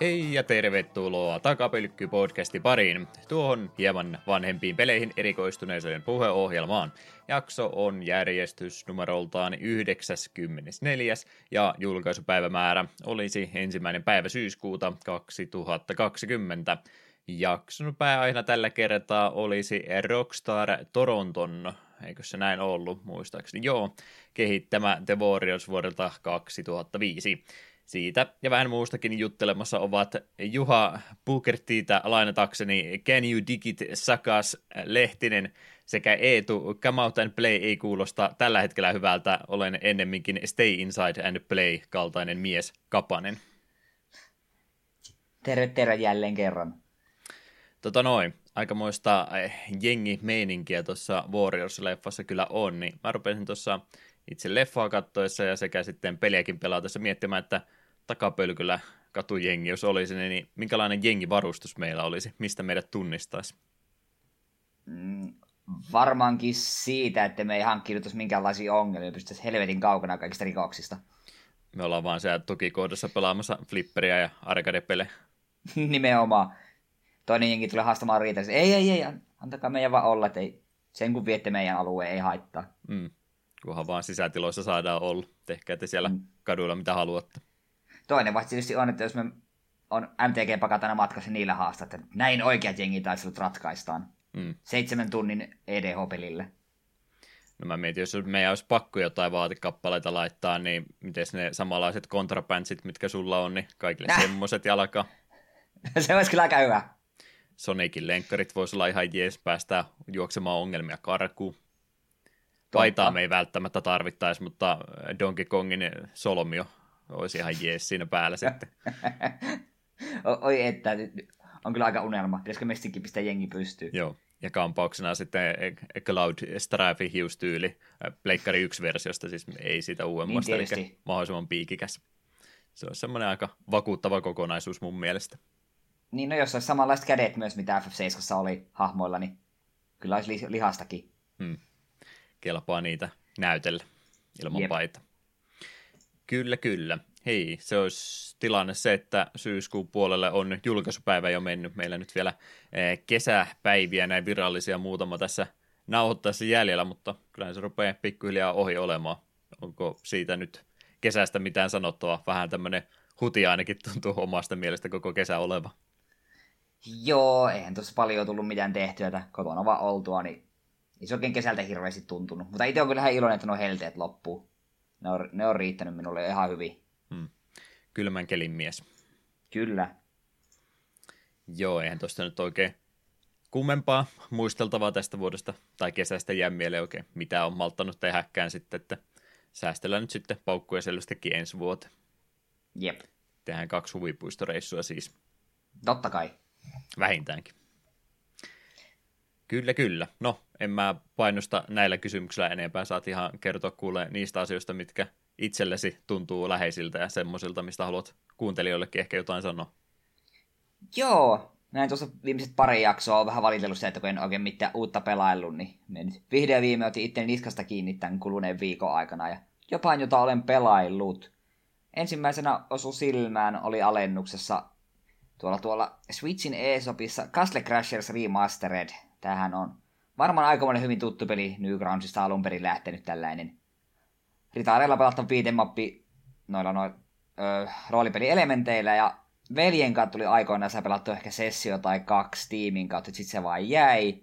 Hei ja tervetuloa Takapelkky-podcasti pariin, tuohon hieman vanhempiin peleihin erikoistuneeseen puheohjelmaan. Jakso on järjestys numeroltaan 94. ja julkaisupäivämäärä olisi ensimmäinen päivä syyskuuta 2020. Jakson pääaiheena tällä kertaa olisi Rockstar Toronton, eikö se näin ollut muistaakseni, joo, kehittämä The Warriors vuodelta 2005. Siitä ja vähän muustakin juttelemassa ovat Juha Pukertiita lainatakseni Can You Dig It Sakas Lehtinen sekä Eetu Come Out and Play ei kuulosta tällä hetkellä hyvältä, olen ennemminkin Stay Inside and Play kaltainen mies Kapanen. Terve, terve jälleen kerran. Tota noin, aikamoista eh, jengi-meininkiä tuossa Warriors-leffassa kyllä on, niin mä rupesin tuossa itse leffaa kattoessa ja sekä sitten peliäkin pelaatessa miettimään, että takapölkyllä katujengi, jos olisi, niin minkälainen jengivarustus meillä olisi, mistä meidät tunnistaisi? Mm, varmaankin siitä, että me ei hankkiutuisi minkäänlaisia ongelmia, pystyttäisiin helvetin kaukana kaikista rikoksista. Me ollaan vaan siellä tukikohdassa pelaamassa flipperiä ja arcade Nimenomaan. Toinen jengi tulee haastamaan riitä. Ei, ei, ei, antakaa meidän vaan olla, että ei, sen kun viette meidän alueen, ei haittaa. Mm. Kunhan vaan sisätiloissa saadaan olla. Tehkää te siellä mm. kaduilla mitä haluatte. Toinen vaihe tietysti on, että jos me on MTG-pakatana matkassa niillä haastat, että näin oikeat jengitaistelut ratkaistaan. Mm. Seitsemän tunnin EDH-pelille. No mä mietin, jos meidän olisi pakko jotain vaatekappaleita laittaa, niin miten ne samanlaiset kontrapäntsit, mitkä sulla on, niin kaikille Näh. semmoset jalka. Se olisi kyllä aika hyvä. Sonicin lenkkarit voisi olla ihan jees, päästää juoksemaan ongelmia karkuun. Paitaa me ei välttämättä tarvittaisi, mutta Donkey Kongin solmio olisi ihan jees siinä päällä sitten. Oi että, on kyllä aika unelma. Pitäisikö mestikin pistää jengi pystyyn? Joo. Ja kampauksena sitten Cloud Strife hiustyyli, Pleikkari 1-versiosta, siis ei siitä uudemmasta, niin eli mahdollisimman piikikäs. Se on semmoinen aika vakuuttava kokonaisuus mun mielestä. Niin, no jos olisi samanlaiset kädet myös, mitä FF7 oli hahmoilla, niin kyllä olisi lihastakin. Hmm. Kelpaa niitä näytellä ilman Jep. paita. Kyllä, kyllä. Hei, se olisi tilanne se, että syyskuun puolelle on julkaisupäivä jo mennyt. Meillä nyt vielä eh, kesäpäiviä näin virallisia muutama tässä nauhoittaessa jäljellä, mutta kyllä se rupeaa pikkuhiljaa ohi olemaan. Onko siitä nyt kesästä mitään sanottua? Vähän tämmöinen huti ainakin tuntuu omasta mielestä koko kesä oleva. Joo, eihän tuossa paljon tullut mitään tehtyä, kotona vaan oltua, niin ei se oikein kesältä hirveästi tuntunut. Mutta itse on kyllä ihan iloinen, että nuo helteet loppuu. Ne on, ne on riittänyt minulle ihan hyvin. Hmm. Kylmän kelin mies. Kyllä. Joo, eihän tuosta nyt oikein kummempaa muisteltavaa tästä vuodesta tai kesästä jää mieleen oikein, mitä on malttanut tehdäkään sitten, että säästellään nyt sitten paukkuja selvästikin ensi vuote. Jep. Tehdään kaksi huvipuistoreissua siis. Totta kai. Vähintäänkin. Kyllä, kyllä. No, en mä painosta näillä kysymyksillä enempää. Saat ihan kertoa kuule niistä asioista, mitkä itsellesi tuntuu läheisiltä ja semmoisilta, mistä haluat kuuntelijoillekin ehkä jotain sanoa. Joo, näin tuossa viimeiset pari jaksoa on vähän valitellut se, että kun en oikein mitään uutta pelaillut, niin nyt vihdoin viime otin itteni niskasta kiinni tämän kuluneen viikon aikana ja jopa jota olen pelaillut. Ensimmäisenä osu silmään oli alennuksessa tuolla, tuolla Switchin eShopissa Castle Crashers Remastered. Tämähän on varmaan aikamoinen hyvin tuttu peli Newgroundsista alun perin lähtenyt tällainen ritaareilla pelattava viitemappi noilla noin roolipelielementeillä ja veljen kanssa tuli aikoinaan sä pelattu ehkä sessio tai kaksi tiimin kautta, sitten se vaan jäi.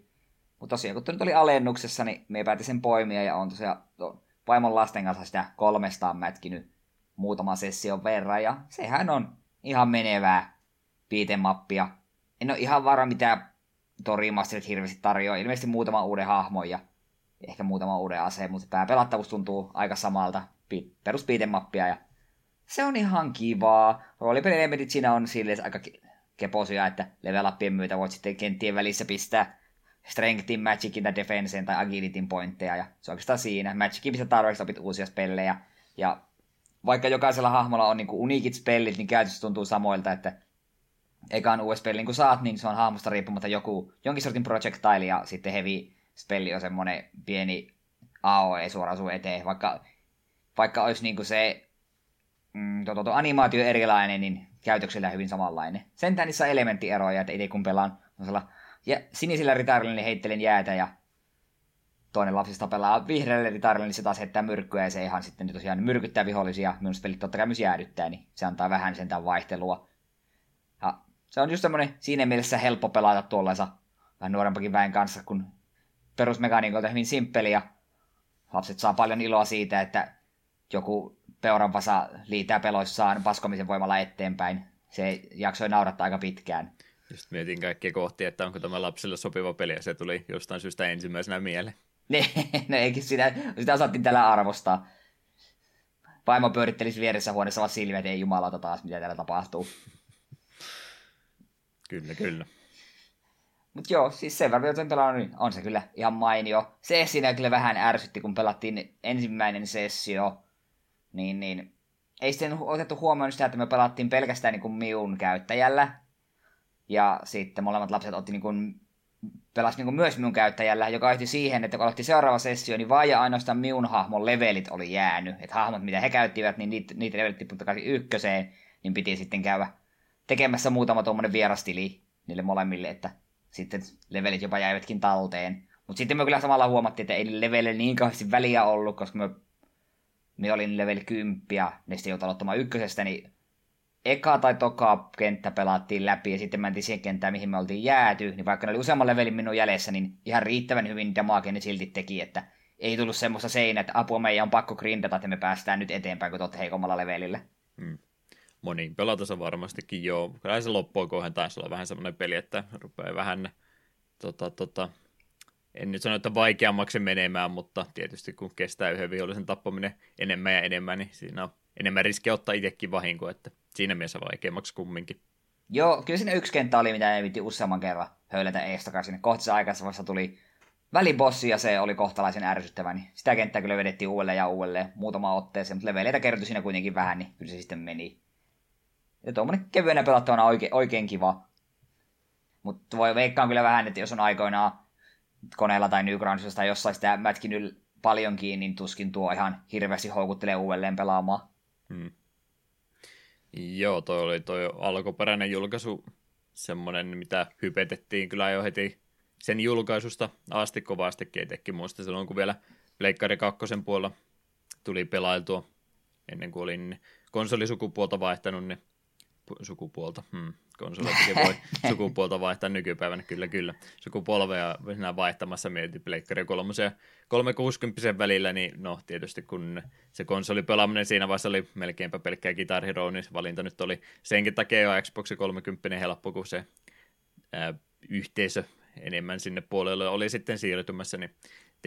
Mutta tosiaan, kun nyt oli alennuksessa, niin me päätin sen poimia ja on tosiaan vaimon lasten kanssa sitä kolmestaan mätkinyt muutaman session verran ja sehän on ihan menevää piitemappia. En ole ihan varma, mitä tuo hirveästi tarjoaa. Ilmeisesti muutama uuden hahmon ja ehkä muutama uuden aseen, mutta pääpelattavuus tuntuu aika samalta perus mappia ja se on ihan kivaa. Roolipelielementit siinä on silleen aika keposia, että level upien myötä voit sitten kenttien välissä pistää strengthin, magicin tai defenseen tai agilityn pointteja ja se on oikeastaan siinä. Magicin pistää tarpeeksi opit uusia spellejä ja vaikka jokaisella hahmolla on niinku uniikit spellit, niin käytössä tuntuu samoilta, että ekan USB-spellin kun saat, niin se on hahmosta riippumatta joku, jonkin sortin projectile ja sitten heavy spelli on semmoinen pieni AOE suoraan sun eteen, vaikka, vaikka olisi niinku se mm, to, to, to, animaatio erilainen, niin käytöksellä hyvin samanlainen. Sentään niissä on elementtieroja, että itse kun pelaan ja sinisillä ritarilla niin heittelen jäätä ja toinen lapsista pelaa vihreälle ritarille, niin se taas heittää myrkkyä ja se ihan sitten tosiaan myrkyttää vihollisia. Minusta pelit totta kai myös jäädyttää, niin se antaa vähän sentään vaihtelua. Se on just semmoinen siinä mielessä helppo pelata tuollaisa vähän nuorempakin väen kanssa, kun perusmekaniikolta hyvin simppeli ja lapset saa paljon iloa siitä, että joku peuranpasa liitää peloissaan paskomisen voimalla eteenpäin. Se jaksoi naurattaa aika pitkään. Just mietin kaikkia kohtia, että onko tämä lapsille sopiva peli, ja se tuli jostain syystä ensimmäisenä mieleen. Ne, no eikin sitä, sitä osattiin tällä arvostaa. Paimo pyörittelisi vieressä huoneessa vaan silmiä, että ei jumalauta taas, mitä täällä tapahtuu. Kyllä, kyllä. Mutta joo, siis sen verran, että pelannut, niin on se kyllä ihan mainio. Se siinä kyllä vähän ärsytti, kun pelattiin ensimmäinen sessio, niin, niin ei sitten otettu huomioon sitä, että me pelattiin pelkästään niin kuin miun käyttäjällä. Ja sitten molemmat lapset otti niin kuin, pelas niin kuin myös minun käyttäjällä, joka johti siihen, että kun aloitti seuraava sessio, niin vain ja ainoastaan minun hahmon levelit oli jäänyt. Että hahmot, mitä he käyttivät, niin niitä, niitä levelit tippui takaisin ykköseen, niin piti sitten käydä tekemässä muutama tuommoinen vierastili niille molemmille, että sitten levelit jopa jäivätkin talteen. Mutta sitten me kyllä samalla huomattiin, että ei levelle niin kauheasti väliä ollut, koska me, me olin level 10 ja ne sitten joutui aloittamaan ykkösestä, niin eka tai toka kenttä pelattiin läpi ja sitten mentiin siihen kenttään, mihin me oltiin jääty, niin vaikka ne oli useamman levelin minun jäljessä, niin ihan riittävän hyvin damage ne silti teki, että ei tullut semmoista seinää, että apua meidän on pakko grindata, että me päästään nyt eteenpäin, kun te olette heikommalla levelillä. Hmm moniin pelata varmastikin joo. Kyllä se loppuun kohden taisi olla vähän semmoinen peli, että rupeaa vähän, tota, tota, en nyt sano, että vaikeammaksi menemään, mutta tietysti kun kestää yhden vihollisen tappaminen enemmän ja enemmän, niin siinä on enemmän riskiä ottaa itsekin vahinko, että siinä mielessä vaikeammaksi kumminkin. Joo, kyllä siinä yksi kenttä oli, mitä ei vitti useamman kerran höylätä eestakaan sinne. Kohtisessa aikaisessa tuli välibossi ja se oli kohtalaisen ärsyttävä, niin sitä kenttää kyllä vedettiin uudelleen ja uudelleen muutama otteeseen, mutta leveleitä kertyi siinä kuitenkin vähän, niin kyllä se sitten meni. Ja tuommoinen kevyenä pelattavana oikein, oikein kiva. Mutta voi veikkaan kyllä vähän, että jos on aikoinaan koneella tai Newgroundsissa tai jossain sitä mätkinyt paljonkin, niin tuskin tuo ihan hirveästi houkuttelee uudelleen pelaamaan. Hmm. Joo, toi oli toi alkuperäinen julkaisu semmoinen, mitä hypetettiin kyllä jo heti sen julkaisusta asti kovastikin itsekin muista silloin, kun vielä Pleikkari 2 puolella tuli pelailtua ennen kuin olin konsolisukupuolta vaihtanut, niin sukupuolta. Hmm. Konsoleitkin voi sukupuolta vaihtaa nykypäivänä, kyllä kyllä. Sukupolvea sinä vaihtamassa mietin Pleikkari 3 ja 360 välillä, niin no tietysti kun se konsolipelaaminen siinä vaiheessa oli melkeinpä pelkkää Guitar Hero, niin valinta nyt oli senkin takia jo Xbox 30 helppo, kun se ää, yhteisö enemmän sinne puolelle oli sitten siirtymässä, niin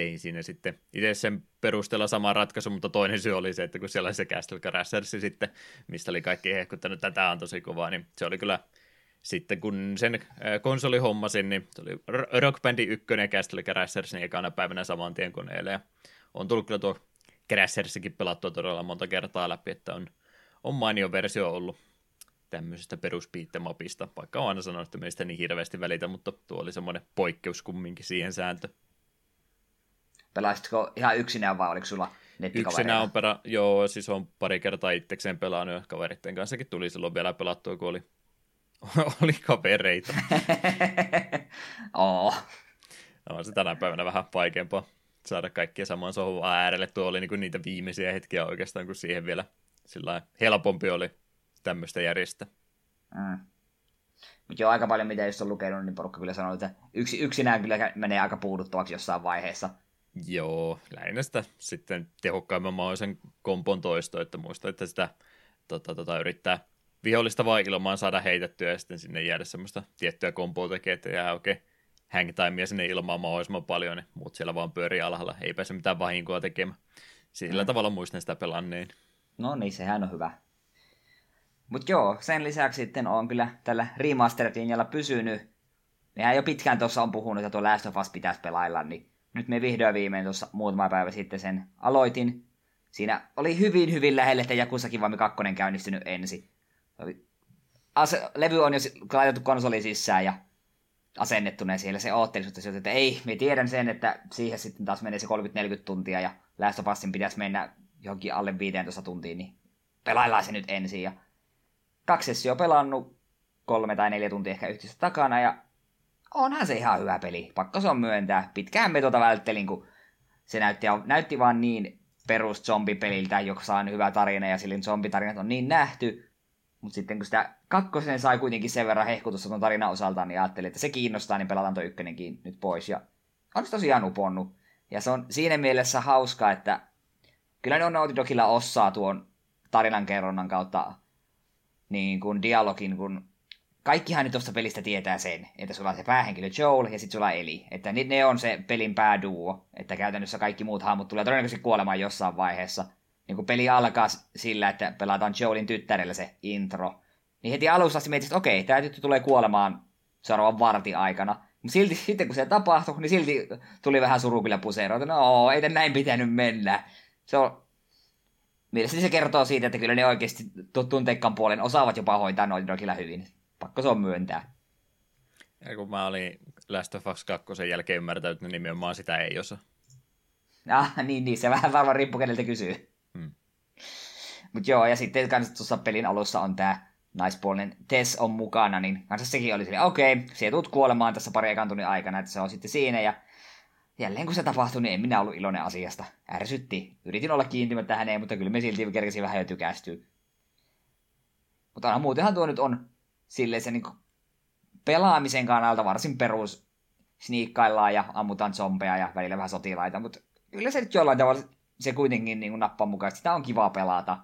tein siinä sitten itse sen perusteella sama ratkaisu, mutta toinen syy oli se, että kun siellä oli se Castle Crashers sitten, mistä oli kaikki hehkuttanut, että tämä on tosi kovaa, niin se oli kyllä sitten kun sen äh, konsoli hommasin, niin se oli Rock Bandi 1 ja Castle Crashers niin ekana päivänä saman tien koneelle, ja on tullut kyllä tuo Crashersikin pelattua todella monta kertaa läpi, että on, on mainio versio ollut tämmöisestä peruspiittemapista, vaikka on aina sanonut, että meistä niin hirveästi välitä, mutta tuo oli semmoinen poikkeus kumminkin siihen sääntöön. Pelasitko ihan yksinään vai oliko sulla? Yksinään on perä, joo, siis on pari kertaa itsekseen pelannut ja kaveritten kanssakin tuli silloin vielä pelattua, kun oli, oli kavereita. oh. On se tänä päivänä vähän vaikeampaa saada kaikkia saman sohvan äärelle. Tuo oli niinku niitä viimeisiä hetkiä oikeastaan, kun siihen vielä sillä helpompi oli tämmöistä järjestä. Mm. Mutta jo aika paljon, mitä just on lukenut, niin porukka kyllä sanoo, että yksi, yksinään kyllä menee aika puuduttavaksi jossain vaiheessa. Joo, lähinnä sitä sitten tehokkaimman mahdollisen kompon toisto, että muista, että sitä tota, tota, yrittää vihollista vaan ilmaan saada heitettyä ja sitten sinne jäädä semmoista tiettyä kompoa tekee, että jää oikein hangtimea sinne ilmaan mahdollisimman paljon, niin muut siellä vaan pyörii alhaalla, ei pääse mitään vahinkoa tekemään. Sillä mm. tavalla muistan sitä pelanneen. No niin, sehän on hyvä. Mutta joo, sen lisäksi sitten on kyllä tällä remastered pysynyt. Mehän jo pitkään tuossa on puhunut, että tuo Last of Us pitäisi pelailla, niin nyt me vihdoin viimein tuossa muutama päivä sitten sen aloitin. Siinä oli hyvin, hyvin lähelle, että Jakusakin Kiwami 2 käynnistynyt ensin. Oli ase- levy on jo laitettu konsoli sisään ja asennettuneen siellä se ootteli, että ei, me tiedän sen, että siihen sitten taas menee se 30-40 tuntia ja Last pitäisi mennä johonkin alle 15 tuntiin, niin pelaillaan se nyt ensin. Ja kaksi sessioa pelannut, kolme tai neljä tuntia ehkä yhteensä takana, ja onhan se ihan hyvä peli. Pakko se on myöntää. Pitkään me tuota välttelin, kun se näytti, näytti vaan niin perus zombipeliltä, joka saa hyvä tarina, ja silloin zombitarinat on niin nähty. Mutta sitten kun sitä kakkosen sai kuitenkin sen verran hehkutusta tuon tarinan osalta, niin ajattelin, että se kiinnostaa, niin pelataan tuo ykkönenkin nyt pois. Ja on se tosiaan uponnut. Ja se on siinä mielessä hauska, että kyllä ne on Naughty Dogilla osaa tuon tarinankerronnan kautta niin kuin dialogin, kun kaikkihan nyt tuosta pelistä tietää sen, että sulla on se päähenkilö Joel ja sitten sulla on Eli. Että ne on se pelin pääduo, että käytännössä kaikki muut hahmot tulee todennäköisesti kuolemaan jossain vaiheessa. Niin kun peli alkaa sillä, että pelataan Joelin tyttärellä se intro, niin heti alussa asti mietit, että okei, tämä tyttö tulee kuolemaan seuraavan vartin aikana. Mutta silti sitten kun se tapahtui, niin silti tuli vähän suru kyllä että no, ei näin pitänyt mennä. Se on... Mielestäni se kertoo siitä, että kyllä ne oikeasti tunteikkaan puolen osaavat jopa hoitaa noin kyllä hyvin. Pakko se on myöntää. Ja kun mä olin Last of Us 2 jälkeen ymmärtänyt, että nimenomaan sitä ei osaa. Ah, niin, niin, se vähän varmaan riippuu keneltä kysyy. Hmm. Mutta joo, ja sitten kanssa tuossa pelin alussa on tämä naispuolinen Tess on mukana, niin kanssa sekin oli silleen, okei, okay, se tulet kuolemaan tässä pari ekan tunnin aikana, että se on sitten siinä, ja jälleen kun se tapahtui, niin en minä ollut iloinen asiasta. Ärsytti. Yritin olla kiintymättä häneen, mutta kyllä me silti kerkesin vähän jo tykästyä. Mutta muutenhan tuo nyt on silleen se niin pelaamisen kannalta varsin perus sniikkaillaan ja ammutaan zombeja ja välillä vähän sotilaita, mutta kyllä se nyt jollain tavalla se kuitenkin niin kuin nappaa mukaan, sitä on kiva pelata.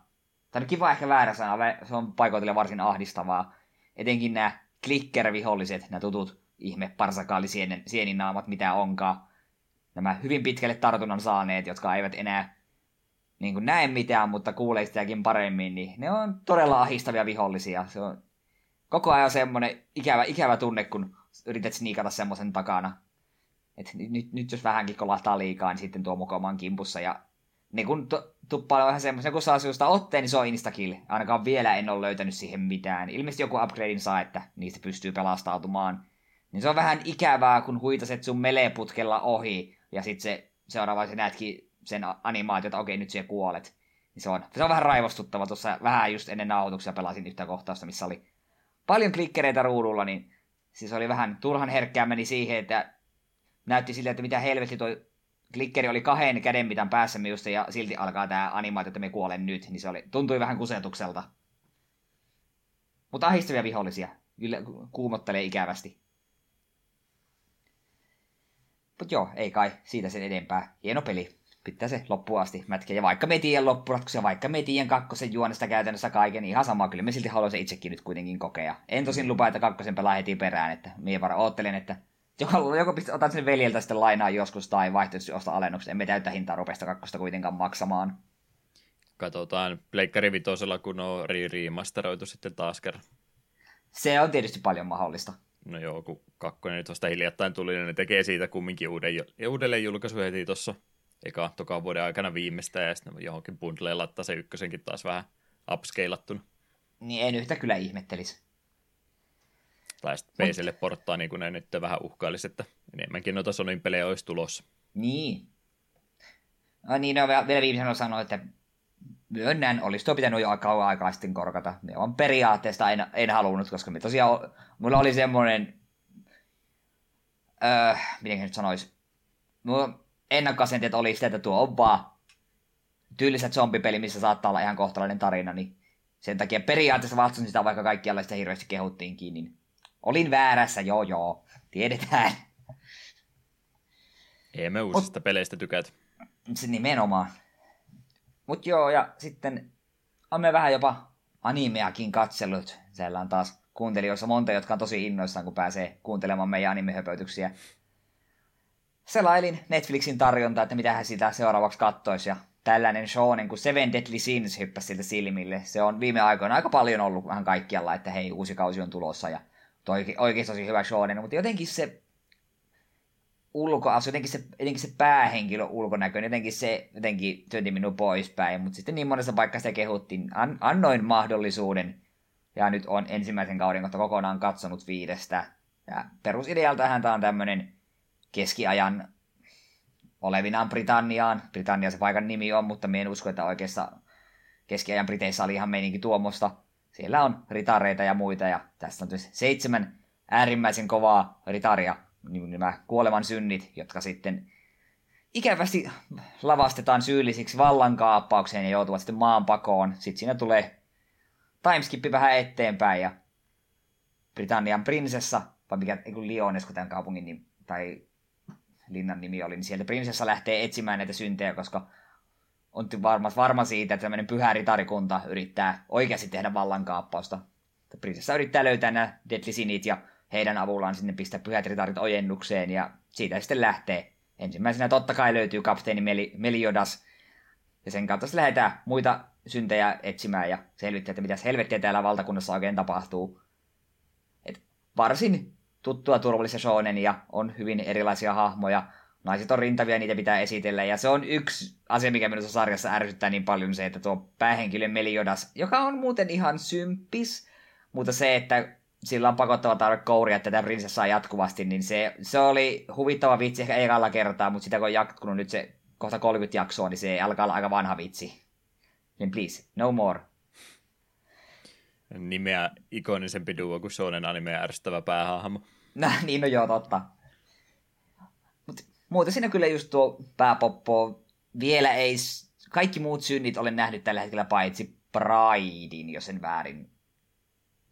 Tai on kiva ehkä väärä sana, se on paikoitelle varsin ahdistavaa. Etenkin nämä clicker-viholliset, nämä tutut ihme parsakaalisieninaamat, mitä onkaan. Nämä hyvin pitkälle tartunnan saaneet, jotka eivät enää niin kuin näe mitään, mutta kuulee sitäkin paremmin, niin ne on todella ahistavia vihollisia. Se on koko ajan semmoinen ikävä, ikävä tunne, kun yrität sniikata semmoisen takana. Et nyt, nyt jos vähänkin kolahtaa liikaa, niin sitten tuo mukaan kimpussa. Ja niin kun tuppaa vähän semmoisen, kun saa sinusta otteen, niin se on instakill. Ainakaan vielä en ole löytänyt siihen mitään. Ilmeisesti joku upgradein saa, että niistä pystyy pelastautumaan. Niin se on vähän ikävää, kun huitaset sun meleputkella ohi, ja sitten se seuraava se näetkin sen animaatiota, että okei, nyt siellä kuolet. Niin se on, se on vähän raivostuttava. Tuossa vähän just ennen nauhoituksia pelasin yhtä kohtausta, missä oli paljon klikkereitä ruudulla, niin siis oli vähän turhan herkkää meni siihen, että näytti siltä, että mitä helvetti toi klikkeri oli kahden käden mitään päässä minusta ja silti alkaa tämä animaatio, että me kuolen nyt, niin se oli, tuntui vähän kusetukselta. Mutta ahistavia vihollisia. Kyllä kuumottelee ikävästi. Mutta joo, ei kai siitä sen edempää. Hieno peli pitää se loppuun asti mätkiä. Ja vaikka me tiedän loppuratkaisu, vaikka me tiedän kakkosen juonesta käytännössä kaiken, niin ihan sama, kyllä me silti haluan se itsekin nyt kuitenkin kokea. En tosin lupaa, että kakkosen pelaa heti perään, että minä vaan oottelen, että joko, joko pistä, otan sen veljeltä sitten lainaa joskus tai vaihtoehtoisesti osta alennuksen. Emme täyttä hintaa rupesta kakkosta kuitenkaan maksamaan. Katsotaan Pleikkari Vitosella, kun on riimasteroitu sitten taas kerran. Se on tietysti paljon mahdollista. No joo, kun kakkonen nyt vasta hiljattain tuli, niin ne tekee siitä kumminkin uuden, uudelleen julkaisu heti tuossa eka toka vuoden aikana viimeistä ja sitten johonkin bundleen laittaa se ykkösenkin taas vähän upscalattuna. Niin en yhtä kyllä ihmettelisi. Tai sitten PClle porttaa niin kuin ne nyt vähän uhkailisi, että enemmänkin noita Sonin pelejä olisi tulossa. Niin. No niin, no, vielä viimeisenä sanoa, että myönnän, olisi tuo pitänyt jo kauan aikaa sitten korkata. Ne on periaatteesta en, en halunnut, koska me tosiaan, mulla oli semmoinen, öö, miten nyt sanoisi, mulla ennakkoasenteet oli sitä, että tuo on vaan tyylisä zombipeli, missä saattaa olla ihan kohtalainen tarina, niin sen takia periaatteessa vastusin sitä, vaikka kaikkialla sitä hirveästi kehuttiinkin, niin olin väärässä, joo joo, tiedetään. Ei me uusista Mut, peleistä tykätä. Se nimenomaan. Mut joo, ja sitten on me vähän jopa animeakin katsellut. Siellä on taas kuuntelijoissa monta, jotka on tosi innoissaan, kun pääsee kuuntelemaan meidän animehöpöytyksiä selailin Netflixin tarjontaa, että mitä hän sitä seuraavaksi kattoisi, ja tällainen shonen kuin Seven Deadly Sins hyppäsi siltä silmille. Se on viime aikoina aika paljon ollut vähän kaikkialla, että hei, uusi kausi on tulossa, ja toi oikein tosi hyvä shonen, mutta jotenkin se ulkoasu, jotenkin se, jotenkin se päähenkilö ulkonäkö, jotenkin se jotenkin työnti minun poispäin, mutta sitten niin monessa paikassa kehuttiin, an, annoin mahdollisuuden, ja nyt on ensimmäisen kauden kohta kokonaan katsonut viidestä. Ja perusidealtahan tämä on tämmöinen keskiajan olevinaan Britanniaan. Britannia se paikan nimi on, mutta me en usko, että oikeassa keskiajan Briteissä oli ihan meininki tuommoista. siellä on ritareita ja muita, ja tässä on siis seitsemän äärimmäisen kovaa ritaria, niin nämä kuoleman synnit, jotka sitten ikävästi lavastetaan syyllisiksi vallankaappaukseen ja joutuvat sitten maanpakoon. Sitten siinä tulee timeskippi vähän eteenpäin ja Britannian prinsessa, vai mikä, ei kun Lyones, kun tämän kaupungin nimi, tai linnan nimi oli, niin sieltä prinsessa lähtee etsimään näitä syntejä, koska on varma, varma siitä, että tämmöinen pyhä ritarikunta yrittää oikeasti tehdä vallankaappausta. Prinsessa yrittää löytää nämä Deadly Sinit ja heidän avullaan sinne pistää pyhät ritarit ojennukseen ja siitä sitten lähtee. Ensimmäisenä totta kai löytyy kapteeni Meli, Meliodas ja sen kautta sitten lähdetään muita syntejä etsimään ja selvittää, että mitä helvettiä täällä valtakunnassa oikein tapahtuu. Et varsin tuttua shonen ja on hyvin erilaisia hahmoja. Naiset on rintavia, niitä pitää esitellä. Ja se on yksi asia, mikä minusta sarjassa ärsyttää niin paljon se, että tuo päähenkilö Meliodas, joka on muuten ihan symppis, mutta se, että sillä on pakottava tarve kouria tätä prinsessaa jatkuvasti, niin se, se oli huvittava vitsi ehkä ekalla kertaa, mutta sitä kun on jatkunut nyt se kohta 30 jaksoa, niin se alkaa olla aika vanha vitsi. Niin please, no more. Nimeä ikonisempi duo kuin Shonen anime ärsyttävä päähahmo. Nä, niin no joo, totta. Mut muuten siinä kyllä just tuo pääpoppo vielä ei... Kaikki muut synnit olen nähnyt tällä hetkellä paitsi Pridein, jos en väärin,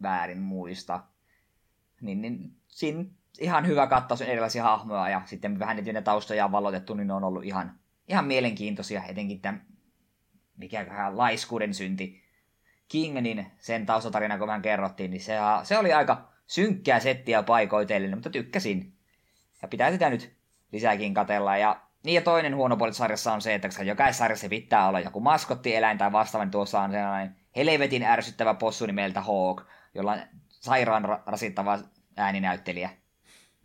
väärin muista. Niin, niin siinä ihan hyvä kattaus erilaisia hahmoja ja sitten vähän niitä taustoja on valotettu, niin ne on ollut ihan, ihan mielenkiintoisia, etenkin tämä mikäköhän laiskuuden synti King, niin sen taustatarina, kun vähän kerrottiin, niin se, se oli aika synkkää settiä paikoitellen, mutta tykkäsin. Ja pitää sitä nyt lisääkin katella. Ja, niin ja toinen huono puoli sarjassa on se, että koska jokaisessa sarjassa pitää olla joku maskottieläin tai vastaava, niin tuossa on sellainen helvetin ärsyttävä possu nimeltä Hawk, jolla on sairaan rasittava ääninäyttelijä.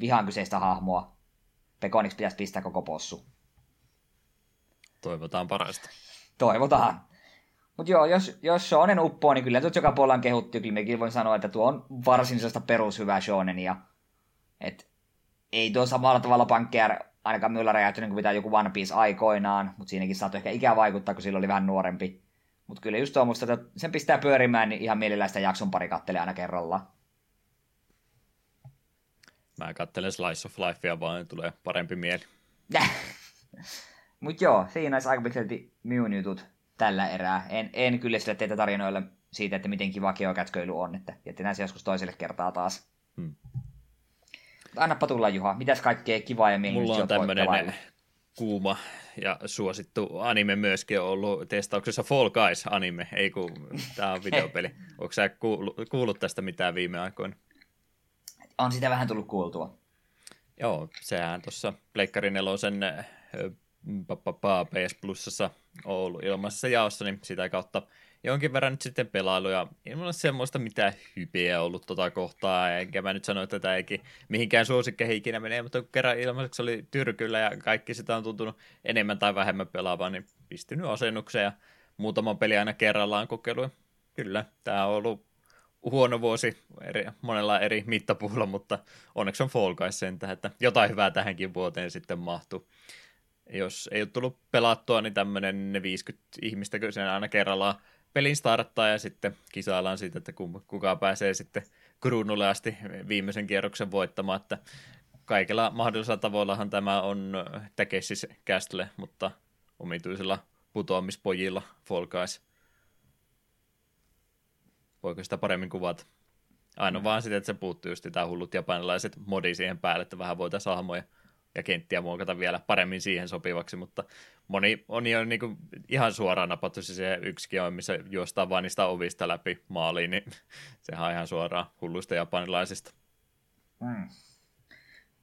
Vihaan kyseistä hahmoa. Pekoniksi pitäisi pistää koko possu. Toivotaan parasta. Toivotaan. Mutta joo, jos, jos shonen uppoo, niin kyllä tuot joka puolella on kehuttu. Kyllä mekin voin sanoa, että tuo on varsin sellaista perushyvää ja Et ei tuo samalla tavalla pankkeja ainakaan minulla räjähtynyt kuin mitä joku One Piece aikoinaan, mutta siinäkin saattoi ehkä ikää vaikuttaa, kun sillä oli vähän nuorempi. Mutta kyllä just tuommoista, että sen pistää pyörimään, niin ihan mielellään sitä jakson pari kattelee aina kerrallaan. Mä kattelen Slice of Lifea vaan, niin tulee parempi mieli. Mutta joo, siinä olisi aika pitkälti minun jutut tällä erää. En, en kyllä sille teitä tarinoille siitä, että miten kiva geokätköily on, että jätetään se joskus toiselle kertaa taas. Hmm. Annapa tulla Juha, mitäs kaikkea kivaa ja Mulla on tämmöinen kuuma ja suosittu anime myöskin on ollut testauksessa Fall Guys anime, ei kun tämä on videopeli. Onko sä kuullut, kuullut tästä mitään viime aikoina? On sitä vähän tullut kuultua. Joo, sehän tuossa Pleikkari nelosen PS Plusassa ollut ilmaisessa jaossa, niin sitä kautta jonkin verran nyt sitten pelailu, ja ei semmoista mitään hypeä ollut tota kohtaa, enkä mä nyt sano, että tämä eikin mihinkään suosikkeihin ikinä menee, mutta kun kerran ilmaiseksi oli tyrkyllä ja kaikki sitä on tuntunut enemmän tai vähemmän pelaavaa, niin pistynyt asennukseen ja muutaman peli aina kerrallaan kokeilu. Kyllä, tämä on ollut huono vuosi eri, monella eri mittapuulla, mutta onneksi on Fall Guys sen että jotain hyvää tähänkin vuoteen sitten mahtuu jos ei ole tullut pelattua, niin tämmöinen 50 ihmistä sen aina kerrallaan pelin starttaa ja sitten kisaillaan siitä, että kuka pääsee sitten kruunulle asti viimeisen kierroksen voittamaan, että kaikilla mahdollisilla tavoillahan tämä on Takesis Castle, mutta omituisilla putoamispojilla Fall Guys. Voiko sitä paremmin kuvata? Aina mm. vaan sitä, että se puuttuu just tämä hullut japanilaiset modi siihen päälle, että vähän voitaisiin hahmoja ja kenttiä muokata vielä paremmin siihen sopivaksi, mutta moni on jo niin kuin ihan suoraan napattu se yksikin on, missä juostaan vain niistä ovista läpi maaliin, niin sehän on ihan suoraan hulluista japanilaisista. Hmm.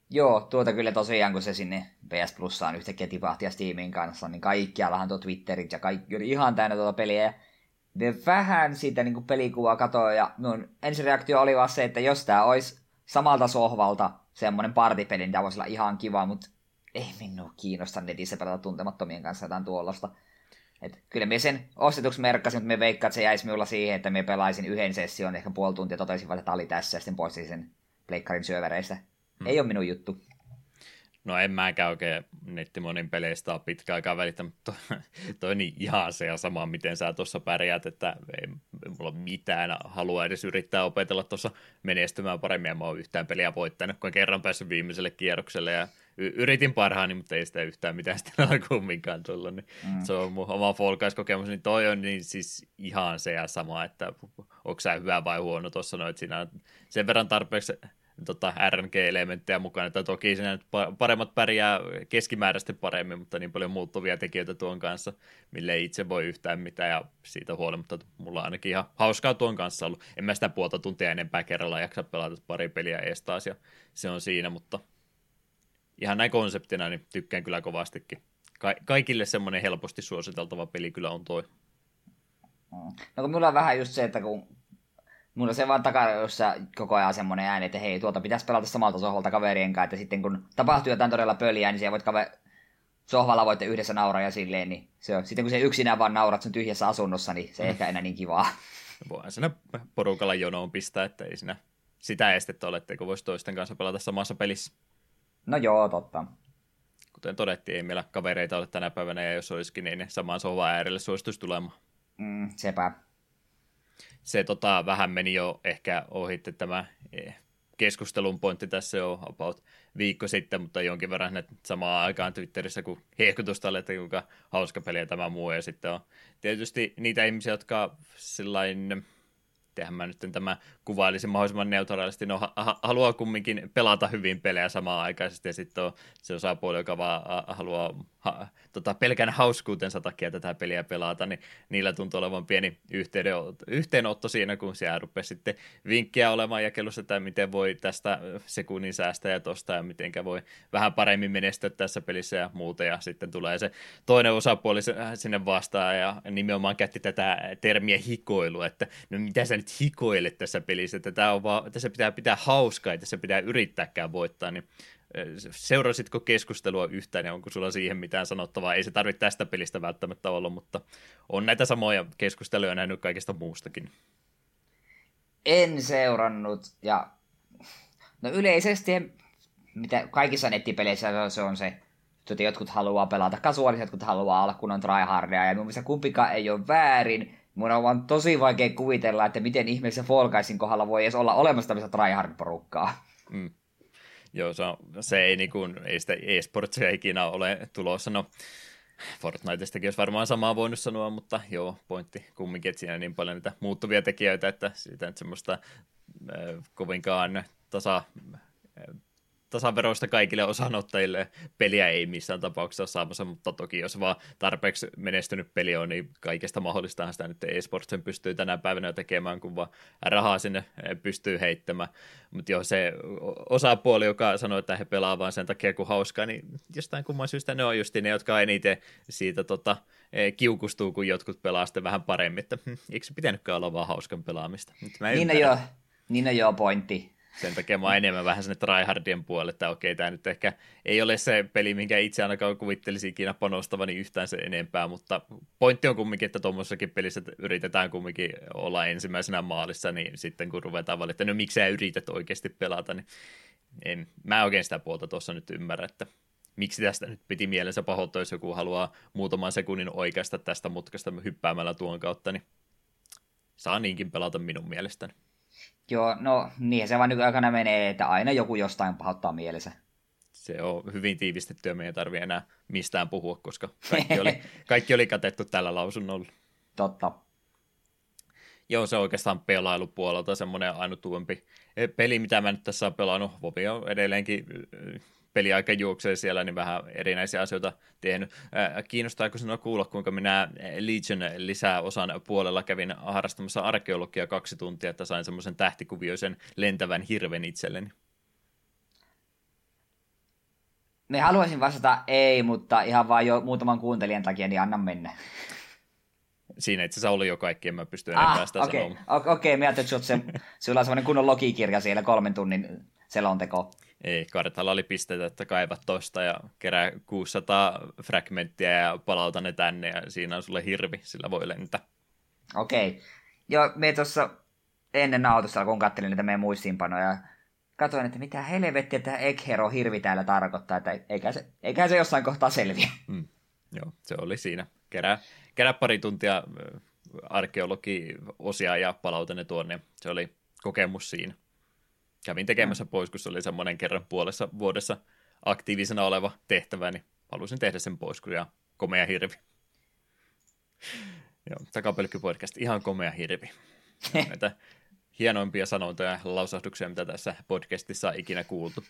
Joo, tuota kyllä tosiaan, kun se sinne PS Plusaan yhtäkkiä tipahti ja Steamin kanssa, niin kaikkiallahan tuo Twitterit ja kaikki oli ihan täynnä tuota peliä. Ja ne vähän siitä niin pelikuvaa katoin ja minun ensireaktio oli vaan se, että jos tämä olisi samalta sohvalta semmoinen partipeli, tämä voisi olla ihan kiva, mutta ei minua kiinnosta netissä pelata tuntemattomien kanssa jotain tuollaista. Et kyllä me sen ostetuksi merkkasin, mutta me veikkaan, että se jäisi minulla siihen, että me pelaisin yhden session, ehkä puoli tuntia, totesin että tämä oli tässä ja sitten poistin sen pleikkarin syövereistä. Hmm. Ei ole minun juttu. No en mäkään oikein nettimonin peleistä ole pitkä aikaa välittänyt, mutta toi, toi niin ihan se ja sama, miten sä tuossa pärjäät, että mulla ole mitään halua edes yrittää opetella tuossa menestymään paremmin, ja mä oon yhtään peliä voittanut, kun kerran päässyt viimeiselle kierrokselle, ja y- yritin parhaani, mutta ei sitä yhtään mitään sitten ole kumminkaan tullut, niin mm. se on mun oma Fall kokemus niin toi on niin siis ihan se ja sama, että onko sä hyvä vai huono tuossa noin, että siinä on sen verran tarpeeksi tota, RNG-elementtejä mukana, että toki siinä paremmat pärjää keskimääräisesti paremmin, mutta niin paljon muuttuvia tekijöitä tuon kanssa, mille ei itse voi yhtään mitään, ja siitä huolimatta mulla on ainakin ihan hauskaa tuon kanssa ollut. En mä sitä puolta tuntia enempää kerralla jaksa pelata pari peliä ees taas, ja se on siinä, mutta ihan näin konseptina, niin tykkään kyllä kovastikin. Ka- kaikille semmoinen helposti suositeltava peli kyllä on toi. No kun mulla on vähän just se, että kun mulla se vaan jossa koko ajan semmoinen ääni, että hei, tuolta pitäisi pelata samalta sohvalta kaverien kanssa, että sitten kun tapahtuu jotain todella pöliä, niin siellä voit kaver... sohvalla voitte yhdessä nauraa ja silleen, niin se on. Sitten kun se yksinään vaan naurat sun tyhjässä asunnossa, niin se ei mm. ehkä enää niin kivaa. Voihan siinä porukalla jonoon pistää, että ei siinä sitä estettä ole, etteikö voisi toisten kanssa pelata samassa pelissä. No joo, totta. Kuten todettiin, ei meillä kavereita ole tänä päivänä, ja jos olisikin, niin samaan sohvan äärelle suosituisi tulemaan. Mm, sepä se tota, vähän meni jo ehkä ohitte tämä eh, keskustelun pointti tässä jo about viikko sitten, mutta jonkin verran että samaan aikaan Twitterissä, kun hehkutusta oli, että kuinka hauska peli tämä muu, ja sitten on tietysti niitä ihmisiä, jotka sillain tehän mä nyt tämä kuvailisin mahdollisimman neutraalisti, no ha- haluaa kumminkin pelata hyvin pelejä samaan aikaisesti, ja sitten on se osapuoli, joka vaan haluaa ha- tota, pelkän hauskuutensa takia tätä peliä pelata, niin niillä tuntuu olevan pieni yhteenotto siinä, kun siellä rupeaa sitten vinkkiä olemaan jakelussa, että miten voi tästä sekunnin säästää ja tosta, ja miten voi vähän paremmin menestyä tässä pelissä ja muuta, ja sitten tulee se toinen osapuoli sinne vastaan, ja nimenomaan käytti tätä termiä hikoilu, että no mitä sä nyt hikoilet tässä pelissä, että tämä on vaan, tässä pitää pitää hauskaa, että tässä pitää yrittääkään voittaa, niin seurasitko keskustelua yhtään ja onko sulla siihen mitään sanottavaa? Ei se tarvitse tästä pelistä välttämättä olla, mutta on näitä samoja keskusteluja nähnyt kaikesta muustakin. En seurannut ja no yleisesti mitä kaikissa nettipeleissä se on se, että jotkut haluaa pelata kasuaalisesti, jotkut haluaa olla kunnon tryhardia ja mun mielestä kumpikaan ei ole väärin. Mun on vaan tosi vaikea kuvitella, että miten ihmeessä Fall Guysin kohdalla voi edes olla olemassa tämmöistä tryhard-porukkaa. Mm. Joo, se, on, se ei, niin kuin, ei sitä e-sportsia ikinä ole tulossa. No, Fortnitestakin olisi varmaan samaa voinut sanoa, mutta joo, pointti kumminkin, että siinä on niin paljon niitä muuttuvia tekijöitä, että siitä nyt semmoista äh, kovinkaan tasa tasaveroista kaikille osanottajille peliä ei missään tapauksessa ole saamassa, mutta toki jos vaan tarpeeksi menestynyt peli on, niin kaikesta mahdollistahan sitä nyt e-sportsen pystyy tänä päivänä tekemään, kun vaan rahaa sinne pystyy heittämään. Mutta joo, se osapuoli, joka sanoo, että he pelaa vain sen takia, kun hauskaa, niin jostain kumman syystä ne on just ne, jotka eniten siitä tota, e, kiukustuu, kun jotkut pelaa sitten vähän paremmin, että hm, eikö se pitänytkään olla vaan hauskan pelaamista? Mä niin, no joo, niin no joo, pointti sen takia mä enemmän vähän sinne tryhardien puolelle, että okei, tämä nyt ehkä ei ole se peli, minkä itse ainakaan kuvittelisi ikinä panostavani yhtään se enempää, mutta pointti on kumminkin, että tuommoisessakin pelissä yritetään kumminkin olla ensimmäisenä maalissa, niin sitten kun ruvetaan valittaa, no miksi sä yrität oikeasti pelata, niin en, mä oikein sitä puolta tuossa nyt ymmärrä, että miksi tästä nyt piti mielensä pahoittaa, jos joku haluaa muutaman sekunnin oikeasta tästä mutkasta hyppäämällä tuon kautta, niin saa niinkin pelata minun mielestäni. Joo, no niin se vaan nykyaikana menee, että aina joku jostain pahoittaa mielensä. Se on hyvin tiivistetty ja me ei tarvitse enää mistään puhua, koska kaikki oli, kaikki oli katettu tällä lausunnolla. Totta. Joo, se on oikeastaan pelailupuolelta semmoinen ainutuompi peli, mitä mä nyt tässä olen pelannut. Vovi on edelleenkin peliaika juoksee siellä, niin vähän erinäisiä asioita tehnyt. Kiinnostaako sinua kuulla, kuinka minä Legion lisää osan puolella kävin harrastamassa arkeologia kaksi tuntia, että sain semmoisen tähtikuvioisen lentävän hirven itselleni? Me haluaisin vastata ei, mutta ihan vain jo muutaman kuuntelijan takia, niin anna mennä. Siinä itse asiassa oli jo kaikki, en mä pysty enempää ah, sitä okay. sanomaan. Okei, okay, mä ajattelin, että se, sulla on semmoinen kunnon logikirja siellä kolmen tunnin selonteko. Ei, kartalla oli pisteitä, että kaivat tosta ja kerää 600 fragmenttia ja palauta ne tänne ja siinä on sulle hirvi, sillä voi lentää. Okei. Okay. Joo, me tuossa ennen autossa, kun katselin näitä meidän muistiinpanoja, katsoin, että mitä helvettiä tämä Eghero hirvi täällä tarkoittaa, että eikä se, eikä se jossain kohtaa selviä. Mm. Joo, se oli siinä. Kerää, kerää pari tuntia arkeologiosia ja palautan ne tuonne. Se oli kokemus siinä. Kävin tekemässä mm. pois, kun se oli semmoinen kerran puolessa vuodessa aktiivisena oleva tehtävä, niin halusin tehdä sen pois, kun ja komea hirvi. Joo, takapelkkypodcast, ihan komea hirvi. Näitä hienoimpia sanontoja ja lausahduksia, mitä tässä podcastissa on ikinä kuultu.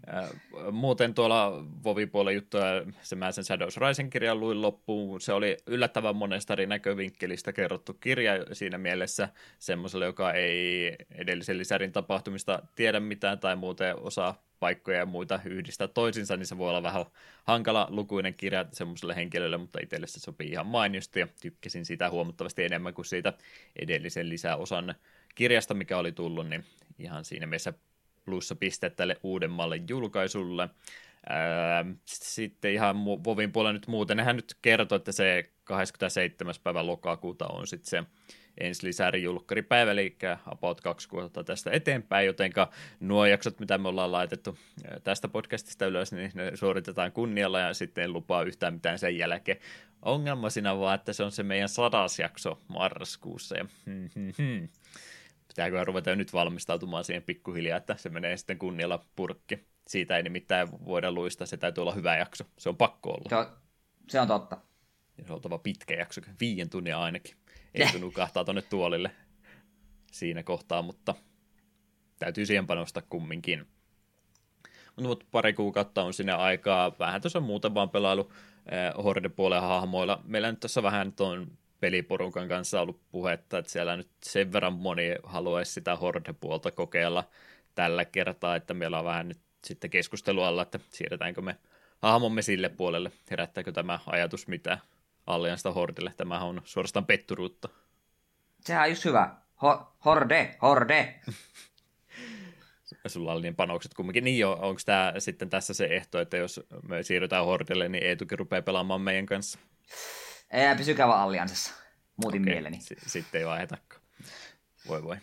Muuten tuolla Vovi-puolen juttuja, se mä sen Shadows Rising kirjan luin loppuun. Se oli yllättävän monesta eri näkövinkkelistä kerrottu kirja siinä mielessä semmoiselle, joka ei edellisen lisärin tapahtumista tiedä mitään tai muuten osaa paikkoja ja muita yhdistää toisinsa, niin se voi olla vähän hankala lukuinen kirja semmoiselle henkilölle, mutta itselle se sopii ihan mainiosti ja tykkäsin sitä huomattavasti enemmän kuin siitä edellisen lisäosan kirjasta, mikä oli tullut, niin ihan siinä mielessä plussa piste tälle uudemmalle julkaisulle. sitten ihan Vovin puolella nyt muuten, nehän nyt kertoo, että se 27. päivä lokakuuta on sitten se ensi lisäri julkkaripäivä, eli about kaksi kuukautta tästä eteenpäin, jotenka nuo jaksot, mitä me ollaan laitettu tästä podcastista ylös, niin ne suoritetaan kunnialla ja sitten en lupaa yhtään mitään sen jälkeen. Ongelma siinä vaan, että se on se meidän sadas jakso marraskuussa ja hmm, hmm, hmm pitääkö ruveta jo nyt valmistautumaan siihen pikkuhiljaa, että se menee sitten kunnialla purkki. Siitä ei nimittäin voida luistaa, se täytyy olla hyvä jakso. Se on pakko olla. Se on, se on totta. Ja se on oltava pitkä jakso, viien tunnin ainakin. Yeah. nukahtaa tuonne tuolille siinä kohtaa, mutta täytyy siihen panostaa kumminkin. Mutta pari kuukautta on sinne aikaa. Vähän tuossa muuten vaan pelailu eh, Horde-puolen hahmoilla. Meillä nyt tässä vähän on peliporukan kanssa ollut puhetta, että siellä nyt sen verran moni haluaisi sitä Horde-puolta kokeilla tällä kertaa, että meillä on vähän nyt sitten keskustelua alla, että siirretäänkö me hahmomme sille puolelle, herättääkö tämä ajatus mitä Alliansta Hordelle, tämä on suorastaan petturuutta. Sehän on just hyvä. Ho- horde, horde. Sulla oli niin panokset kumminkin. Niin jo, onko tämä sitten tässä se ehto, että jos me siirrytään Hordelle, niin Eetukin rupeaa pelaamaan meidän kanssa? Ei, pysykää vaan alliansissa. Muutin okay. mieleni. S- sitten ei vaihetakaan. Voi voi.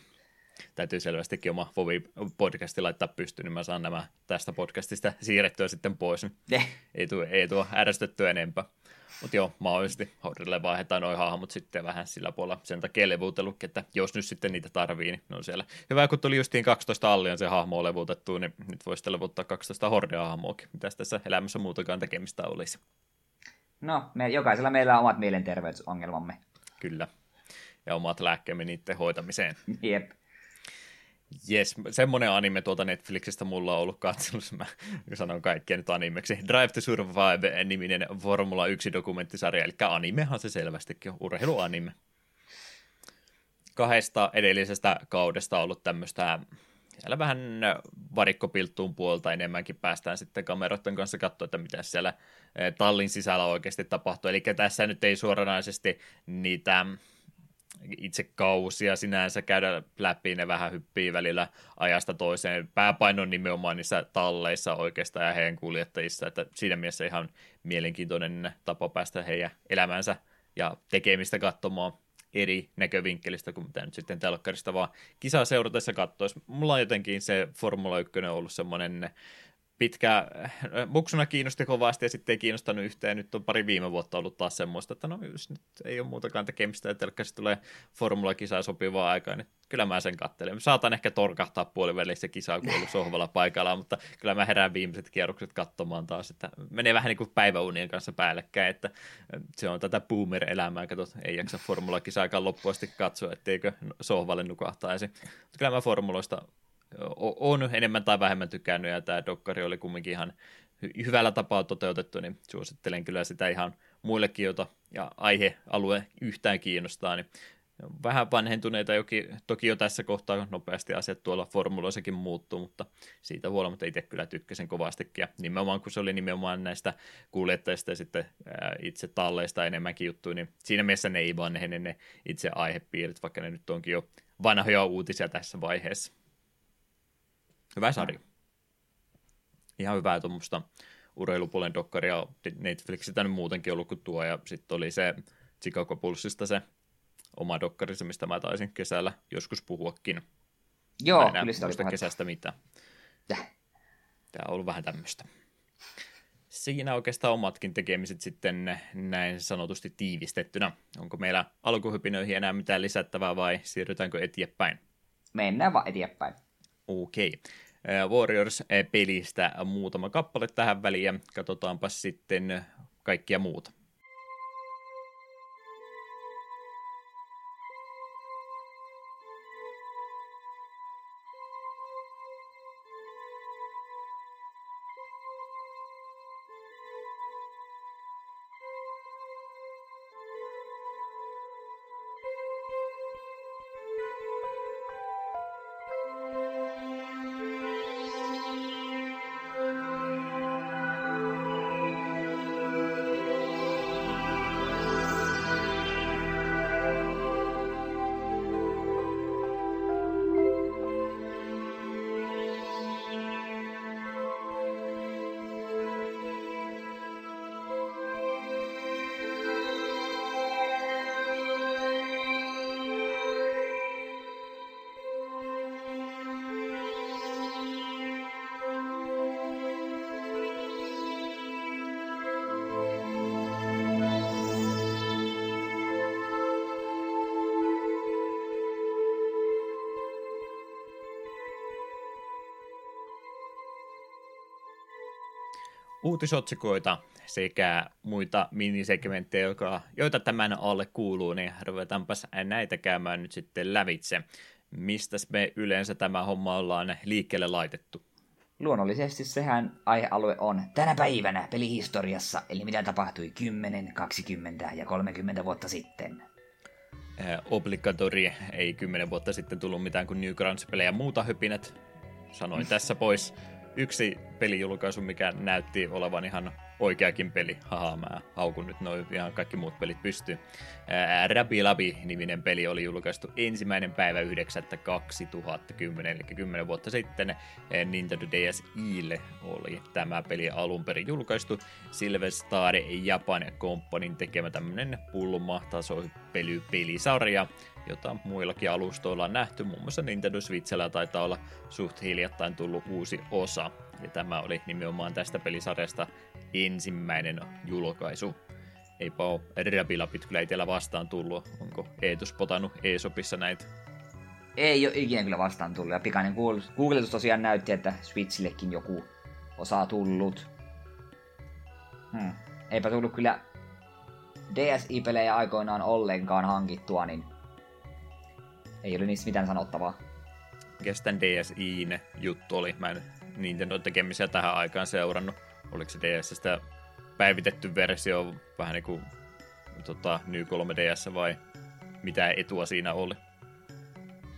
Täytyy selvästikin oma Vovi-podcasti laittaa pystyyn, niin mä saan nämä tästä podcastista siirrettyä sitten pois. Eh. Ei tuo, ei tuo ärsytettyä enempää. Mutta joo, mahdollisesti Hordille vaihdetaan noin hahmot sitten vähän sillä puolella. Sen takia levuutellutkin, että jos nyt sitten niitä tarvii, niin ne on siellä. Hyvä, kun tuli justiin 12 allian se hahmo levuutettu, niin nyt voisi sitten levuttaa 12 Horde-hahmoakin. Mitäs tässä elämässä muutakaan tekemistä olisi? No, me, jokaisella meillä on omat mielenterveysongelmamme. Kyllä. Ja omat lääkkeemme niiden hoitamiseen. Jep. Jes, semmoinen anime tuolta Netflixistä mulla on ollut katselussa, mä sanon kaikkia nyt animeksi. Drive to Survive-niminen Formula 1-dokumenttisarja, eli animehan se selvästikin on, urheiluanime. Kahdesta edellisestä kaudesta on ollut tämmöistä siellä vähän varikkopilttuun puolta enemmänkin päästään sitten kameroiden kanssa katsoa, että mitä siellä eh, tallin sisällä oikeasti tapahtuu. Eli tässä nyt ei suoranaisesti niitä itse kausia sinänsä käydä läpi, ne vähän hyppii välillä ajasta toiseen. Pääpaino on nimenomaan niissä talleissa oikeastaan ja heidän kuljettajissa, että siinä mielessä ihan mielenkiintoinen tapa päästä heidän elämänsä ja tekemistä katsomaan eri näkövinkkelistä kuin mitä nyt sitten telkkarista vaan kisaa seuratessa katsoisi. Mulla on jotenkin se Formula 1 ollut semmoinen pitkä, muksuna äh, kiinnosti kovasti ja sitten ei kiinnostanut yhtään. Nyt on pari viime vuotta ollut taas semmoista, että no jos nyt ei ole muutakaan tekemistä ja telkkarista tulee formula-kisaa sopivaa aikaa, niin kyllä mä sen katselen. Saatan ehkä torkahtaa puolivälissä kisaa, kun ollut sohvalla paikalla, mutta kyllä mä herään viimeiset kierrokset katsomaan taas, että menee vähän niin kuin päiväunien kanssa päällekkäin, että se on tätä boomer-elämää, katsot, ei jaksa formula-kisaakaan loppuasti katsoa, etteikö sohvalle nukahtaisi. Mutta kyllä mä formuloista on enemmän tai vähemmän tykännyt, ja tämä dokkari oli kumminkin ihan hyvällä tapaa toteutettu, niin suosittelen kyllä sitä ihan muillekin, jota ja aihealue yhtään kiinnostaa, niin vähän vanhentuneita joki, toki jo tässä kohtaa nopeasti asiat tuolla formuloissakin muuttuu, mutta siitä huolimatta itse kyllä tykkäsin kovastikin. Ja nimenomaan kun se oli nimenomaan näistä kuljettajista ja sitten ää, itse talleista enemmänkin juttuja, niin siinä mielessä ne ei vanhene ne itse aihepiirit, vaikka ne nyt onkin jo vanhoja uutisia tässä vaiheessa. Hyvä sarja. Ihan hyvää tuommoista urheilupuolen dokkaria Netflixistä nyt muutenkin ollut kuin tuo, ja sitten oli se Chicago Pulssista se oma dokkarissa, mistä mä taisin kesällä joskus puhuakin. Joo, kyllä sitä kesästä mitään. Tämä on ollut vähän tämmöistä. siinä oikeastaan omatkin tekemiset sitten näin sanotusti tiivistettynä. Onko meillä alkuhypinöihin enää mitään lisättävää vai siirrytäänkö eteenpäin? Mennään vaan eteenpäin. Okei. Okay. Warriors-pelistä muutama kappale tähän väliin ja katsotaanpa sitten kaikkia muuta. Uutisotsikoita sekä muita minisegmenttejä, joita tämän alle kuuluu, niin ruvetaanpas näitä käymään nyt sitten lävitse. Mistä me yleensä tämä homma ollaan liikkeelle laitettu? Luonnollisesti sehän aihealue on tänä päivänä pelihistoriassa, eli mitä tapahtui 10, 20 ja 30 vuotta sitten. Eh, obligatori ei 10 vuotta sitten tullut mitään kuin Newgrounds-pelejä muuta höpinät. Sanoin tässä pois yksi pelijulkaisu, mikä näytti olevan ihan oikeakin peli. Haha, mä haukun nyt noin ihan kaikki muut pelit pystyy. Rabi Labi-niminen peli oli julkaistu ensimmäinen päivä 9.2010, eli 10 vuotta sitten. Nintendo DSiille oli tämä peli alun perin julkaistu. Silverstar Japan Companyn tekemä tämmönen pulmataso pelisarja, jota muillakin alustoilla on nähty. Muun muassa Nintendo Switchellä taitaa olla suht hiljattain tullut uusi osa. Ja tämä oli nimenomaan tästä pelisarjasta ensimmäinen julkaisu. Eipä ole Rabilapit kyllä itsellä vastaan tullut. Onko Eetus potannut Eesopissa näitä? Ei ole ikinä kyllä vastaan tullut. Ja pikainen googletus tosiaan näytti, että Switchillekin joku osa tullut. Hmm. Eipä tullut kyllä DSi-pelejä aikoinaan ollenkaan hankittua, niin ei ole niistä mitään sanottavaa. Mikäs tämän DSiin juttu oli? Mä en Nintendo tekemisiä tähän aikaan seurannut. Oliko se DSstä päivitetty versio vähän niin kuin tota, New 3DS vai mitä etua siinä oli?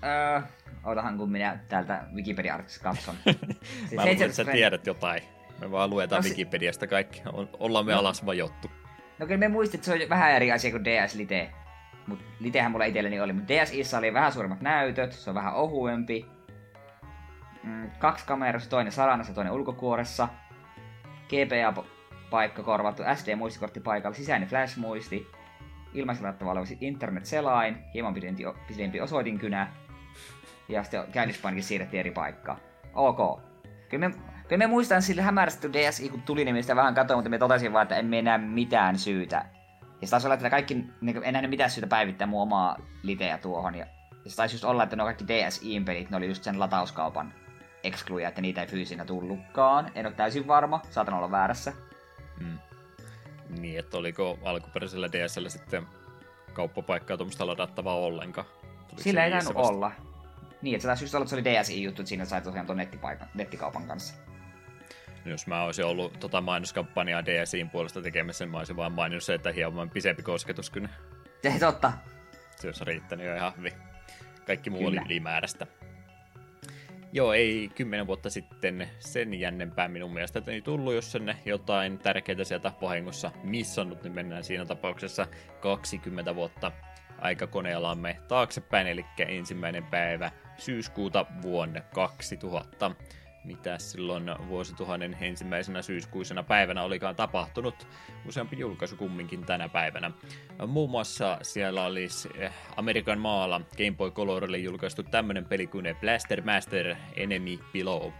Öö, otahan kun minä täältä Wikipedia-artista katson. Siis Mä luulen, että sä tiedät jotain. Me vaan luetaan no, Wikipediasta kaikki. Ollaan me no, alas vajottu. No kyllä me muistit, että se on vähän eri asia kuin DS Lite. Mut Litehän mulla itselleni oli. Mutta DSissä oli vähän suuremmat näytöt, se on vähän ohuempi. Mm, kaksi kamerassa, toinen saranassa, toinen ulkokuoressa. GPA-paikka korvattu SD-muistikortti paikalla, sisäinen flash-muisti, ilmaisella oleva internet-selain, hieman pidempi, pidempi osoitinkynä, ja sitten käynnyspainikin siirrettiin eri paikkaan. Ok. Kyllä me, kyllä me muistan sille hämärästi DSi, kun tuli, niin mistä vähän katsoin, mutta me totesin vaan, että en enää mitään syytä. Ja se taisi olla, että kaikki, niin en nähnyt mitään syytä päivittää mun omaa liteä tuohon. Ja, ja se taisi just olla, että ne kaikki DSi-pelit, ne oli just sen latauskaupan excluja, että niitä ei fyysinä tullutkaan. En ole täysin varma, saatan olla väärässä. Mm. Niin, että oliko alkuperäisellä DSL sitten kauppapaikkaa tuommoista ladattavaa ollenkaan? Tuliko Sillä ei tainnut olla. Niin, että se taisi just olla, että se oli DSI-juttu, että siinä sai tosiaan tuon nettikaupan kanssa. Jos mä olisin ollut tota mainoskampanjaa DSIin puolesta tekemässä, niin mä olisin vaan maininnut se, että hieman pisempi kosketus kyllä. Se totta. Se olisi riittänyt jo ihan hyvin. Kaikki muu kyllä. oli ylimääräistä. Joo, ei kymmenen vuotta sitten sen jännempää minun mielestä ei tullut, jos sen jotain tärkeää sieltä vahingossa missannut, niin mennään siinä tapauksessa 20 vuotta aikakoneellamme taaksepäin, eli ensimmäinen päivä syyskuuta vuonna 2000. mitä silloin vuosituhannen ensimmäisenä syyskuisena päivänä olikaan tapahtunut. Useampi julkaisu kumminkin tänä päivänä. Muun muassa siellä olisi eh, Amerikan maalla Game Boy Colorille julkaistu tämmöinen peli kuin Blaster Master Enemy Below.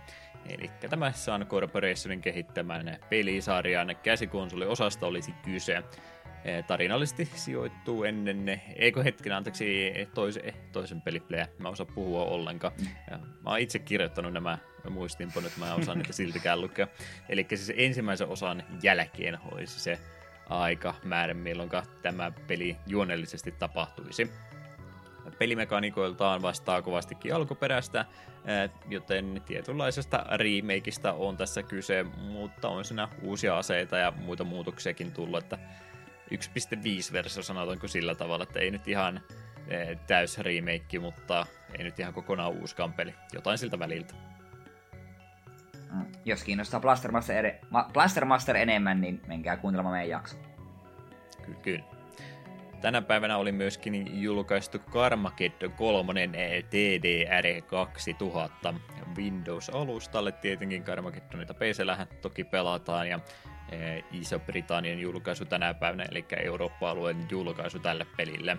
Eli tämä Sun Corporationin kehittämän pelisarjan käsikonsoliosasta olisi kyse. Eh, tarinallisesti sijoittuu ennen, ne, eikö hetken, anteeksi, toisen, toisen pelipelejä, mä osaa puhua ollenkaan. Mä oon itse kirjoittanut nämä muistinpanot, mä en osaa niitä siltikään lukea. Eli siis ensimmäisen osan jälkeen olisi se aika määrä, milloin tämä peli juonellisesti tapahtuisi. Pelimekaniikoiltaan vastaa kovastikin alkuperäistä, eh, joten tietynlaisesta remakeista on tässä kyse, mutta on siinä uusia aseita ja muita muutoksiakin tullut, että 1.5-versio sanotaanko sillä tavalla, että ei nyt ihan eh, täys remake, mutta ei nyt ihan kokonaan uuskaan peli. Jotain siltä väliltä. Jos kiinnostaa Blaster Master, ed- Ma- Blaster Master enemmän, niin menkää kuuntelemaan meidän jakso. Kyllä, kyllä. Tänä päivänä oli myöskin julkaistu Carmageddon 3 TDR 2000 Windows-alustalle. Tietenkin Carmageddonita PC-lähän toki pelataan ja Eh, Iso-Britannian julkaisu tänä päivänä, eli Eurooppa-alueen julkaisu tälle pelille.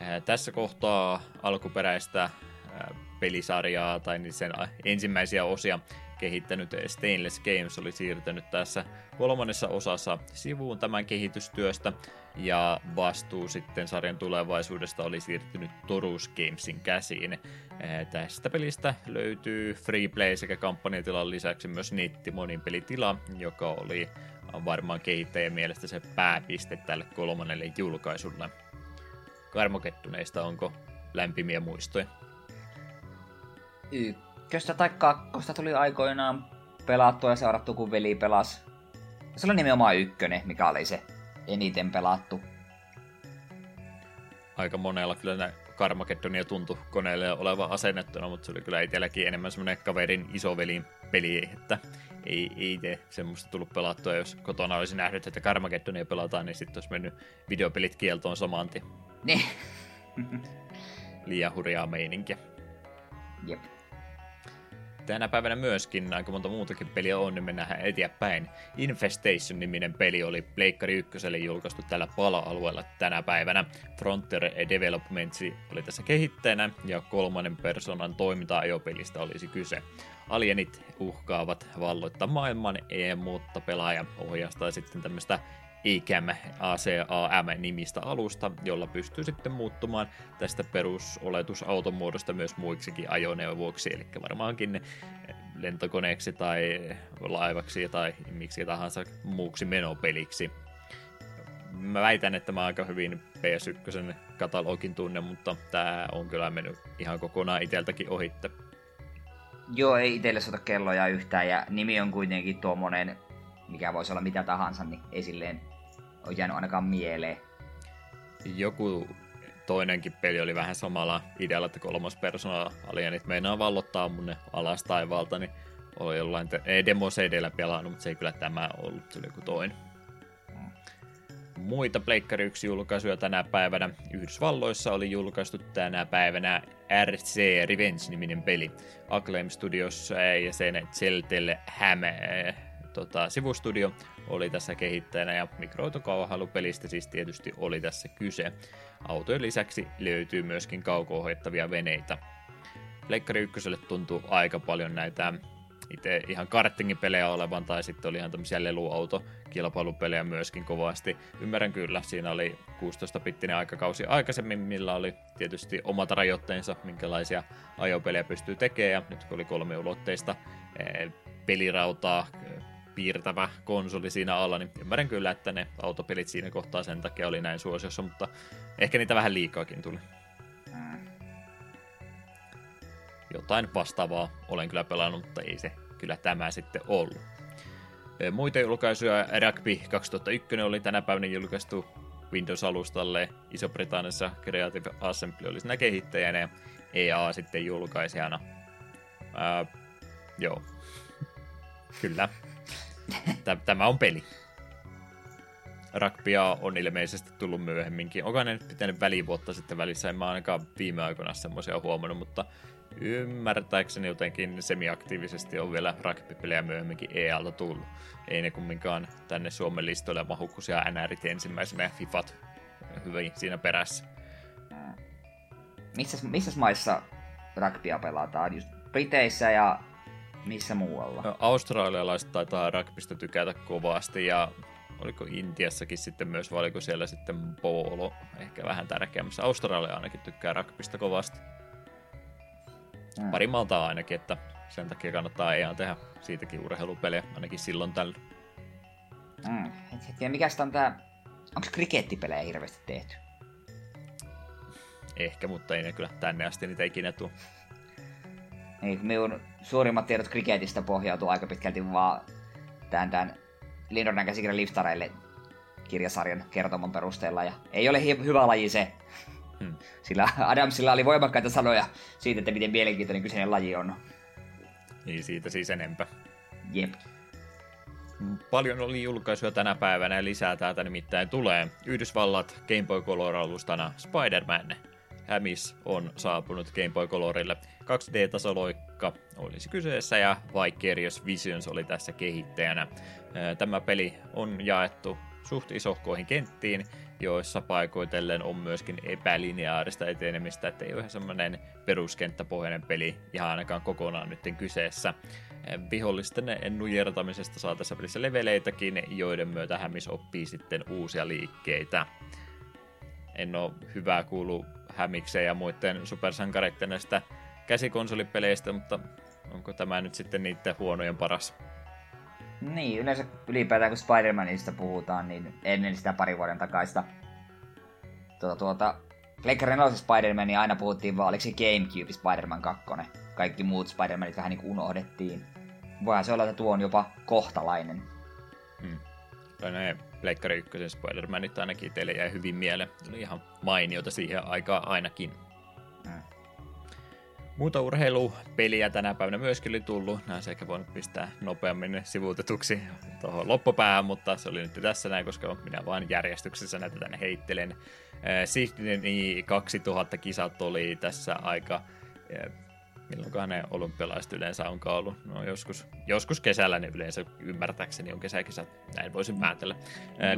Eh, tässä kohtaa alkuperäistä eh, pelisarjaa tai niin sen ensimmäisiä osia kehittänyt Stainless Games oli siirtynyt tässä kolmannessa osassa sivuun tämän kehitystyöstä ja vastuu sitten sarjan tulevaisuudesta oli siirtynyt Torus Gamesin käsiin. Tästä pelistä löytyy Freeplay sekä kampanjatilan lisäksi myös netti pelitila, joka oli varmaan kehittäjän mielestä se pääpiste tälle kolmannelle julkaisulle. Karmokettuneista onko lämpimiä muistoja? Ykköstä tai kakkosta tuli aikoinaan pelattua ja seurattu, kun veli pelas. Se oli nimenomaan ykkönen, mikä oli se eniten pelattu. Aika monella kyllä Karmakettonia tuntui koneelle oleva asennettuna, mutta se oli kyllä itselläkin enemmän semmoinen kaverin isovelin peli, että ei, ei itse semmoista tullut pelattua. Jos kotona olisi nähnyt, että Carmageddonia pelataan, niin sitten olisi mennyt videopelit kieltoon samanti. Niin. Liian hurjaa meininkiä. Jep. Tänä päivänä myöskin aika monta muutakin peliä on, niin mennään eteenpäin. Infestation-niminen peli oli Pleikkari 1 julkaistu tällä pala-alueella tänä päivänä. Frontier Developments oli tässä kehittäjänä ja kolmannen persoonan toiminta-ajopelistä olisi kyse. Alienit uhkaavat valloittaa maailman, mutta pelaaja ohjastaa sitten tämmöistä ICAM ACAM-nimistä alusta, jolla pystyy sitten muuttumaan tästä perusoletusautomuodosta myös muiksikin ajoneuvoiksi, eli varmaankin lentokoneeksi tai laivaksi tai miksi tahansa muuksi menopeliksi. Mä väitän, että mä aika hyvin PS1 katalogin tunne, mutta tää on kyllä mennyt ihan kokonaan iteltäkin ohitte. Joo, ei itselle sota kelloja yhtään, ja nimi on kuitenkin tuommoinen, mikä voisi olla mitä tahansa, niin ei silleen ole jäänyt ainakaan mieleen. Joku toinenkin peli oli vähän samalla idealla, että kolmas persona alienit meinaa vallottaa mun alas taivaalta, niin oli jollain te- ei demo CD pelannut, mutta se ei kyllä tämä ollut, se oli joku toinen. Muita Pleikkari 1 julkaisuja tänä päivänä. Yhdysvalloissa oli julkaistu tänä päivänä RC Revenge-niminen peli. Acclaim Studios ja sen Zeltel Ham tota, sivustudio oli tässä kehittäjänä ja mikroautokauhailupelistä siis tietysti oli tässä kyse. Autojen lisäksi löytyy myöskin kauko veneitä. Leikkari ykköselle tuntuu aika paljon näitä itse ihan kartingipelejä olevan, tai sitten oli ihan tämmöisiä leluauto-kilpailupelejä myöskin kovasti. Ymmärrän kyllä, siinä oli 16-pittinen aikakausi aikaisemmin, millä oli tietysti omat rajoitteensa, minkälaisia ajopelejä pystyy tekemään, ja nyt kun oli kolme ulotteista eh, pelirautaa piirtävä konsoli siinä alla, niin ymmärrän kyllä, että ne autopelit siinä kohtaa sen takia oli näin suosiossa, mutta ehkä niitä vähän liikaakin tuli. Mm. Jotain vastaavaa olen kyllä pelannut, mutta ei se kyllä tämä sitten ollut. Muita julkaisuja, Rugby 2001 oli tänä päivänä julkaistu Windows-alustalle, Iso-Britanniassa Creative Assembly oli siinä kehittäjänä ja EA sitten julkaisijana. Ää, joo, kyllä. Tämä on peli. Ragbia on ilmeisesti tullut myöhemminkin. Onko ne nyt pitänyt välivuotta sitten välissä? En mä ainakaan viime aikoina semmoisia huomannut, mutta ymmärtääkseni jotenkin semiaktiivisesti on vielä rugby-pelejä myöhemminkin EALta tullut. Ei ne kumminkaan tänne Suomen listoille mahu, kun siellä NRit ensimmäisenä ja FIFAt hyvin siinä perässä. Missä, missä maissa rugbya pelataan? Just Briteissä ja missä muualla? No, australialaiset taitaa rugbysta tykätä kovasti ja oliko Intiassakin sitten myös, vai oliko siellä sitten polo ehkä vähän tärkeämmässä. Australia ainakin tykkää rugbysta kovasti. Mm. Pari maltaa ainakin, että sen takia kannattaa ihan tehdä siitäkin urheilupeliä, ainakin silloin tällä. Mm. Et, mikä on tää, onko krikettipelejä hirveästi tehty? Ehkä, mutta ei ne kyllä tänne asti niitä ikinä tule. Niin, minun suurimmat tiedot kriketistä pohjautuu aika pitkälti vaan tämän, tämän Lindornan käsikirjan liftareille kirjasarjan kertomon perusteella. Ja ei ole hi- hyvä laji se. Hmm. Sillä Adamsilla oli voimakkaita sanoja siitä, että miten mielenkiintoinen kyseinen laji on. Niin siitä siis enempää. Jep. Paljon oli julkaisuja tänä päivänä ja lisää täältä nimittäin tulee. Yhdysvallat Game Boy Color-alustana Spider-Man. Hämis on saapunut Game Boy Colorille. 2D-tasoloikka olisi kyseessä ja Vicarious Visions oli tässä kehittäjänä. Tämä peli on jaettu suht isohkoihin kenttiin, joissa paikoitellen on myöskin epälineaarista etenemistä, että ei ole ihan semmoinen peruskenttäpohjainen peli ihan ainakaan kokonaan nyt kyseessä. Vihollisten nujertamisesta saa tässä pelissä leveleitäkin, joiden myötä Hämis oppii sitten uusia liikkeitä. En ole hyvää kuulu Hämikseen ja muiden supersankareiden näistä käsikonsolipeleistä, mutta onko tämä nyt sitten niiden huonojen paras? Niin, yleensä ylipäätään kun Spider-Manista puhutaan, niin ennen sitä pari vuoden takaista tuota, tuota, Pleikkari 4 Spider-Man, niin aina puhuttiin vaan, oliko se Gamecube Spider-Man 2. Kaikki muut Spider-Manit vähän niin kuin unohdettiin. Voihan se olla, että tuo on jopa kohtalainen. Hmm. Tai ne Pleikkari 1 Spider-Manit ainakin teille jäi hyvin mieleen. Oli ihan mainiota siihen aikaan ainakin. Hmm. Muuta urheilupeliä tänä päivänä myöskin oli tullut. Nämä ehkä voinut pistää nopeammin sivuutetuksi tuohon loppupäähän, mutta se oli nyt tässä näin, koska minä vain järjestyksessä näitä tänne heittelen. Sydney 2000 kisat oli tässä aika milloinkohan ne olympialaiset yleensä on ollut. No joskus, joskus kesällä ne yleensä ymmärtääkseni on kesäkisat, näin voisin päätellä.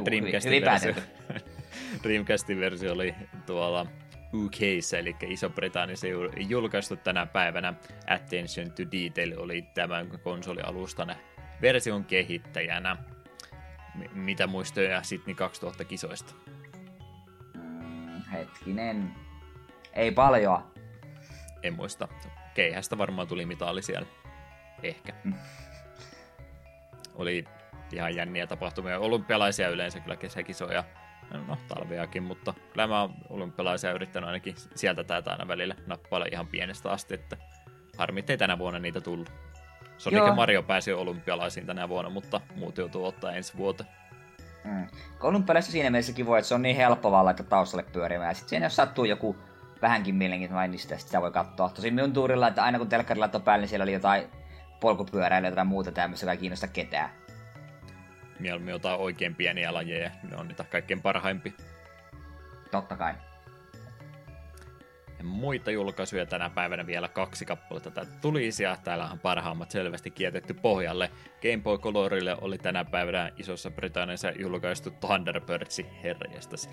Dreamcastin, versio, Dreamcastin versio oli tuolla UK, eli Iso-Britanniassa julkaistu tänä päivänä. Attention to Detail oli tämän konsolialustan version kehittäjänä. M- mitä muistoja Sydney 2000 kisoista? Mm, hetkinen. Ei paljon. En muista. Keihästä varmaan tuli mitali siellä. Ehkä. Mm. Oli ihan jänniä tapahtumia. Olympialaisia yleensä kyllä kesäkisoja no talviakin, mutta kyllä mä olympialaisia yrittänyt ainakin sieltä täältä aina välillä nappailla ihan pienestä asti, että harmi, ei tänä vuonna niitä tullut. Sonic Joo. ja Mario pääsi olympialaisiin tänä vuonna, mutta muut joutuu ottaa ensi vuoteen. Mm. Olympialaisissa siinä mielessä kiva, että se on niin helppo vaan laittaa taustalle pyörimään. Ja sitten siinä jos sattuu joku vähänkin mielenkiintoinen, niin sitä, sitä voi katsoa. Tosin minun tuurilla, että aina kun telkkari laittoi päälle, niin siellä oli jotain polkupyöräilyä tai muuta tämmöistä, joka ei kiinnosta ketään mieluummin jotain oikein pieniä lajeja. Ne on niitä kaikkein parhaimpia. Totta kai. Muita julkaisuja tänä päivänä vielä kaksi kappaletta täältä tulisi, ja täällä on parhaimmat selvästi kietetty pohjalle. Game Boy Colorille oli tänä päivänä Isossa Britanniassa julkaistu Thunderbirds herjestas.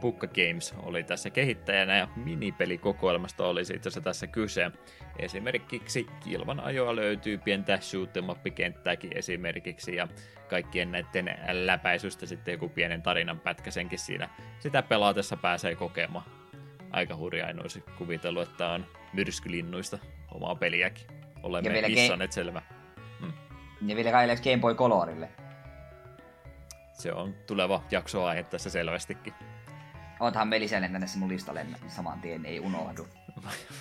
Pukka Games oli tässä kehittäjänä, ja minipelikokoelmasta oli itse asiassa tässä kyse. Esimerkiksi kilvan ajoa löytyy pientä shoot'em esimerkiksi, ja kaikkien näiden läpäisystä sitten joku pienen tarinan pätkä senkin siinä sitä pelaatessa pääsee kokemaan. Aika hurjaa, en olisi kuvitellut, että on myrskylinnuista omaa peliäkin. Olemme missanneet ge- selvä. Hmm. Ja vielä kai Game Boy Colorille. Se on tuleva jaksoaihe tässä selvästikin. Oothan me lisänneet tänne mun listalle saman tien, ei unohdu.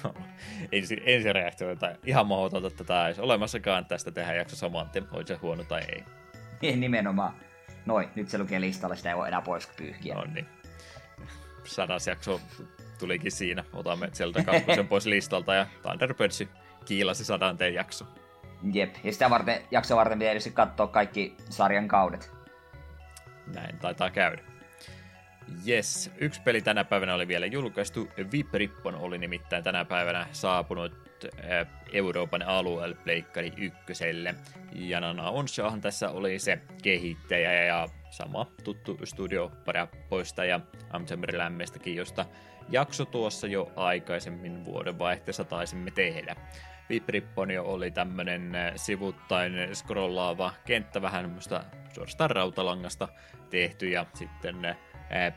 ensi, ensi reaktio, että ihan mahdotonta, että tämä olisi olemassakaan tästä tehdä jakso saman tien, oli se huono tai ei. Nimenomaan. Noin, nyt se lukee listalla, sitä ei voi enää pois pyyhkiä. No niin. Sadas jakso tulikin siinä. Otamme sieltä kakkosen pois listalta ja Thunderbirds kiilasi sadanteen jakso. Jep, ja sitä varten, jakso varten pitää katsoa kaikki sarjan kaudet. näin taitaa käydä. Yes, yksi peli tänä päivänä oli vielä julkaistu. Viprippon oli nimittäin tänä päivänä saapunut äh, Euroopan alueelle Pleikkari ykköselle. Ja Nana Onshahan tässä oli se kehittäjä ja sama tuttu studio poistaja Amtsemmer Lämmestäkin, josta jakso tuossa jo aikaisemmin vuoden vaihteessa taisimme tehdä. Viprippon jo oli tämmönen äh, sivuttain scrollaava kenttä vähän suorastaan rautalangasta tehty ja sitten äh,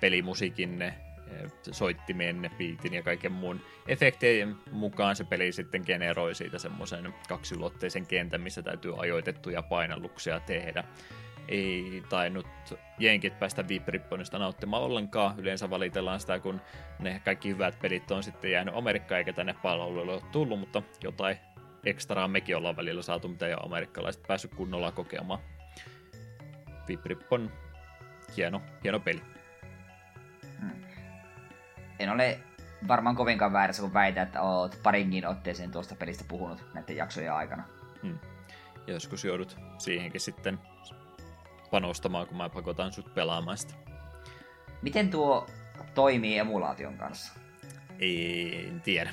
pelimusiikin soittimien, biitin ja kaiken muun efektien mukaan se peli sitten generoi siitä semmoisen kaksilotteisen kentän, missä täytyy ajoitettuja painalluksia tehdä. Ei tainnut jenkit päästä Vipripponista nauttimaan ollenkaan. Yleensä valitellaan sitä, kun ne kaikki hyvät pelit on sitten jäänyt Amerikkaan eikä tänne palveluille ole tullut, mutta jotain ekstraa mekin ollaan välillä saatu, mitä ei ole amerikkalaiset päässyt kunnolla kokemaan. Viprippon hieno, hieno peli en ole varmaan kovinkaan väärässä, kun väitän, että oot parinkin otteeseen tuosta pelistä puhunut näiden jaksojen aikana. Hmm. Joskus joudut siihenkin sitten panostamaan, kun mä pakotan sut pelaamaan sitä. Miten tuo toimii emulaation kanssa? En tiedä.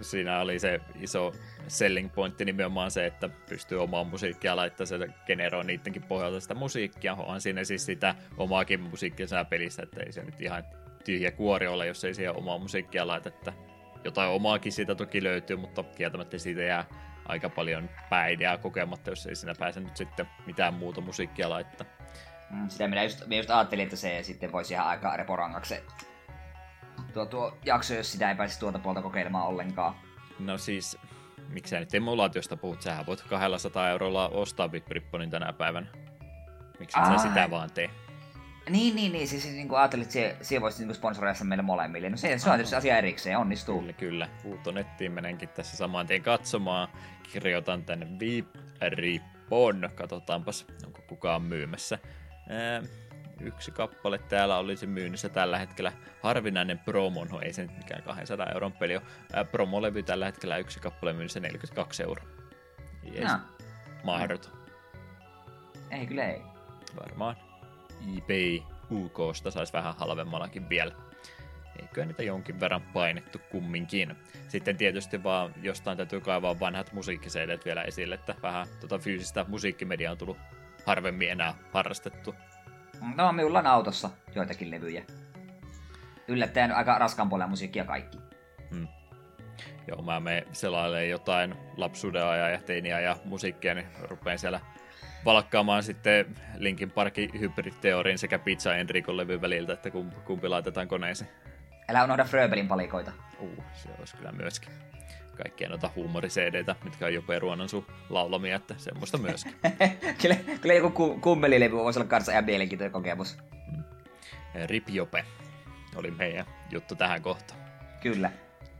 Siinä oli se iso selling pointti nimenomaan se, että pystyy omaa musiikkia laittaa se generoi niidenkin pohjalta sitä musiikkia. On siinä siis sitä omaakin musiikkia pelissä, että ei se nyt ihan tyhjä kuori olla, jos ei siihen omaa musiikkia laita, että jotain omaakin siitä toki löytyy, mutta kieltämättä siitä jää aika paljon päideä kokematta, jos ei siinä pääse nyt sitten mitään muuta musiikkia laittaa. Mm, sitä minä just, minä just ajattelin, että se sitten voisi ihan aika reporangaksi tuo, tuo jakso, jos sitä ei pääsisi tuota puolta kokeilemaan ollenkaan. No siis, miksei nyt emulaatiosta puhut, sähän voit 200 eurolla ostaa Vipripponin tänä päivänä. Miksi sä sitä vaan tee? Niin, niin, niin. Siis, siis niin kuin ajattelin, että se, se voisi niin sponsoroida meille molemmille. No se, se on tietysti asia erikseen, onnistuu. Kyllä, kyllä. Huutonettiin menenkin tässä saman tien katsomaan. Kirjoitan tänne Viipripon. Katsotaanpas, onko kukaan myymässä. Ää, yksi kappale täällä olisi myynnissä tällä hetkellä. Harvinainen promo, no ei se nyt mikään 200 euron peli ole. promolevy tällä hetkellä yksi kappale myynnissä 42 euroa. Jees. No. Mahdoton. Ei kyllä ei. Varmaan eBay UKsta saisi vähän halvemmallakin vielä. Eikö niitä jonkin verran painettu kumminkin. Sitten tietysti vaan jostain täytyy kaivaa vanhat musiikkiseidet vielä esille, että vähän tota fyysistä musiikkimediaa on tullut harvemmin enää harrastettu. No, minulla on autossa joitakin levyjä. Yllättäen aika raskaan puolen musiikkia kaikki. Hmm. Joo, mä me selailemaan jotain lapsuuden ja teiniä ja musiikkia, niin rupean siellä valkkaamaan sitten Linkin Parkin hybrid sekä Pizza Enricon levyn väliltä, että kumpi, kumpi laitetaan koneeseen. Älä unohda Fröbelin palikoita. Uh, se olisi kyllä myöskin. Kaikkia noita huumoriseedeitä, mitkä on jo peruanan sun laulamia, että semmoista myöskin. kyllä, kyllä joku kummelilevy voisi olla kanssa ihan mielenkiintoinen kokemus. Mm. Rip Jope oli meidän juttu tähän kohtaan. Kyllä.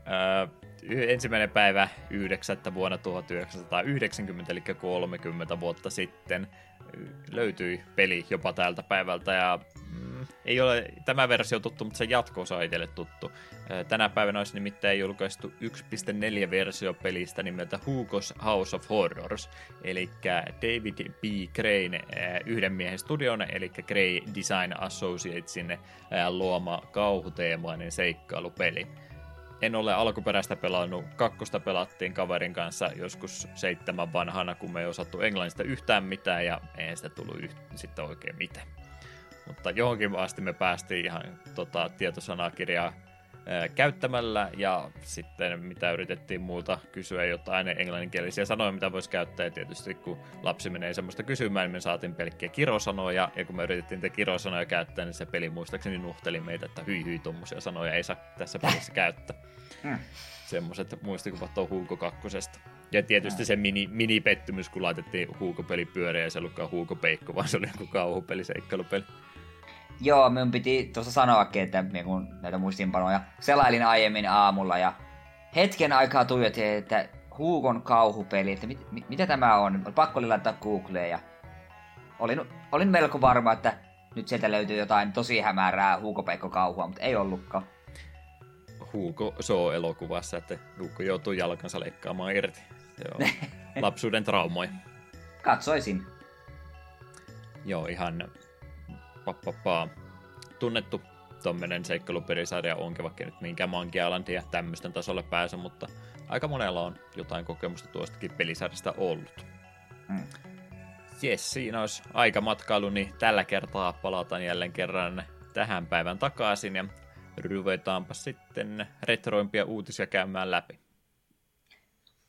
Öö, ensimmäinen päivä 9. vuonna 1990, eli 30 vuotta sitten, löytyi peli jopa tältä päivältä ja mm, ei ole tämä versio tuttu, mutta se jatko on itselle tuttu. Tänä päivänä olisi nimittäin julkaistu 1.4 versio pelistä nimeltä Hugo's House of Horrors, eli David B. Crane yhden miehen studion, eli Gray Design Associatesin luoma kauhuteemainen seikkailupeli en ole alkuperäistä pelannut. Kakkosta pelattiin kaverin kanssa joskus seitsemän vanhana, kun me ei osattu englannista yhtään mitään ja ei sitä tullut yht- sitten oikein mitään. Mutta johonkin asti me päästiin ihan tota, tietosanakirjaa käyttämällä ja sitten mitä yritettiin muuta kysyä jotain englanninkielisiä sanoja, mitä voisi käyttää. Ja tietysti kun lapsi menee semmoista kysymään, niin me saatiin pelkkiä kirosanoja ja kun me yritettiin niitä kirosanoja käyttää, niin se peli muistaakseni nuhteli meitä, että hyi hyi, tuommoisia sanoja ei saa tässä pelissä käyttää. Mm. Semmoiset muistikuvat on Huuko kakkosesta. Ja tietysti mm. se mini, mini-pettymys, kun laitettiin Huuko-peli pyöreä ja se ollutkaan Huuko Peikko, vaan se oli joku kauhupeli, seikkailupeli. Joo, minun piti tuossa sanoakin, että kun näitä muistinpanoja selailin aiemmin aamulla ja hetken aikaa tuijotin, että Huukon kauhupeli, että mit, mit, mitä tämä on. Pakko oli laittaa Googleen ja olin, olin melko varma, että nyt sieltä löytyy jotain tosi hämärää Huuko-Peikko kauhua, mutta ei ollutkaan. Huuko soo elokuvassa, että Huuko joutuu jalkansa leikkaamaan irti. On lapsuuden traumoja. Katsoisin. Joo, ihan Pappapaa. Tunnettu tuommoinen seikkailupelisarja onkin, vaikka nyt minkään Monkey ja tämmöisten tasolle pääse, mutta aika monella on jotain kokemusta tuostakin pelisarjasta ollut. Mm. Jes, siinä olisi matkailu, niin tällä kertaa palataan jälleen kerran tähän päivän takaisin ja ruvetaanpa sitten retroimpia uutisia käymään läpi.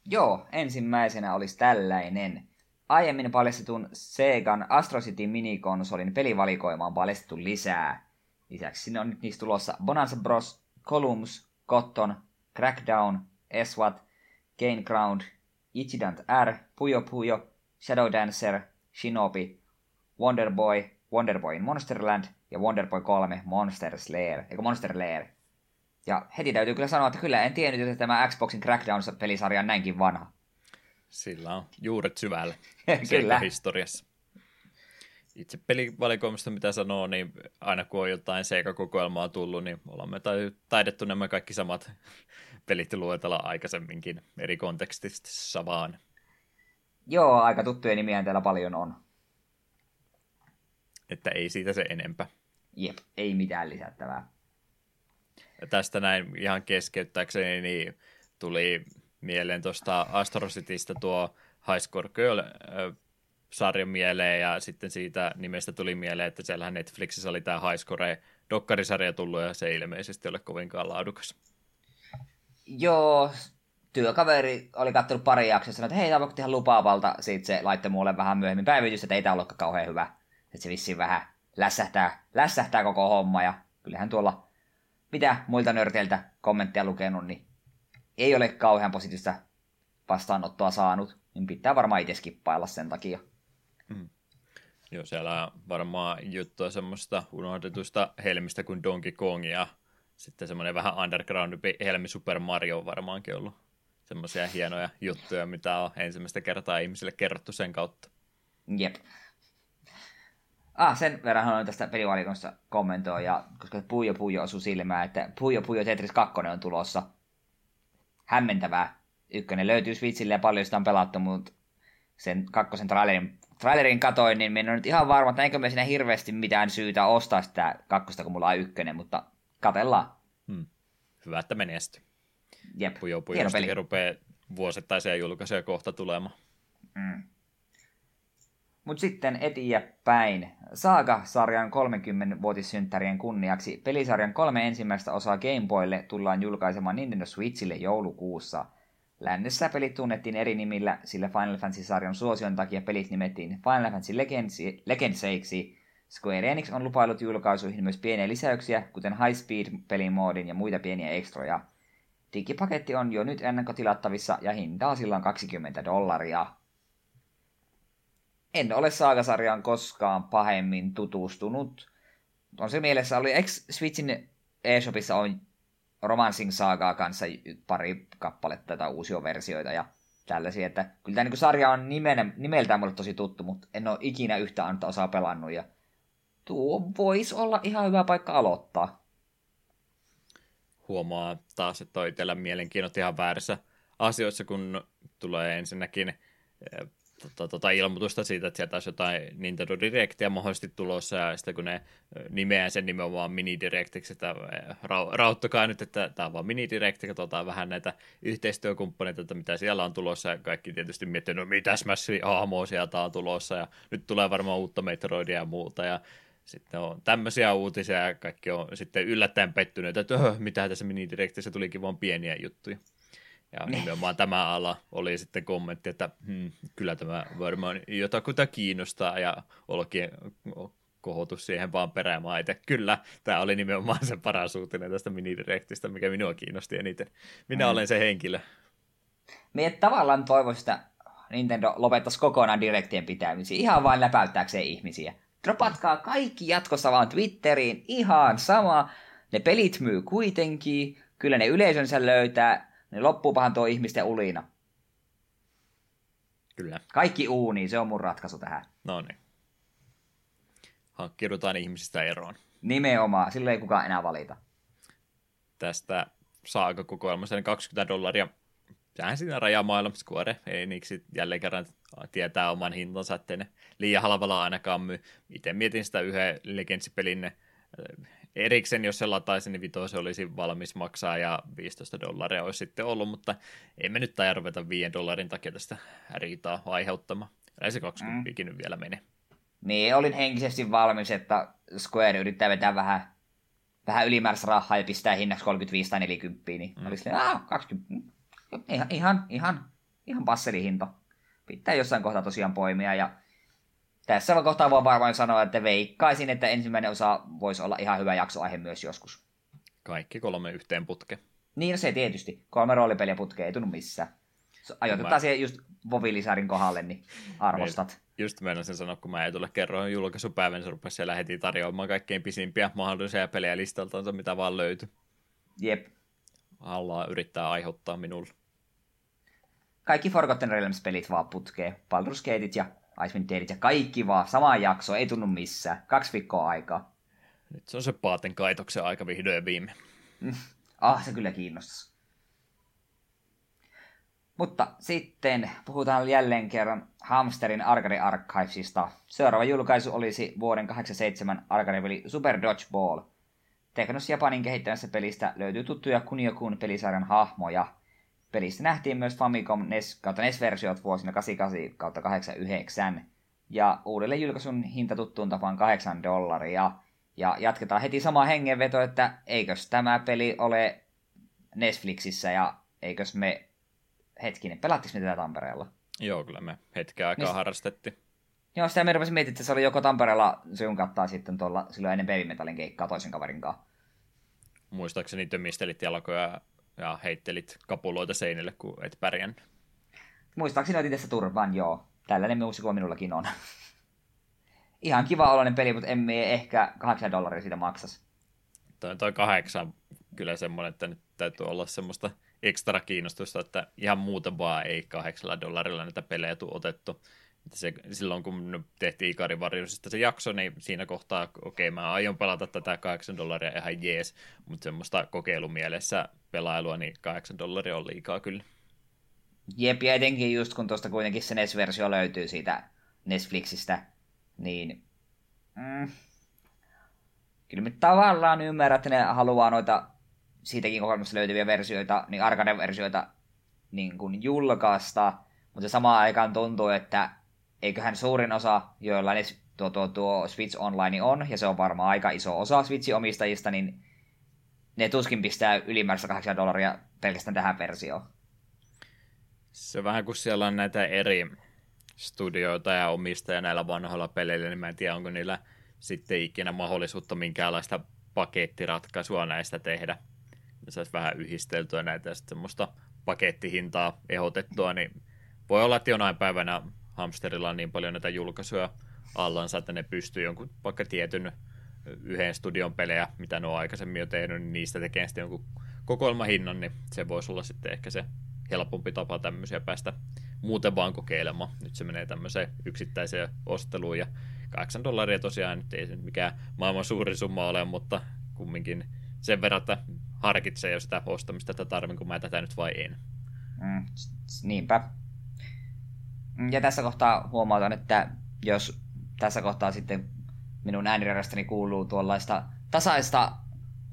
Joo, ensimmäisenä olisi tällainen. Aiemmin paljastetun Segan Astro City minikonsolin pelivalikoima on paljastettu lisää. Lisäksi sinne on nyt niistä tulossa Bonanza Bros, Columns, Cotton, Crackdown, SWAT, Gain Ground, Ichidant R, Puyo Puyo, Shadow Dancer, Shinobi, Wonderboy, Wonderboy in Monsterland ja Wonderboy 3 Monster Slayer, eikö Monster Lair. Ja heti täytyy kyllä sanoa, että kyllä en tiennyt, että tämä Xboxin Crackdown-pelisarja on näinkin vanha. Sillä on juuret syvällä kyllä. historiassa. Itse pelivalikoimista, mitä sanoo, niin aina kun on jotain Sega-kokoelmaa tullut, niin olemme taidettu nämä kaikki samat pelit luetella aikaisemminkin eri kontekstissa vaan. Joo, aika tuttuja nimiä täällä paljon on. Että ei siitä se enempää. Jep, ei mitään lisättävää. Ja tästä näin ihan keskeyttääkseni, niin tuli mieleen tuosta Astro Citystä tuo High Score Girl sarja mieleen ja sitten siitä nimestä tuli mieleen, että siellähän Netflixissä oli tämä High Score dokkarisarja tullut ja se ei ilmeisesti ole kovinkaan laadukas. Joo, työkaveri oli katsonut pari jaksoa ja sanoi, että hei, tämä ihan lupaavalta. Sitten se laittoi mulle vähän myöhemmin päivitys, että ei tämä ollutkaan kauhean hyvä. Että se vissiin vähän lässähtää, lässähtää koko homma ja kyllähän tuolla mitä muilta nörteiltä kommentteja lukenut, niin ei ole kauhean positiivista vastaanottoa saanut, niin pitää varmaan itse skippailla sen takia. Hmm. Joo, siellä on varmaan juttua semmoista unohdetusta helmistä kuin Donkey Kong ja sitten semmoinen vähän underground helmi Super Mario on varmaankin ollut semmoisia hienoja juttuja, mitä on ensimmäistä kertaa ihmisille kerrottu sen kautta. Jep. Ah, sen verran on tästä pelivalikosta kommentoi, ja koska Puyo Puyo osui silmään, että Puyo Puyo Tetris 2 on tulossa. Hämmentävää. Ykkönen löytyy Switchille ja paljon sitä on pelattu, mutta sen kakkosen trailerin, trailerin katoin, niin minä on nyt ihan varma, että enkö me siinä hirveästi mitään syytä ostaa sitä kakkosta, kun mulla on ykkönen, mutta katellaan. Hmm. Hyvä, että menestyy. Jep, Puyo Puyostakin rupeaa vuosittaisia julkaisuja kohta tulemaan. Mm. Mutta sitten eteenpäin. Saaga-sarjan 30-vuotissynttärien kunniaksi pelisarjan kolme ensimmäistä osaa Game Boylle tullaan julkaisemaan Nintendo Switchille joulukuussa. Lännessä pelit tunnettiin eri nimillä, sillä Final Fantasy-sarjan suosion takia pelit nimettiin Final Fantasy Legendseiksi. Square Enix on lupailut julkaisuihin myös pieniä lisäyksiä, kuten High Speed-pelimoodin ja muita pieniä ekstroja. Digipaketti on jo nyt ennakkotilattavissa ja hintaa sillä on 20 dollaria en ole Saagasarjaan koskaan pahemmin tutustunut. On se mielessä oli, eikö Switchin eShopissa on Romancing Saagaa kanssa pari kappaletta tai uusia versioita ja tällaisia, että kyllä tämä niin sarja on nimen, nimeltään mulle tosi tuttu, mutta en ole ikinä yhtä antaa osaa pelannut ja tuo voisi olla ihan hyvä paikka aloittaa. Huomaa taas, että on itsellä mielenkiinnot ihan väärässä asioissa, kun tulee ensinnäkin eh, tota, tota ilmoitusta siitä, että sieltä olisi jotain Nintendo Directia mahdollisesti tulossa, ja sitten kun ne nimeää sen nimenomaan mini Directiksi, että ra- rauttakaa nyt, että tämä on vaan mini Direct, katsotaan vähän näitä yhteistyökumppaneita, että mitä siellä on tulossa, ja kaikki tietysti miettii, no mitä Smash Aamoa sieltä on tulossa, ja nyt tulee varmaan uutta Metroidia ja muuta, ja sitten on tämmöisiä uutisia, ja kaikki on sitten yllättäen pettyneitä, että mitä tässä mini Directissä tulikin vaan pieniä juttuja. Ja niin. nimenomaan tämä ala oli sitten kommentti, että hmm, kyllä tämä varmaan jotakuta kiinnostaa ja olkin kohotus siihen vaan peräämään, että kyllä, tämä oli nimenomaan se paras uutinen tästä minidirektistä, mikä minua kiinnosti eniten. Minä mm. olen se henkilö. Me tavallaan toivoisi, että Nintendo lopettaisi kokonaan direktien pitämisiä, ihan vain läpäyttääkseen ihmisiä. Dropatkaa kaikki jatkossa vaan Twitteriin, ihan sama. Ne pelit myy kuitenkin, kyllä ne yleisönsä löytää, niin loppuupahan tuo ihmisten ulina. Kyllä. Kaikki uuni, se on mun ratkaisu tähän. No niin. Hankkiudutaan ihmisistä eroon. Nimenomaan, sillä ei kukaan enää valita. Tästä saaka-kokoelmasta 20 dollaria. Sehän siinä rajamailla Square Enix jälleen kerran tietää oman hintansa, ettei ne liian halvalla ainakaan myy. Itse mietin sitä yhden Legends-pelin erikseen, jos se lataisi, niin vitosen olisi valmis maksaa ja 15 dollaria olisi sitten ollut, mutta emme nyt taida ruveta 5 dollarin takia tästä riitaa aiheuttamaan. Ei se 20 mm. nyt vielä mene. Niin, olin henkisesti valmis, että Square yrittää vetää vähän, vähän ylimääräistä rahaa ja pistää hinnaksi 35 tai 40, niin mm. oli silleen, 20, ihan, ihan, ihan, ihan passelihinta. Pitää jossain kohtaa tosiaan poimia ja tässä kohtaa voi varmaan sanoa, että veikkaisin, että ensimmäinen osa voisi olla ihan hyvä jaksoaihe myös joskus. Kaikki kolme yhteen putke. Niin, no se tietysti. Kolme roolipeliä putkeen ei tunnu missään. Ajoitetaan mä... siihen just Vovilisarin kohdalle, niin arvostat. Niin, just mä sen sanoa, kun mä ei tule kerroin julkaisupäivän, se rupesi siellä heti tarjoamaan kaikkein pisimpiä mahdollisia pelejä listaltansa, mitä vaan löytyi. Jep. Allah yrittää aiheuttaa minulle. Kaikki Forgotten Realms-pelit vaan putkeen. Baldur's Gateit ja Icewind Dalit ja kaikki vaan, sama jakso, ei tunnu missään. Kaksi viikkoa aikaa. Nyt se on se Paaten kaitoksen aika vihdoin ja viime. Mm. Ah, se kyllä kiinnostaa. Mutta sitten puhutaan jälleen kerran Hamsterin Arcade Archivesista. Seuraava julkaisu olisi vuoden 87 arcade-peli Super Dodgeball. Teknos Japanin kehittämässä pelistä löytyy tuttuja Kunio-kun pelisarjan hahmoja – Pelistä nähtiin myös Famicom NES kautta NES-versiot vuosina 88 kautta 89. Ja uudelle julkaisun hinta tuttuun tapaan 8 dollaria. Ja jatketaan heti sama hengenveto, että eikös tämä peli ole Netflixissä ja eikös me hetkinen, pelattiinko me tätä Tampereella? Joo, kyllä me hetken aikaa niin, harrastettiin. Joo, sitä me rupesin miettimään, että se oli joko Tampereella sun kattaa sitten tuolla silloin ennen Baby Metalin keikkaa toisen kaverin kanssa. Muistaakseni tömistelit jalkoja ja heittelit kapuloita seinille, kun et pärjännyt. Muistaakseni otin tässä turvan, joo. Tällainen muusikko minullakin on. Ihan kiva oloinen peli, mutta emme ehkä 8 dollaria siitä maksas. Toi, toi kahdeksan kyllä semmoinen, että nyt täytyy olla semmoista ekstra kiinnostusta, että ihan muuten vaan ei kahdeksalla dollarilla näitä pelejä tule otettu. Se, silloin kun tehtiin Ikarin varjosista se jakso, niin siinä kohtaa, okei, okay, mä aion pelata tätä 8 dollaria ihan jees, mutta semmoista kokeilumielessä pelailua, niin 8 dollaria on liikaa kyllä. Jep, ja etenkin just kun tuosta kuitenkin se NES-versio löytyy siitä Netflixistä, niin mm, kyllä mä tavallaan ymmärrän, että ne haluaa noita siitäkin kokoelmasta löytyviä versioita, niin arcade-versioita niin kuin julkaista, mutta samaan aikaan tuntuu, että eiköhän suurin osa, joilla ne tuo, tuo, tuo Switch Online on, ja se on varmaan aika iso osa Switchin omistajista, niin ne tuskin pistää ylimääräistä 8 dollaria pelkästään tähän versioon. Se on vähän kuin siellä on näitä eri studioita ja omistajia näillä vanhoilla peleillä, niin mä en tiedä, onko niillä sitten ikinä mahdollisuutta minkäänlaista pakettiratkaisua näistä tehdä. Ne saisi vähän yhdisteltyä näitä ja sitten semmoista pakettihintaa ehdotettua, niin voi olla, että jonain päivänä Hamsterilla on niin paljon näitä julkaisuja allansa, että ne pystyy jonkun vaikka tietyn yhden studion pelejä, mitä ne on aikaisemmin jo tehnyt, niin niistä tekee sitten jonkun kokoelmahinnan, niin se voisi olla sitten ehkä se helpompi tapa tämmöisiä päästä muuten vaan kokeilemaan. Nyt se menee tämmöiseen yksittäiseen osteluun ja 8 dollaria tosiaan nyt ei se mikään maailman suuri summa ole, mutta kumminkin sen verran, että harkitsee jo sitä ostamista, että tarvin, kun mä tätä nyt vai en. Mm, niinpä. Ja tässä kohtaa huomautan, että jos tässä kohtaa sitten minun ääniradastani kuuluu tuollaista tasaista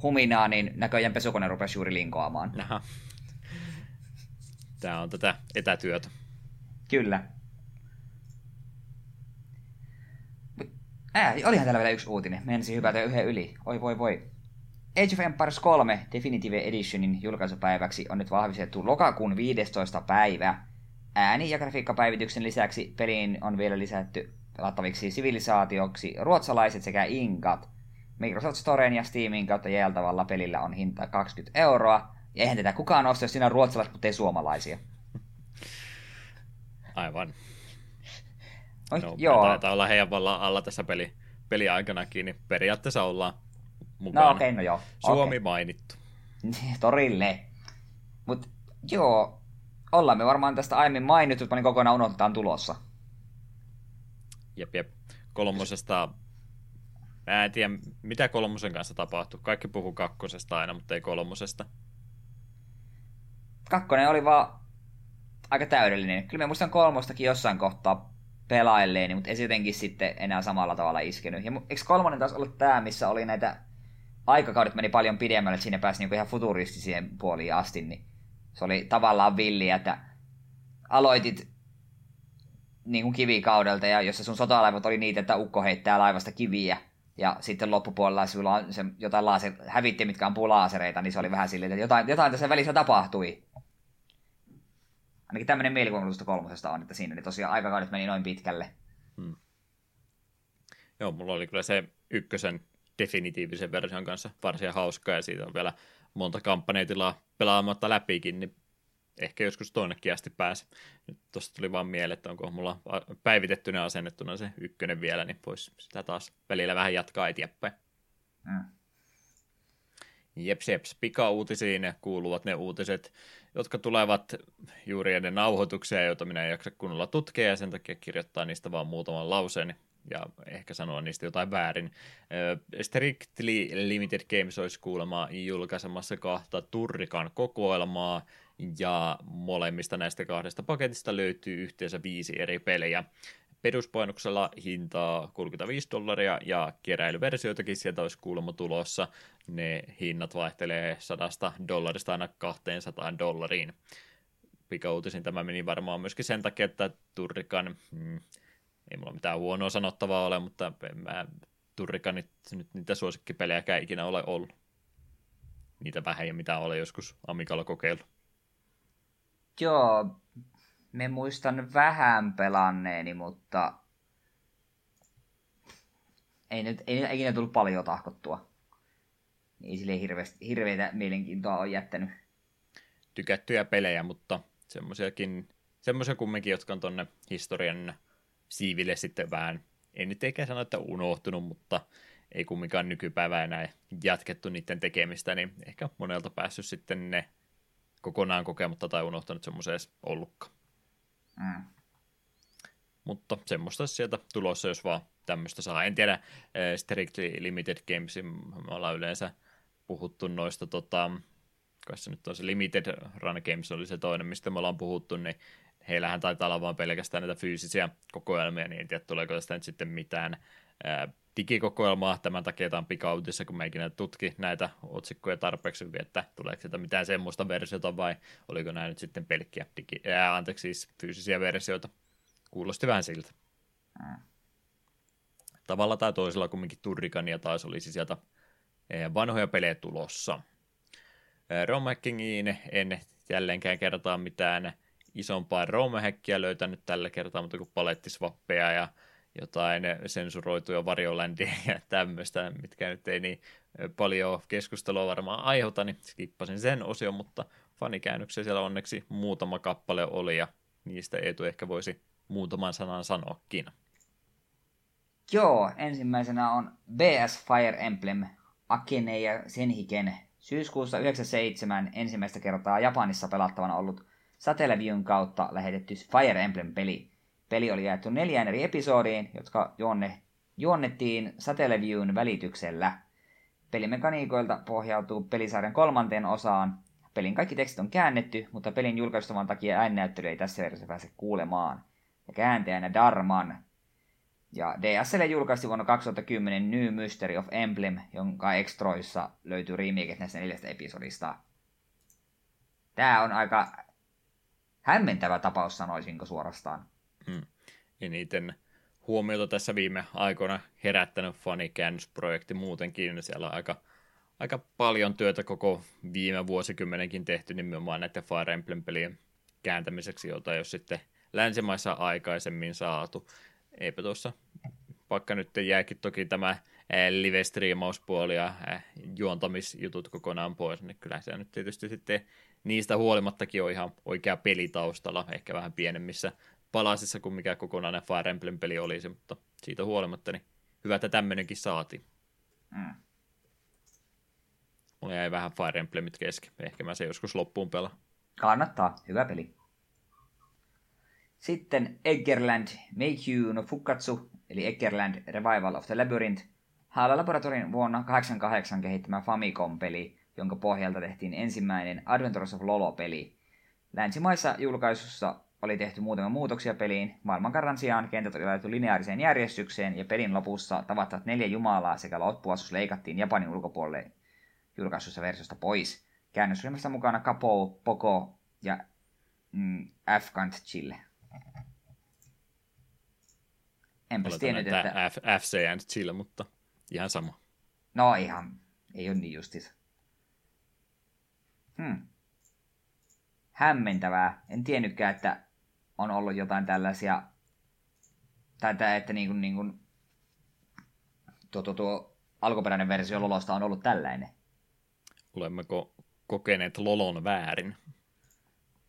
huminaa, niin näköjään pesukone rupesi juuri linkoamaan. Aha. Tämä on tätä etätyötä. Kyllä. Ää, olihan täällä vielä yksi uutinen. Menisi hypätä yhden yli. Oi voi voi. Age of Empires 3 Definitive Editionin julkaisupäiväksi on nyt vahvistettu lokakuun 15. päivä. Ääni- ja grafiikkapäivityksen lisäksi peliin on vielä lisätty pelattaviksi sivilisaatioksi ruotsalaiset sekä inkat. Microsoft Storen ja Steamin kautta jaeltavalla pelillä on hinta 20 euroa. Ja eihän tätä kukaan osta, jos siinä on ruotsalaiset, mutta ei suomalaisia. Aivan. Oi, no, joo. Taitaa olla heidän vallan alla tässä peli, peliaikanakin, niin periaatteessa ollaan mukana. No okei, okay, no joo. Suomi okay. mainittu. Torille. Mutta joo, ollaan me varmaan tästä aiemmin mainittu, mutta niin kokonaan unohdetaan tulossa. Jep, jep. Kolmosesta, mä en tiedä, mitä kolmosen kanssa tapahtuu. Kaikki puhuu kakkosesta aina, mutta ei kolmosesta. Kakkonen oli vaan aika täydellinen. Kyllä mä muistan kolmostakin jossain kohtaa pelailleen, mutta ei se jotenkin sitten enää samalla tavalla iskenyt. Ja eikö kolmonen taas ollut tämä, missä oli näitä aikakaudet meni paljon pidemmälle, että sinne pääsi niinku ihan futuristiseen puoliin asti, niin se oli tavallaan villiä, että aloitit niin kuin kivikaudelta, ja jossa sun sotalaivat oli niitä, että ukko heittää laivasta kiviä, ja sitten loppupuolella sulla on se jotain laase, hävitti, mitkä ampuu laasereita, niin se oli vähän silleen, että jotain, jotain tässä välissä tapahtui. Ainakin tämmöinen mielikuva tuosta kolmosesta on, että siinä niin tosiaan aikakaudet meni noin pitkälle. Hmm. Joo, mulla oli kyllä se ykkösen definitiivisen version kanssa varsin hauskaa, ja siitä on vielä monta kampanjatilaa pelaamatta läpikin, niin ehkä joskus tonnekin asti pääse. Nyt tuosta tuli vaan mieleen, että onko mulla päivitettynä asennettuna se ykkönen vielä, niin voisi sitä taas välillä vähän jatkaa eteenpäin. Mm. Jeps, jeps. Pika-uutisiin kuuluvat ne uutiset, jotka tulevat juuri ennen nauhoituksia, joita minä en jaksa kunnolla tutkia, ja sen takia kirjoittaa niistä vaan muutaman lauseen, ja ehkä sanoa niistä jotain väärin. Strictly Limited Games olisi kuulemma julkaisemassa kahta Turrikan kokoelmaa, ja molemmista näistä kahdesta paketista löytyy yhteensä viisi eri pelejä. Peruspainoksella hintaa 35 dollaria ja keräilyversioitakin sieltä olisi kuulemma tulossa. Ne hinnat vaihtelee 100 dollarista aina 200 dollariin. Pikauutisin tämä meni varmaan myöskin sen takia, että Turrikan, hmm, ei mulla mitään huonoa sanottavaa ole, mutta en mä Turrikan nyt, niitä suosikkipelejäkään ikinä ole ollut. Niitä vähän ja mitä olen joskus Amikalla kokeillut. Joo, me muistan vähän pelanneeni, mutta ei nyt ei, ei ikinä tullut paljon tahkottua. Ei sille hirveästi, hirveitä mielenkiintoa on jättänyt. Tykättyjä pelejä, mutta semmoisiakin, semmoisia kumminkin, jotka on tonne historian siiville sitten vähän, en nyt eikä sano, että unohtunut, mutta ei kumminkaan nykypäivää enää jatkettu niiden tekemistä, niin ehkä monelta päässyt sitten ne kokonaan kokematta tai unohtanut semmoisen edes ollutkaan. Mm. Mutta semmoista sieltä tulossa, jos vaan tämmöistä saa. En tiedä, eh, Strictly Limited Games, me ollaan yleensä puhuttu noista, tota, kai se nyt on se Limited Run Games oli se toinen, mistä me ollaan puhuttu, niin heillähän taitaa olla vaan pelkästään näitä fyysisiä kokoelmia, niin en tiedä, tuleeko tästä nyt sitten mitään digikokoelmaa. Tämän takia tämä on pikautissa, kun meikin tutki näitä otsikkoja tarpeeksi hyvin, että tuleeko sieltä mitään semmoista versiota vai oliko nämä nyt sitten pelkkiä digi, ää, anteeksi, siis fyysisiä versioita. Kuulosti vähän siltä. Mm. Tavalla tai toisella kumminkin Turrikania taas olisi sieltä vanhoja pelejä tulossa. Romhackingiin en jälleenkään kertaa mitään isompaa romhackia löytänyt tällä kertaa, mutta kuin palettisvappeja ja jotain sensuroituja varioländiä ja tämmöistä, mitkä nyt ei niin paljon keskustelua varmaan aiheuta, niin skippasin sen osion, mutta fanikäännöksiä siellä onneksi muutama kappale oli ja niistä Eetu ehkä voisi muutaman sanan sanoakin. Joo, ensimmäisenä on BS Fire Emblem Akene ja Senhiken syyskuussa 97 ensimmäistä kertaa Japanissa pelattavana ollut Satellaviewn kautta lähetetty Fire Emblem-peli. Peli oli jaettu neljään eri episodiin, jotka juonne, juonnettiin Satelleviewn välityksellä. Pelimekaniikoilta pohjautuu pelisarjan kolmanteen osaan. Pelin kaikki tekstit on käännetty, mutta pelin julkaistuvan takia äännäyttely ei tässä versiossa pääse kuulemaan. Ja kääntäjänä Darman. Ja DSL julkaisi vuonna 2010 New Mystery of Emblem, jonka Extroissa löytyy remake näistä neljästä episodista. Tämä on aika hämmentävä tapaus, sanoisinko suorastaan. Hmm. Eniten huomiota tässä viime aikoina herättänyt fanikäännösprojekti muutenkin. Siellä on aika, aika paljon työtä koko viime vuosikymmenenkin tehty nimenomaan näiden Fire Emblem-pelien kääntämiseksi, jota jos sitten länsimaissa aikaisemmin saatu. Eipä tuossa, vaikka nyt jääkin toki tämä live-striimauspuoli ja juontamisjutut kokonaan pois, niin kyllä se nyt tietysti sitten niistä huolimattakin on ihan oikea peli taustalla, ehkä vähän pienemmissä palasissa kuin mikä kokonainen Fire Emblem-peli olisi, mutta siitä huolimatta niin hyvä, että tämmöinenkin saatiin. Mm. Mulla jäi vähän Fire Emblemit kesken. Ehkä mä se joskus loppuun pelaan. Kannattaa. Hyvä peli. Sitten Eggerland Meikyu no Fukatsu, eli Eggerland Revival of the Labyrinth, Hala Laboratorin vuonna 1988 kehittämä Famicom-peli, jonka pohjalta tehtiin ensimmäinen Adventures of Lolo-peli. Länsimaissa julkaisussa oli tehty muutamia muutoksia peliin. Maailmankartan sijaan kentät oli laitettu lineaariseen järjestykseen ja pelin lopussa tavattavat neljä jumalaa sekä loppuasus leikattiin Japanin ulkopuolelle julkaisussa versiosta pois. Käännösryhmässä mukana Kapo, Poko ja mm, f Chille. Enpäs tiennyt, että... F, FC and Chill, mutta ihan sama. No ihan, ei ole niin justis. Hmm. Hämmentävää. En tiennytkään, että on ollut jotain tällaisia, tai että, että niin kuin, niin kuin, tuo, tuo, tuo alkuperäinen versio Lolosta on ollut tällainen. Olemmeko kokeneet Lolon väärin?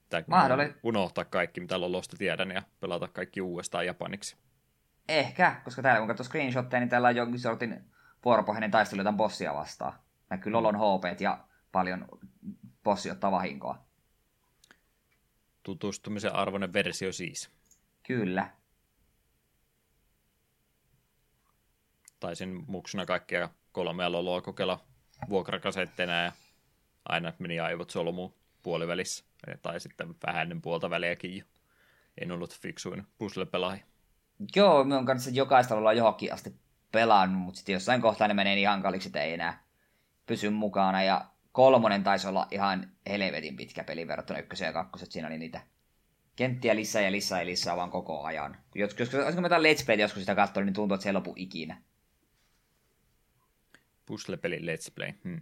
Tai unohtaa kaikki, mitä Lolosta tiedän, ja pelata kaikki uudestaan japaniksi. Ehkä, koska täällä kun katsoo screenshotteja, niin täällä on jonkin sortin vuoropohjainen taistelu jotain bossia vastaan. Näkyy Lolon HP ja paljon bossi ottaa vahinkoa. Tutustumisen arvoinen versio siis. Kyllä. Taisin muksuna kaikkia kolmea loloa kokeilla vuokrakasetteina ja aina meni aivot solmuun puolivälissä. Tai sitten vähän ennen puolta väliäkin. En ollut fiksuin puzzle-pelaaja. Joo, minun kanssa jokaista ollaan johonkin asti pelannut, mutta sitten jossain kohtaa ne menee niin hankaliksi, että ei enää pysy mukana. Ja kolmonen taisi olla ihan helvetin pitkä peli verrattuna ykköseen ja kakkoset. Siinä oli niitä kenttiä lisää ja lisää ja lisää vaan koko ajan. Joskus, joskus olisiko mä jotain Let's Play joskus sitä katsoin, niin tuntuu, että se ei lopu ikinä. Puzzle-peli Let's Play. Hmm.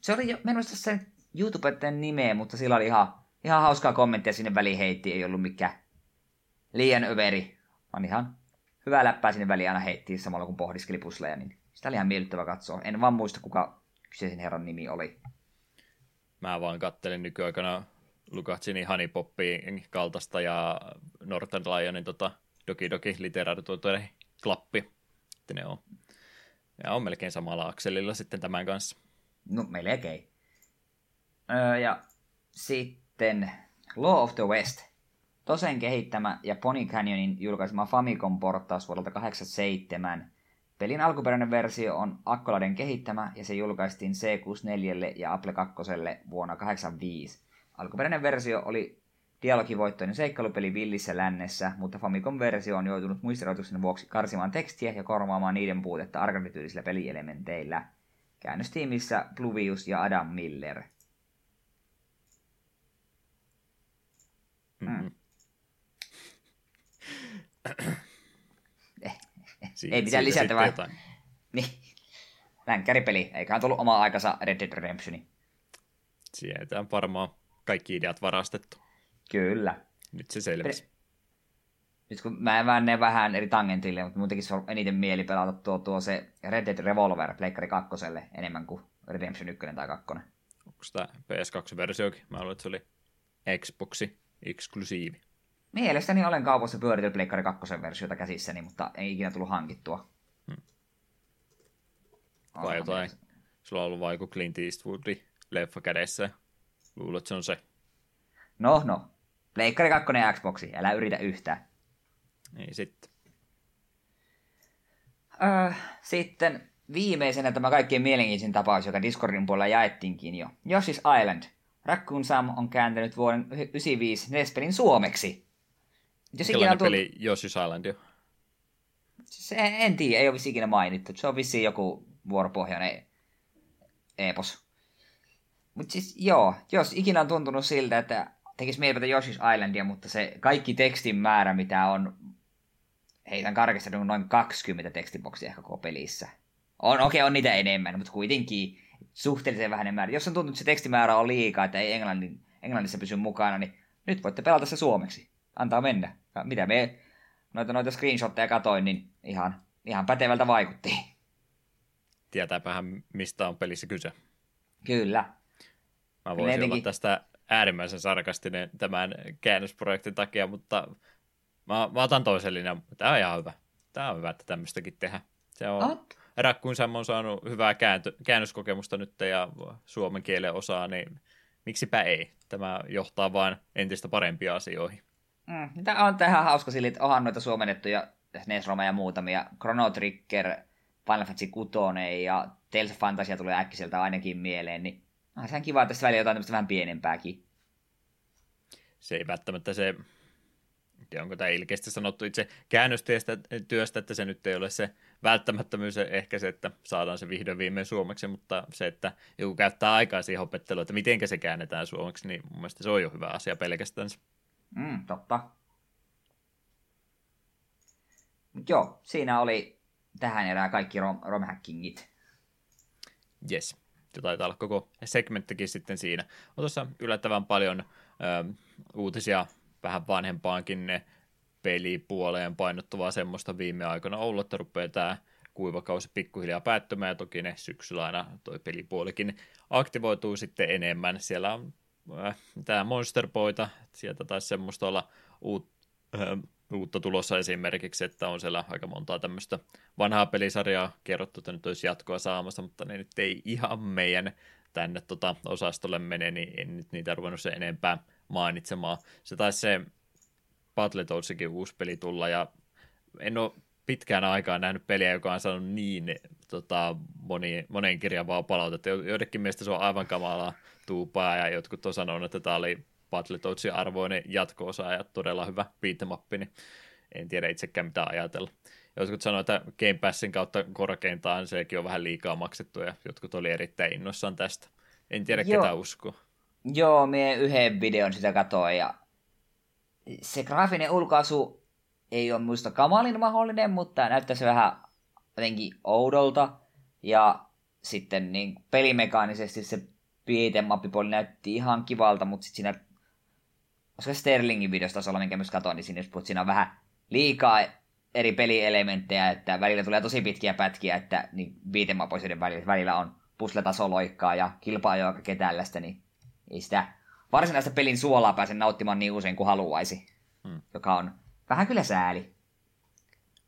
Se oli jo, minusta se YouTubetten nimeä, mutta sillä oli ihan, ihan hauskaa kommenttia sinne väliin heitti. Ei ollut mikään liian överi, vaan ihan hyvää läppää sinne väliin aina heitti samalla kun pohdiskeli pusleja, niin sitä oli ihan miellyttävä katsoa. En vaan muista, kuka kyseisen herran nimi oli. Mä vaan kattelin nykyaikana Lukatsini Honeypoppin kaltaista ja Northern Lionin tota, Doki Doki literatuutoiden klappi. Että ne on. Ja on melkein samalla akselilla sitten tämän kanssa. No melkein. Öö, ja sitten Law of the West. Tosen kehittämä ja Pony Canyonin julkaisema Famicom-portaus vuodelta 87. Pelin alkuperäinen versio on Akkoladen kehittämä ja se julkaistiin C64 ja Apple 2 vuonna 85. Alkuperäinen versio oli dialogivoittoinen seikkailupeli Villissä lännessä, mutta Famicom-versio on joutunut muistirajoituksen vuoksi karsimaan tekstiä ja korvaamaan niiden puutetta arcade pelielementeillä. Käännöstiimissä Pluvius ja Adam Miller. Mm. Siin, ei mitään lisättävää. Niin. Länkkäripeli, eiköhän tullut oma aikansa Red Dead Redemptioni. Sieltä on varmaan kaikki ideat varastettu. Kyllä. Nyt se selvisi. Nyt kun mä väänneen vähän eri tangentille, mutta muutenkin se on eniten mieli pelata tuo, tuo se Red Dead Revolver Pleikkari 2 enemmän kuin Redemption 1 tai 2. Onko tämä PS2-versiokin? Mä luulen, että se oli Xboxi eksklusiivi. Mielestäni olen kaupassa pyöritellyt Pleikkari 2 versiota käsissäni, mutta ei ikinä tullut hankittua. Hmm. Vai jotain, sulla on ollut vaikka Clint Eastwoodin leffa kädessä. Luulet, se on se. No, no. Pleikkari 2 ja Xboxi, älä yritä yhtään. Ei sitten. Öö, sitten viimeisenä tämä kaikkein mielenkiintoisin tapaus, joka Discordin puolella jaettiinkin jo. Yoshi's Island. Raccoon Sam on kääntänyt vuoden 95 Nespelin suomeksi. Jos Millainen tullut... peli Yoshi's Island jo? Se, en tiedä, ei ole ikinä mainittu. Se on vissiin joku vuoropohjainen epos. Mutta siis joo, jos ikinä on tuntunut siltä, että tekisi mieli Yoshi's Islandia, mutta se kaikki tekstin määrä, mitä on, heitän karkeasti noin 20 tekstiboksia ehkä koko pelissä. On, okei, okay, on niitä enemmän, mutta kuitenkin suhteellisen vähän määrä. Jos on tuntunut, että se tekstimäärä on liikaa, että ei englannin, englannissa pysy mukana, niin nyt voitte pelata se suomeksi. Antaa mennä. Mitä me noita, noita screenshotteja katoin, niin ihan, ihan pätevältä vaikutti. Tietääpähän, mistä on pelissä kyse. Kyllä. Mä voisin Kyllä olla tästä äärimmäisen sarkastinen tämän käännösprojektin takia, mutta mä, mä otan toisen linjan. Tämä on ihan hyvä. Tämä on hyvä, että tämmöistäkin tehdään. Se on, oh. Rakkuun Sam on saanut hyvää kääntö, käännöskokemusta nyt ja suomen kielen osaa, niin miksipä ei. Tämä johtaa vain entistä parempia asioihin. Mm, tämä on tähän hauska sillä, että onhan noita suomennettuja ja muutamia. Chrono Trigger, Final Fantasy 6 ja Tales of Fantasia tulee äkkiseltä ainakin mieleen, niin on sehän kiva, että tässä välillä jotain vähän pienempääkin. se ei välttämättä se, onko tämä ilkeästi sanottu itse käännöstyöstä, työstä, että se nyt ei ole se välttämättömyys ehkä se, että saadaan se vihdoin viimein suomeksi, mutta se, että joku käyttää aikaa siihen opetteluun, että miten se käännetään suomeksi, niin mun mielestä se on jo hyvä asia pelkästään. Mm, totta. Mut joo, siinä oli tähän erään kaikki rom- romhackingit. Yes. Se taitaa olla koko segmenttikin sitten siinä. On tuossa yllättävän paljon ö, uutisia vähän vanhempaankin ne pelipuoleen painottuvaa semmoista viime aikoina ollut, että rupeaa tämä kuivakausi pikkuhiljaa päättymään, ja toki ne syksyllä aina toi pelipuolikin aktivoituu sitten enemmän. Siellä on tämä Monster Boyta, sieltä taisi semmoista olla uut, äh, uutta tulossa esimerkiksi, että on siellä aika montaa tämmöistä vanhaa pelisarjaa kerrottu, että nyt olisi jatkoa saamassa, mutta ne nyt ei ihan meidän tänne tota osastolle mene, niin en nyt niitä ruvennut se enempää mainitsemaan. Se taisi se Battletoadsikin uusi peli tulla, ja en ole pitkään aikaan nähnyt peliä, joka on saanut niin tota, moni, monen kirjavaa palautetta. Joidenkin mielestä se on aivan kamalaa tuupaa, ja jotkut on sanonut, että tämä oli Battletoadsin arvoinen jatko-osa ja todella hyvä beatmappi, niin en tiedä itsekään mitä ajatella. Jotkut sanoivat, että Game Passin kautta korkeintaan sekin on vähän liikaa maksettu, ja jotkut oli erittäin innoissaan tästä. En tiedä, Joo. ketä uskoo. Joo, minä yhden videon sitä katoin, ja se graafinen ulkoasu ei ole muista kamalin mahdollinen, mutta näyttää se vähän jotenkin oudolta. Ja sitten niin pelimekaanisesti se beat'em näytti ihan kivalta, mutta sitten siinä, koska Sterlingin videosta taisi olla, minkä myös katsoin, niin siinä, jos siinä on vähän liikaa eri pelielementtejä, että välillä tulee tosi pitkiä pätkiä, että niin beat'em välillä, välillä on pusletasoloikkaa ja kilpaa kaikkea tällaista, niin ei sitä varsinaista pelin suolaa pääse nauttimaan niin usein kuin haluaisi, hmm. joka on vähän kyllä sääli.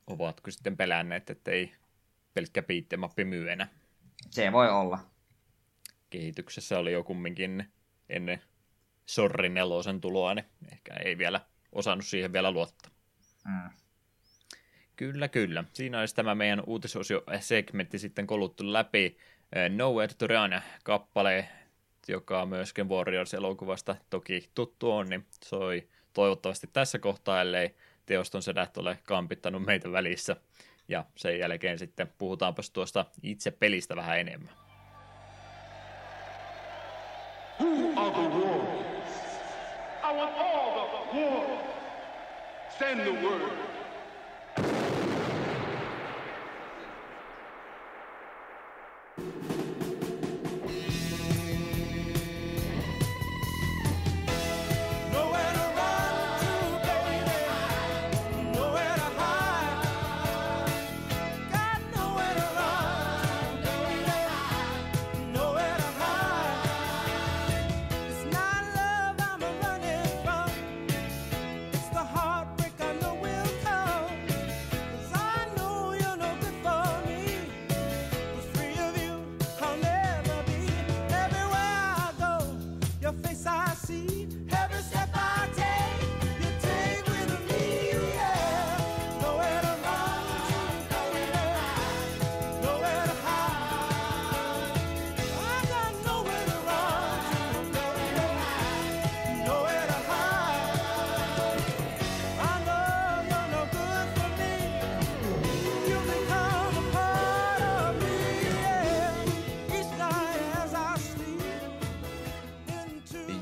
Ovatko sitten pelänneet, että ei pelkkä piittemappi myy enää? Se voi olla. Kehityksessä oli jo kumminkin ennen Sorri nelosen tuloa, niin ehkä ei vielä osannut siihen vielä luottaa. Hmm. Kyllä, kyllä. Siinä olisi tämä meidän uutisosio-segmentti sitten koluttu läpi. Nowhere to Run kappale joka myöskin Warriors-elokuvasta toki tuttu on, niin soi toivottavasti tässä kohtaa, ellei teoston sedät ole kampittanut meitä välissä. Ja sen jälkeen sitten puhutaanpas tuosta itse pelistä vähän enemmän. Who are the warriors? I want all the warriors. Send the word.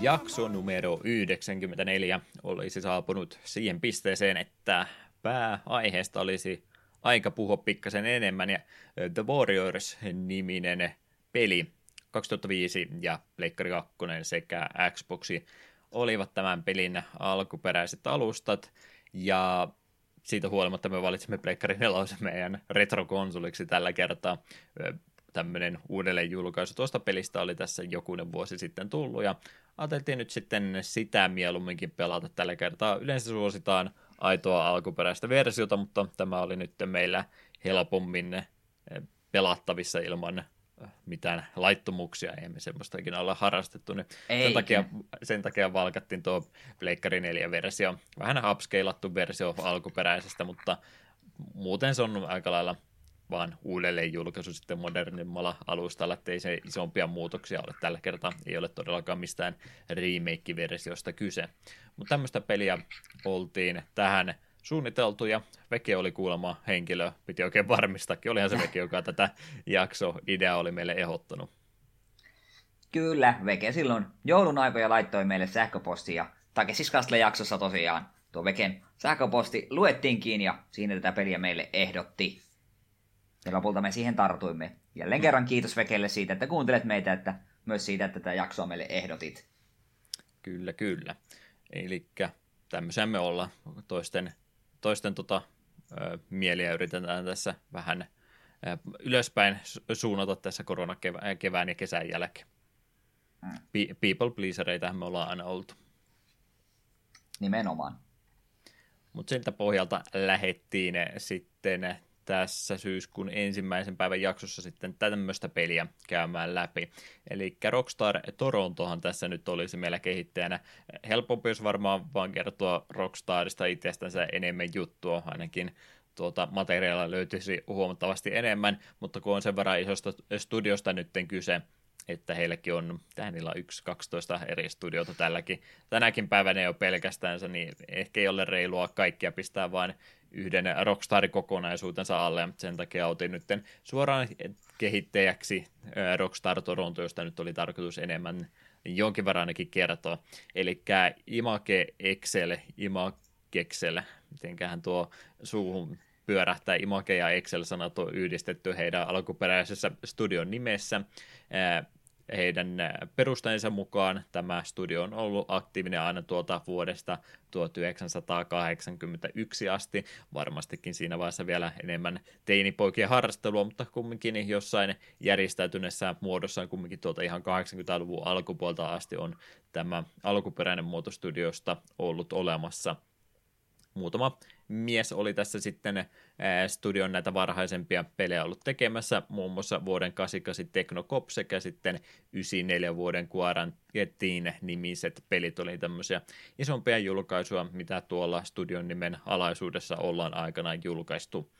Jakso numero 94 olisi saapunut siihen pisteeseen, että pääaiheesta olisi aika puhua pikkasen enemmän, ja The Warriors-niminen peli 2005 ja Pleikkari 2 sekä Xboxi olivat tämän pelin alkuperäiset alustat, ja siitä huolimatta me valitsimme Pleikkari 4 meidän retrokonsoliksi tällä kertaa. Tämmöinen uudelleen julkaisu tuosta pelistä oli tässä jokunen vuosi sitten tullut, ja ajateltiin nyt sitten sitä mieluumminkin pelata tällä kertaa. Yleensä suositaan aitoa alkuperäistä versiota, mutta tämä oli nyt meillä helpommin eh, pelattavissa ilman eh, mitään laittomuuksia, ei me semmoista ikinä olla harrastettu, niin sen takia, sen takia valkattiin tuo Pleikkari 4-versio. Vähän upscalattu versio alkuperäisestä, mutta muuten se on aika lailla vaan uudelleen julkaisu sitten modernimmalla alustalla, ettei se isompia muutoksia ole tällä kertaa. Ei ole todellakaan mistään remake-versiosta kyse. Mutta tämmöistä peliä oltiin tähän suunniteltu ja Veke oli kuulemma henkilö, piti oikein varmistakin, olihan se Veke, joka tätä jakso idea oli meille ehdottanut. Kyllä, Veke silloin joulun aikoja laittoi meille sähköpostia. Takesis jaksossa tosiaan tuo Veken sähköposti luettiinkin ja siinä tätä peliä meille ehdotti. Ja lopulta me siihen tartuimme. Jälleen kerran kiitos Vekelle siitä, että kuuntelet meitä, että myös siitä, että tätä jaksoa meille ehdotit. Kyllä, kyllä. Eli tämmöisiä me ollaan toisten, toisten tota, ö, mieliä yritetään tässä vähän ö, ylöspäin suunnata tässä koronakevään ja kesän jälkeen. Mm. People pleasereita me ollaan aina oltu. Nimenomaan. Mutta siltä pohjalta lähettiin sitten tässä syyskuun ensimmäisen päivän jaksossa sitten tämmöistä peliä käymään läpi. Eli Rockstar Torontohan tässä nyt olisi meillä kehittäjänä. Helpompi olisi varmaan vaan kertoa Rockstarista itsestänsä enemmän juttua, ainakin tuota materiaalia löytyisi huomattavasti enemmän, mutta kun on sen verran isosta studiosta nytten kyse, että heilläkin on, tähän niillä on yksi 12 eri studiota tälläkin, tänäkin päivänä jo pelkästään, niin ehkä ei ole reilua kaikkia pistää vain yhden Rockstar-kokonaisuutensa alle, sen takia otin nyt suoraan kehittäjäksi Rockstar Toronto, josta nyt oli tarkoitus enemmän jonkin verran ainakin kertoa. Eli Imake Excel, Imakexel, mitenköhän tuo suuhun pyörähtää, Imake ja Excel-sanat on yhdistetty heidän alkuperäisessä studion nimessä heidän perustajansa mukaan tämä studio on ollut aktiivinen aina tuolta vuodesta 1981 asti. Varmastikin siinä vaiheessa vielä enemmän teinipoikien harrastelua, mutta kumminkin jossain järjestäytyneessä muodossaan kumminkin tuolta ihan 80-luvun alkupuolta asti on tämä alkuperäinen muotostudiosta ollut olemassa – muutama mies oli tässä sitten studion näitä varhaisempia pelejä ollut tekemässä, muun muassa vuoden 88 Technocop sekä sitten 94 vuoden Quarantine nimiset pelit oli tämmöisiä isompia julkaisuja, mitä tuolla studion nimen alaisuudessa ollaan aikanaan julkaistu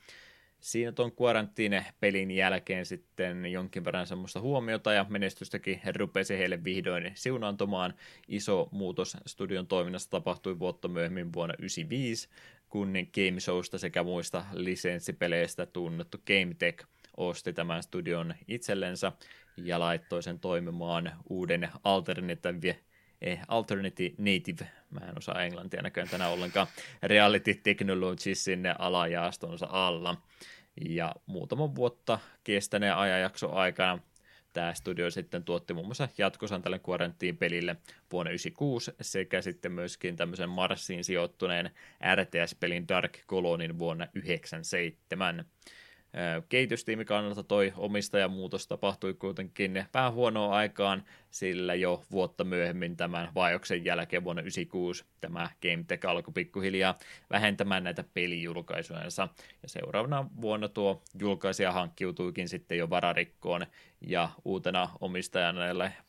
siinä tuon Quarantine-pelin jälkeen sitten jonkin verran semmoista huomiota ja menestystäkin rupesi heille vihdoin siunaantumaan. Iso muutos studion toiminnassa tapahtui vuotta myöhemmin vuonna 1995, kun Game Showsta sekä muista lisenssipeleistä tunnettu Game Tech osti tämän studion itsellensä ja laittoi sen toimimaan uuden alternative eh, Alternative Native, mä en osaa englantia näköjään tänään ollenkaan, Reality Technology sinne alajaastonsa alla. Ja muutaman vuotta kestäneen ajanjakso aikana tämä studio sitten tuotti muun muassa jatkosan tälle Quarantine-pelille vuonna 1996 sekä sitten myöskin tämmöisen Marsiin sijoittuneen RTS-pelin Dark Colonin vuonna 1997 kehitystiimi kannalta toi omistajamuutos tapahtui kuitenkin vähän huonoa aikaan, sillä jo vuotta myöhemmin tämän vaioksen jälkeen vuonna 1996 tämä GameTech alkoi pikkuhiljaa vähentämään näitä pelijulkaisujensa. Ja seuraavana vuonna tuo julkaisija hankkiutuikin sitten jo vararikkoon ja uutena omistajana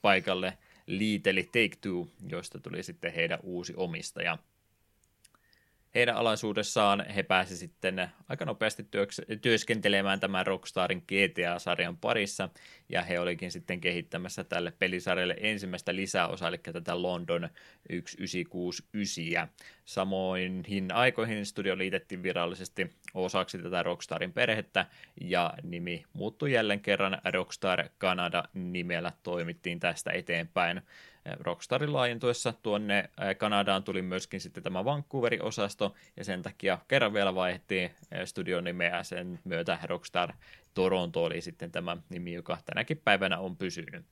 paikalle liiteli Take-Two, josta tuli sitten heidän uusi omistaja – heidän alaisuudessaan he pääsivät sitten aika nopeasti työskentelemään tämän Rockstarin GTA-sarjan parissa, ja he olikin sitten kehittämässä tälle pelisarjalle ensimmäistä lisäosaa, eli tätä London 1969. Samoin aikoihin studio liitettiin virallisesti osaksi tätä Rockstarin perhettä, ja nimi muuttui jälleen kerran Rockstar Canada nimellä toimittiin tästä eteenpäin. Rockstarin laajentuessa tuonne Kanadaan tuli myöskin sitten tämä Vancouverin osasto, ja sen takia kerran vielä vaihdettiin studion nimeä sen myötä Rockstar Toronto oli sitten tämä nimi, joka tänäkin päivänä on pysynyt.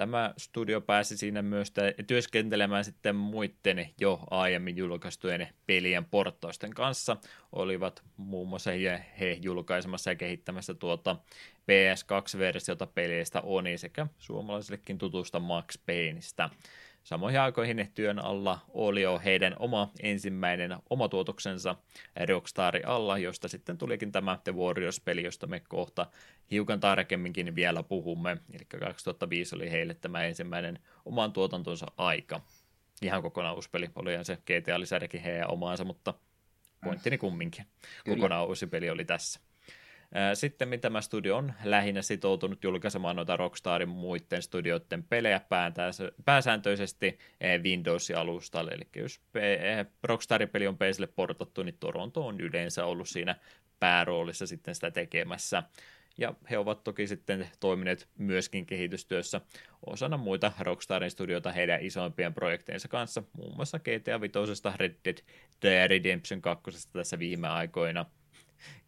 Tämä studio pääsi siinä myös työskentelemään sitten muiden jo aiemmin julkaistujen pelien porttausten kanssa. Olivat muun muassa he, he julkaisemassa ja kehittämässä tuota PS2-versiota peleistä Oni sekä suomalaisillekin tutusta Max Payneista. Samoihin aikoihin työn alla oli jo heidän oma ensimmäinen omatuotoksensa Rockstarin alla, josta sitten tulikin tämä The Warriors-peli, josta me kohta hiukan tarkemminkin vielä puhumme. Eli 2005 oli heille tämä ensimmäinen oman tuotantonsa aika. Ihan kokonaan uusi peli, oli se GTA-lisärikin heidän omaansa, mutta pointtini kumminkin. Kokonaan uusi peli oli tässä. Sitten mitä tämä studio on lähinnä sitoutunut julkaisemaan noita Rockstarin muiden studioiden pelejä pääsääntöisesti Windows-alustalle, eli jos Rockstarin peli on PClle portattu, niin Toronto on yleensä ollut siinä pääroolissa sitten sitä tekemässä ja he ovat toki sitten toimineet myöskin kehitystyössä osana muita Rockstarin studioita heidän isoimpien projekteensa kanssa, muun muassa GTA 5, Red Dead Redemption 2 tässä viime aikoina.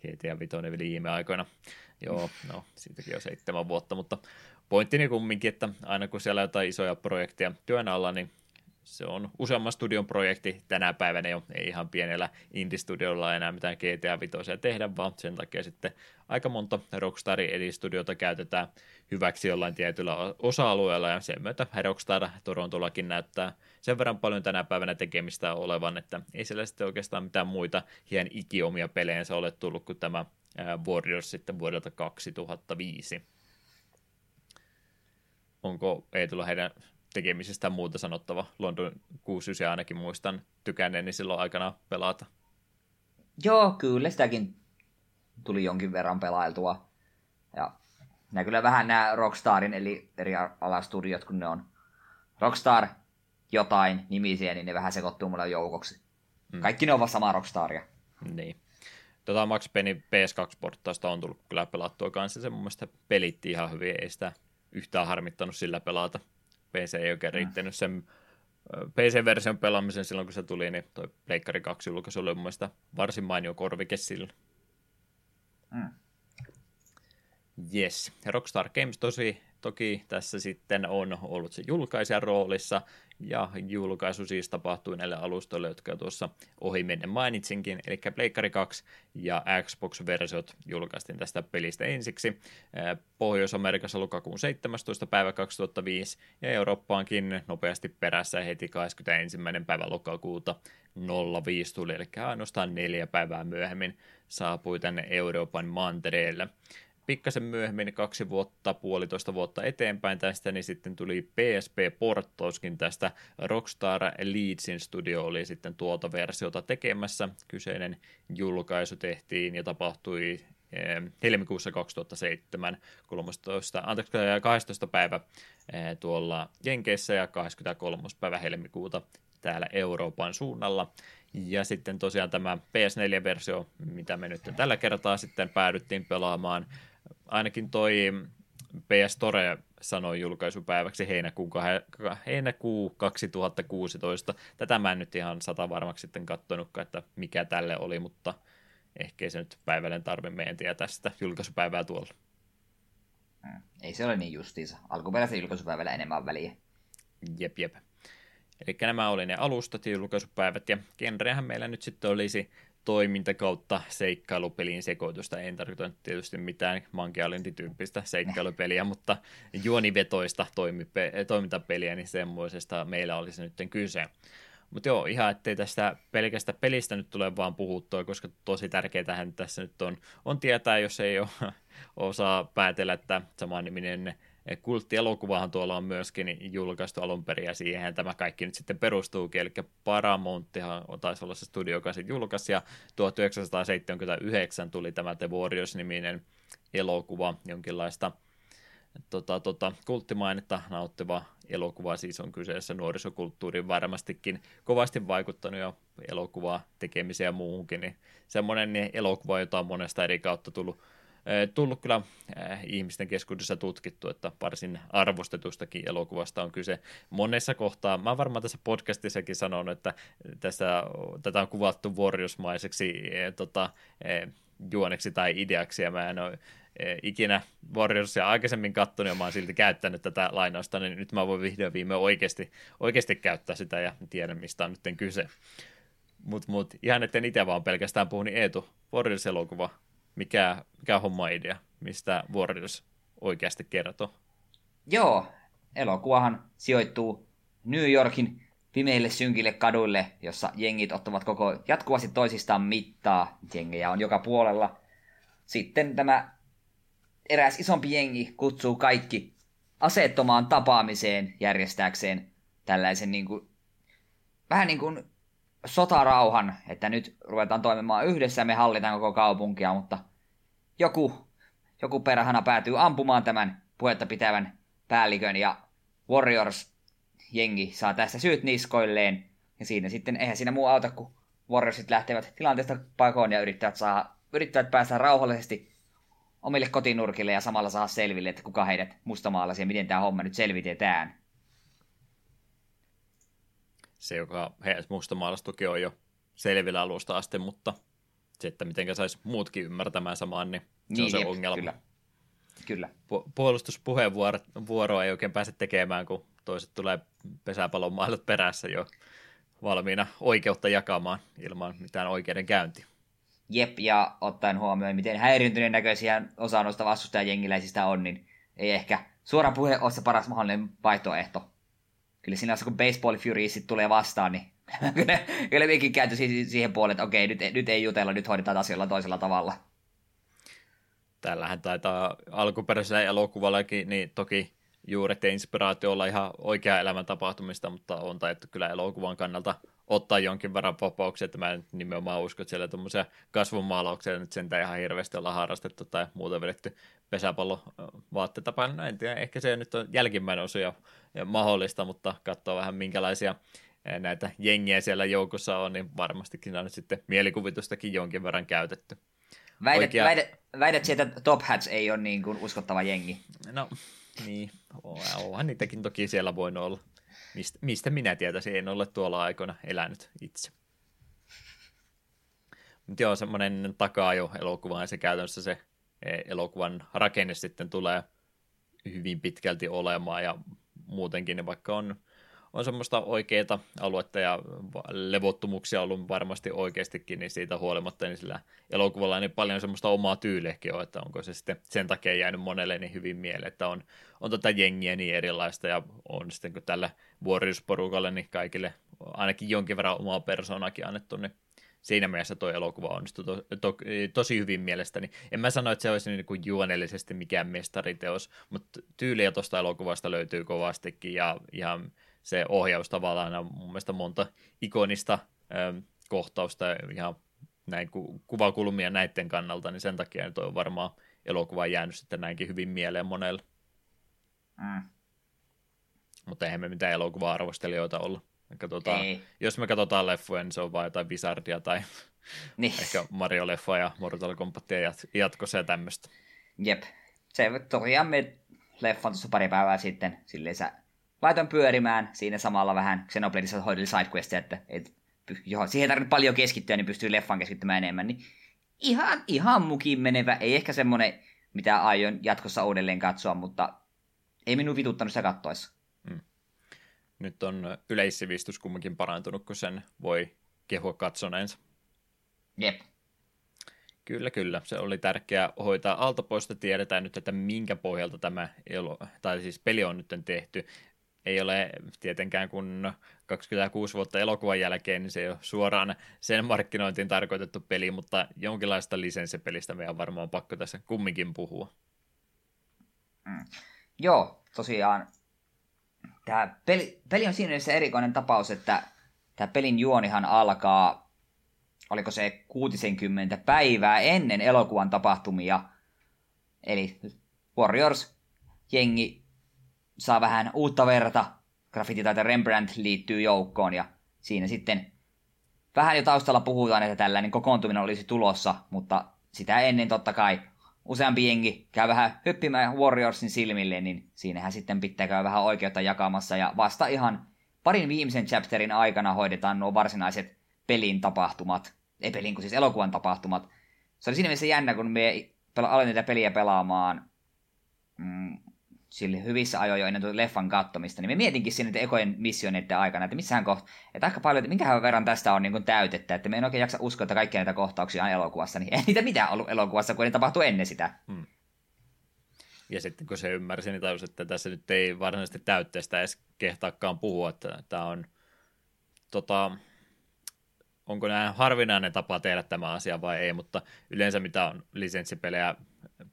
GTA 5 viime aikoina. Joo, no, siitäkin on seitsemän vuotta, mutta pointtini kumminkin, että aina kun siellä on jotain isoja projekteja työn alla, niin se on useamman studion projekti tänä päivänä jo, ei ihan pienellä indie-studiolla enää mitään GTA 5 tehdä, vaan sen takia sitten aika monta Rockstarin edi-studiota käytetään hyväksi jollain tietyllä osa-alueella, ja sen myötä Rockstar Torontollakin näyttää sen verran paljon tänä päivänä tekemistä olevan, että ei siellä sitten oikeastaan mitään muita hien ikiomia peleensä ole tullut kuin tämä Warriors sitten vuodelta 2005. Onko ei tullut heidän tekemisestä muuta sanottava. London 69 ainakin muistan tykänneeni silloin aikana pelata. Joo, kyllä sitäkin tuli jonkin verran pelailtua. Ja nämä kyllä vähän nämä Rockstarin, eli eri alastudiot, kun ne on Rockstar jotain nimisiä, niin ne vähän sekoittuu mulle joukoksi. Mm. Kaikki ne ovat samaa Rockstaria. Niin. Tota Max Payne PS2-portaista on tullut kyllä pelattua kanssa. Se mun mielestä pelitti ihan hyvin, ei sitä yhtään harmittanut sillä pelata. PC ei oikein mm. riittänyt sen PC-version pelaamisen silloin, kun se tuli, niin toi Pleikkari 2 julkaisu oli mun mielestä varsin mainio korvike silloin. Mm. Yes. Rockstar Games tosi Toki tässä sitten on ollut se julkaisijan roolissa, ja julkaisu siis tapahtui näille alustoille, jotka tuossa ohi menne mainitsinkin, eli Pleikkari 2 ja Xbox-versiot julkaistiin tästä pelistä ensiksi. Pohjois-Amerikassa lokakuun 17. päivä 2005 ja Eurooppaankin nopeasti perässä heti 21. päivä lokakuuta 05 tuli, eli ainoastaan neljä päivää myöhemmin saapui tänne Euroopan mantereelle pikkasen myöhemmin, kaksi vuotta, puolitoista vuotta eteenpäin tästä, niin sitten tuli PSP-porttauskin tästä. Rockstar Leedsin studio oli sitten tuota versiota tekemässä. Kyseinen julkaisu tehtiin ja tapahtui eh, helmikuussa 2007, 13, anteeksi, 12. päivä eh, tuolla Jenkeissä ja 23. päivä helmikuuta täällä Euroopan suunnalla. Ja sitten tosiaan tämä PS4-versio, mitä me nyt tällä kertaa sitten päädyttiin pelaamaan, ainakin toi PS Store sanoi julkaisupäiväksi heinäkuun, heinäkuu 2016. Tätä mä en nyt ihan sata varmaksi sitten katsonutkaan, että mikä tälle oli, mutta ehkä se nyt päivällinen tarve meidän tietää sitä julkaisupäivää tuolla. Hmm. Ei se ole niin justiinsa. Alkuperäisen julkaisupäivällä enemmän väliä. Jep, jep. Eli nämä oli ne alustat ja julkaisupäivät, ja genrehän meillä nyt sitten olisi toiminta kautta seikkailupelin sekoitusta. En tarkoita tietysti mitään mankealintityyppistä seikkailupeliä, mutta juonivetoista toimipe- toimintapeliä, niin semmoisesta meillä olisi nyt kyse. Mutta joo, ihan ettei tästä pelkästä pelistä nyt tule vaan puhuttua, koska tosi tärkeää tässä nyt on, on tietää, jos ei ole, osaa päätellä, että saman niminen kulttielokuvahan tuolla on myöskin julkaistu alun perin, ja siihen tämä kaikki nyt sitten perustuukin, eli Paramounttihan taisi olla se studio, joka sitten julkaisi, ja 1979 tuli tämä The Warriors-niminen elokuva, jonkinlaista tota, tota, kulttimainetta nauttiva elokuva, siis on kyseessä nuorisokulttuuriin varmastikin kovasti vaikuttanut jo elokuvaa tekemiseen ja muuhunkin, niin semmoinen elokuva, jota on monesta eri kautta tullut tullut kyllä ihmisten keskuudessa tutkittu, että varsin arvostetustakin elokuvasta on kyse monessa kohtaa. Mä varmaan tässä podcastissakin sanon, että tässä, tätä on kuvattu Warriors-maiseksi tota, juoneksi tai ideaksi, ja mä en ole ikinä Warriorsia aikaisemmin katsonut, ja mä oon silti käyttänyt tätä lainausta, niin nyt mä voin vihdoin viime oikeasti, oikeasti käyttää sitä, ja tiedän, mistä on nyt kyse. Mutta mut, ihan etten itse vaan pelkästään puhu, niin Eetu, Warriors-elokuva, mikä, mikä homma idea, mistä Warriors oikeasti kertoo. Joo, elokuvahan sijoittuu New Yorkin pimeille synkille kaduille, jossa jengit ottavat koko jatkuvasti toisistaan mittaa. Jengejä on joka puolella. Sitten tämä eräs isompi jengi kutsuu kaikki aseettomaan tapaamiseen järjestääkseen tällaisen niin kuin, vähän niin kuin sotarauhan, että nyt ruvetaan toimimaan yhdessä, me hallitaan koko kaupunkia, mutta joku, joku perhana päätyy ampumaan tämän puhetta pitävän päällikön ja Warriors-jengi saa tässä syyt niskoilleen. Ja siinä sitten, eihän siinä muu auta, kun Warriorsit lähtevät tilanteesta pakoon ja yrittävät, saa, yrittävät päästä rauhallisesti omille kotinurkille ja samalla saa selville, että kuka heidät mustamaalaisia, miten tämä homma nyt selvitetään. Se, joka heidät mustamaalastukin on jo selvillä alusta asti, mutta se, että miten saisi muutkin ymmärtämään samaan, niin se niin, on se jep, ongelma. Kyllä. kyllä. Pu- puolustuspuheenvuoroa ei oikein pääse tekemään, kun toiset tulee pesäpallon mahdot perässä jo valmiina oikeutta jakamaan ilman mitään oikeudenkäyntiä. Jep, ja ottaen huomioon, miten häiriintyneen näköisiä osa noista vastustajajengiläisistä on, niin ei ehkä suora puhe ole se paras mahdollinen vaihtoehto. Kyllä siinä kun Baseball Fury sitten tulee vastaan, niin kyllä, kyllä minäkin kääntyi siihen puoleen, että okei, nyt, nyt ei jutella, nyt hoidetaan asioilla toisella tavalla. Tällähän taitaa alkuperäisellä elokuvallakin, niin toki juuret ja inspiraatio olla ihan oikea elämän tapahtumista, mutta on taittu kyllä elokuvan kannalta ottaa jonkin verran vapauksia, että mä en nimenomaan usko, että siellä tuommoisia kasvunmaalauksia nyt sentään ihan hirveästi olla harrastettu tai muuten vedetty pesäpallo vaatteita päälle. No en tiedä, ehkä se nyt on jälkimmäinen osuja mahdollista, mutta katsoa vähän minkälaisia näitä jengiä siellä joukossa on, niin varmastikin on nyt sitten mielikuvitustakin jonkin verran käytetty. Väität, Oikea... väität, väität että Top Hats ei ole niin kuin uskottava jengi. No, niin, onhan niitäkin toki siellä voinut olla. Mistä, mistä minä tietäisin, en ole tuolla aikoina elänyt itse. Mutta joo, semmoinen takaa jo elokuvaan ja se käytännössä se e, elokuvan rakenne sitten tulee hyvin pitkälti olemaan ja muutenkin, vaikka on on semmoista oikeita aluetta ja levottomuuksia ollut varmasti oikeastikin, niin siitä huolimatta niin sillä elokuvalla niin paljon semmoista omaa tyyliäkin on, että onko se sitten sen takia jäänyt monelle niin hyvin mieleen, että on, on tätä jengiä niin erilaista ja on sitten kun tällä vuoriusporukalle niin kaikille ainakin jonkin verran omaa persoonakin annettu, niin siinä mielessä tuo elokuva onnistui to, to, tosi hyvin mielestäni. En mä sano, että se olisi niin kuin juonellisesti mikään mestariteos, mutta tyyliä tuosta elokuvasta löytyy kovastikin ja ihan se ohjaus tavallaan on mun mielestä monta ikonista ö, kohtausta ihan näin ku, kuvakulmia näiden kannalta, niin sen takia nyt on varmaan elokuva jäänyt sitten näinkin hyvin mieleen monelle. Mm. Mutta eihän me mitään elokuva-arvostelijoita olla. Katsotaan, Ei. Jos me katsotaan leffoja, niin se on vain jotain Wizardia tai niin. ehkä Mario-leffa ja Mortal Kombatia jat- jatkossa ja tämmöistä. Jep. Se tosiaan me leffan tuossa pari päivää sitten, silleen sä laitoin pyörimään siinä samalla vähän Xenobladeissa hoideli sidequestia, että et, johon, siihen ei tarvitse paljon keskittyä, niin pystyy leffan keskittymään enemmän, niin ihan, ihan mukin menevä, ei ehkä semmonen, mitä aion jatkossa uudelleen katsoa, mutta ei minun vituttanut sitä kattoessa. Hmm. Nyt on yleissivistys kumminkin parantunut, kun sen voi kehua katsoneensa. Jep. Kyllä, kyllä. Se oli tärkeää hoitaa alta pois, tiedetään nyt, että minkä pohjalta tämä elo, tai siis peli on nyt tehty ei ole tietenkään kun 26 vuotta elokuvan jälkeen, niin se ei ole suoraan sen markkinointiin tarkoitettu peli, mutta jonkinlaista lisenssipelistä meidän on varmaan pakko tässä kumminkin puhua. Mm. Joo, tosiaan tämä peli, peli on siinä mielessä erikoinen tapaus, että tämä pelin juonihan alkaa, oliko se 60 päivää ennen elokuvan tapahtumia, eli Warriors jengi saa vähän uutta verta. Graffititaita Rembrandt liittyy joukkoon ja siinä sitten vähän jo taustalla puhutaan, että tällainen kokoontuminen olisi tulossa, mutta sitä ennen totta kai useampi jengi käy vähän hyppimään Warriorsin silmille, niin siinähän sitten pitää käydä vähän oikeutta jakamassa ja vasta ihan parin viimeisen chapterin aikana hoidetaan nuo varsinaiset pelin tapahtumat, ei pelin, kun siis elokuvan tapahtumat. Se oli siinä mielessä jännä, kun me aloin tätä peliä pelaamaan mm, sille hyvissä ajoin jo ennen leffan kattomista, niin me mietinkin sinne ekojen missioneiden aikana, että missähän kohta, että aika paljon, että minkähän verran tästä on niin täytettä, että me en oikein jaksa uskoa, että kaikkia näitä kohtauksia on elokuvassa, niin ei niitä mitään ollut elokuvassa, kun ne tapahtui ennen sitä. Hmm. Ja sitten kun se ymmärsi, niin tajusi, että tässä nyt ei varsinaisesti täytteestä edes kehtaakaan puhua, että tämä on tota, onko nämä harvinainen tapa tehdä tämä asia vai ei, mutta yleensä mitä on lisenssipelejä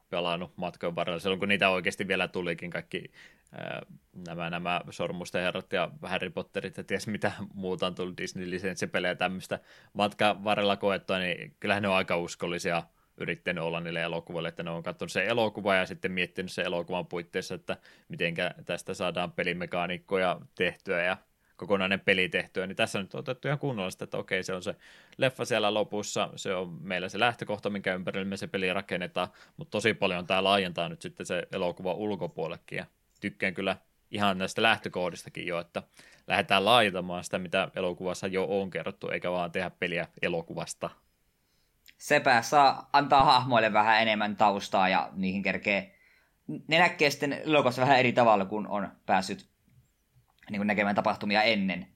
pelannut matkan varrella, silloin kun niitä oikeasti vielä tulikin kaikki nämä, nämä Sormusten herrat ja Harry Potterit ja ties mitä muuta on tullut Disney-lisenssipelejä tämmöistä matkan varrella koettua, niin kyllähän ne on aika uskollisia yrittänyt olla niille elokuville, että ne on katsonut se elokuva ja sitten miettinyt se elokuvan puitteissa, että miten tästä saadaan pelimekaanikkoja tehtyä ja kokonainen peli tehtyä, niin tässä nyt on otettu ihan kunnollista, että okei, se on se leffa siellä lopussa, se on meillä se lähtökohta, minkä ympärille me se peli rakennetaan, mutta tosi paljon tämä laajentaa nyt sitten se elokuva ulkopuolellekin, ja tykkään kyllä ihan näistä lähtökohdistakin jo, että lähdetään laajentamaan sitä, mitä elokuvassa jo on kerrottu, eikä vaan tehdä peliä elokuvasta. Sepä saa antaa hahmoille vähän enemmän taustaa ja niihin kerkee. Ne näkee sitten elokuvassa vähän eri tavalla, kun on päässyt niin kuin näkemään tapahtumia ennen.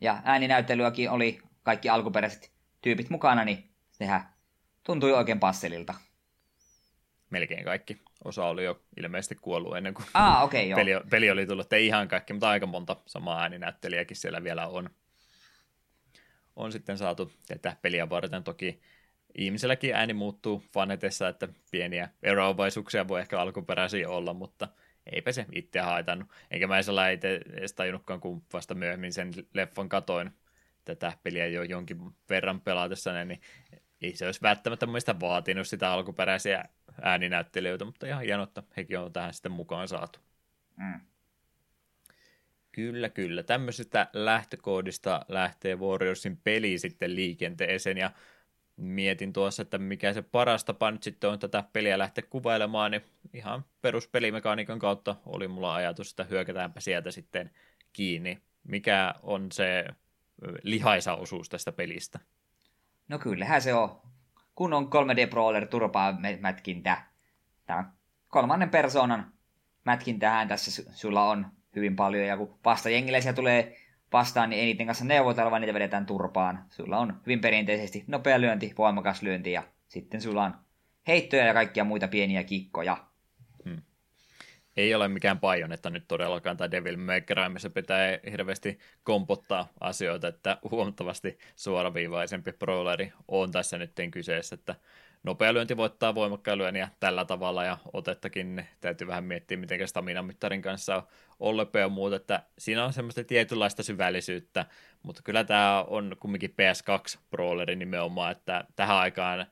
Ja ääninäyttelyäkin oli kaikki alkuperäiset tyypit mukana, niin sehän tuntui oikein passelilta. Melkein kaikki. Osa oli jo ilmeisesti kuollut ennen kuin ah, okay, joo. Peli, peli oli tullut. Ei ihan kaikki, mutta aika monta samaa ääninäyttelijäkin siellä vielä on. On sitten saatu tätä peliä varten toki ihmiselläkin ääni muuttuu fanetessa, että pieniä eroavaisuuksia voi ehkä alkuperäisiä olla, mutta eipä se itse haitannut. Enkä mä sellainen itse edes tajunnutkaan, kun vasta myöhemmin sen leffan katoin tätä peliä jo jonkin verran pelatessa, niin ei se olisi välttämättä mielestä vaatinut sitä alkuperäisiä ääninäyttelijöitä, mutta ihan hienoa, että hekin on tähän sitten mukaan saatu. Mm. Kyllä, kyllä. Tämmöisestä lähtökoodista lähtee Warriorsin peli sitten liikenteeseen, ja mietin tuossa, että mikä se paras tapa nyt sitten on tätä peliä lähteä kuvailemaan, niin ihan peruspelimekaniikan kautta oli mulla ajatus, että hyökätäänpä sieltä sitten kiinni. Mikä on se lihaisa osuus tästä pelistä? No kyllähän se on. Kun on 3D-brawler turpaa mätkintä. Tämä kolmannen persoonan mätkintähän tässä sulla on hyvin paljon, ja kun vastajengiläisiä tulee vastaan, niin eniten kanssa neuvotella, vaan niitä vedetään turpaan. Sulla on hyvin perinteisesti nopea lyönti, voimakas lyönti ja sitten sulla on heittoja ja kaikkia muita pieniä kikkoja. Hmm. Ei ole mikään että nyt todellakaan, tai Devil May Cry, missä pitää hirveästi kompottaa asioita, että huomattavasti suoraviivaisempi brawleri on tässä nyt kyseessä, että nopea lyönti voittaa voimakkaan lyönniä tällä tavalla ja otettakin täytyy vähän miettiä, miten stamina-mittarin kanssa on ollepe ja muuta, että siinä on semmoista tietynlaista syvällisyyttä, mutta kyllä tämä on kumminkin PS2-brawleri nimenomaan, että tähän aikaan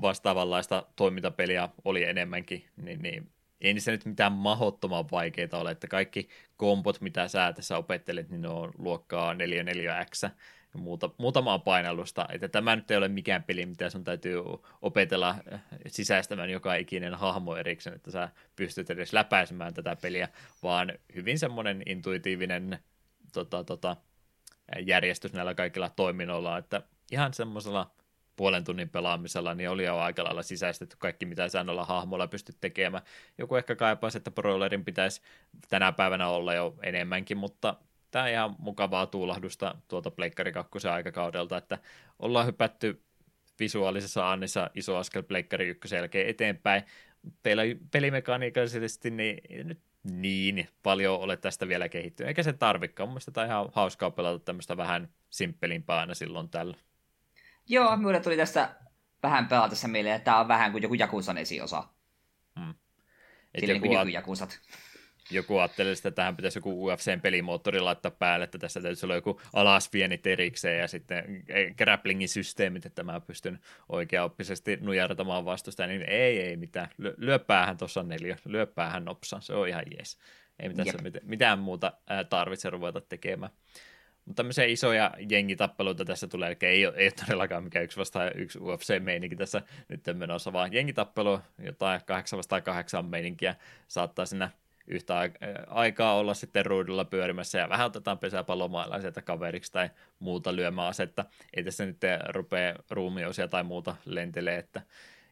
vastaavanlaista toimintapeliä oli enemmänkin, niin, niin ei niissä nyt mitään mahottoman vaikeita ole, että kaikki kompot, mitä sä tässä opettelet, niin ne on luokkaa 4-4X, muuta, muutamaa painallusta, että tämä nyt ei ole mikään peli, mitä sun täytyy opetella eh, sisäistämään joka ikinen hahmo erikseen, että sä pystyt edes läpäisemään tätä peliä, vaan hyvin semmoinen intuitiivinen tota, tota, järjestys näillä kaikilla toiminnoilla, että ihan semmoisella puolen tunnin pelaamisella, niin oli jo aika lailla sisäistetty kaikki, mitä sä noilla hahmolla pystyt tekemään. Joku ehkä kaipaisi, että Brawlerin pitäisi tänä päivänä olla jo enemmänkin, mutta tämä ihan mukavaa tuulahdusta tuolta Pleikkari 2 aikakaudelta, että ollaan hypätty visuaalisessa annissa iso askel Pleikkari 1 jälkeen eteenpäin. Teillä pelimekaniikallisesti niin nyt niin paljon ole tästä vielä kehittynyt, eikä se tarvikaan. Mun mielestä ihan hauskaa pelata tämmöistä vähän simppelimpää aina silloin tällä. Joo, minulle tuli tästä vähän pelatessa mieleen, että tämä on vähän kuin joku Jakusan esiosa. Hmm. Sillä niin kuin joku ajattelee, että tähän pitäisi joku UFC-pelimoottori laittaa päälle, että tässä täytyisi olla joku alasvienit erikseen ja sitten grapplingin systeemit, että mä pystyn oikeaoppisesti nujartamaan vastusta, niin ei, ei mitään. Lyö päähän tuossa neljä, lyö päähän nopsa, se on ihan jees. Ei mitään, se, mitään muuta tarvitse ruveta tekemään. Mutta tämmöisiä isoja jengitappeluita tässä tulee, eli ei ole, ei ole todellakaan mikään yksi vastaan yksi UFC-meininki tässä nyt menossa, vaan jengitappelu, jotain kahdeksan vastaan kahdeksan meininkiä saattaa sinne yhtä aikaa olla sitten ruudulla pyörimässä ja vähän otetaan pesäpallomailla sieltä kaveriksi tai muuta lyömään asetta. Ei tässä nyt rupea ruumioisia tai muuta lentelee, että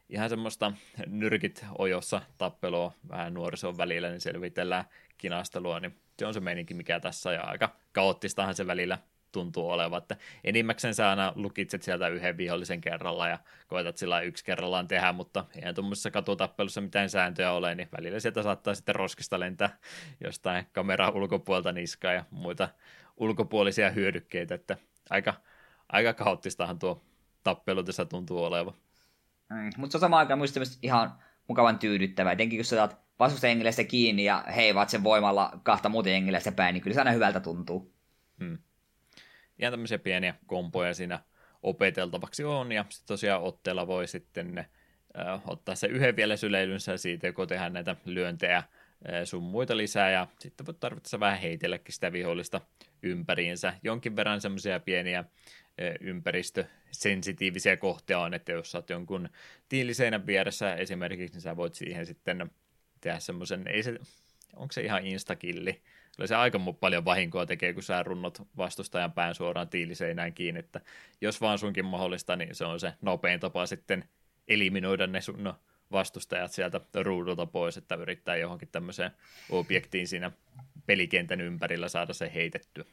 ihan semmoista nyrkit ojossa tappelua vähän nuorison välillä, niin selvitellään kinastelua, niin se on se meininki, mikä tässä ja aika kaoottistahan se välillä tuntuu olevan, että enimmäkseen sä aina lukitset sieltä yhden vihollisen kerralla ja koetat sillä yksi kerrallaan tehdä, mutta eihän tuommoisessa katutappelussa mitään sääntöjä ole, niin välillä sieltä saattaa sitten roskista lentää jostain kamera ulkopuolta niskaa ja muita ulkopuolisia hyödykkeitä, että aika, aika kaoottistahan tuo tappelu tässä tuntuu olevan. Mm, mutta se on samaan aikaan muista ihan mukavan tyydyttävä, etenkin kun sä saat vastustajengiläistä kiinni ja heivaat sen voimalla kahta muuta jengiläistä päin, niin kyllä se aina hyvältä tuntuu. Hmm ihan tämmöisiä pieniä kompoja siinä opeteltavaksi on, ja sitten tosiaan otteella voi sitten äh, ottaa se yhden vielä syleilynsä siitä, joko tehdä näitä lyöntejä äh, sun muita lisää, ja sitten voit tarvittaessa vähän heitelläkin sitä vihollista ympäriinsä. Jonkin verran semmoisia pieniä äh, ympäristösensitiivisiä kohtia on, että jos saat jonkun tiiliseinän vieressä esimerkiksi, niin sä voit siihen sitten tehdä semmoisen, ei se, onko se ihan instakilli, Kyllä se aika paljon vahinkoa tekee, kun sä runnot vastustajan pään suoraan tiiliseinään kiinni, että jos vaan sunkin mahdollista, niin se on se nopein tapa sitten eliminoida ne sun vastustajat sieltä ruudulta pois, että yrittää johonkin tämmöiseen objektiin siinä pelikentän ympärillä saada se heitettyä.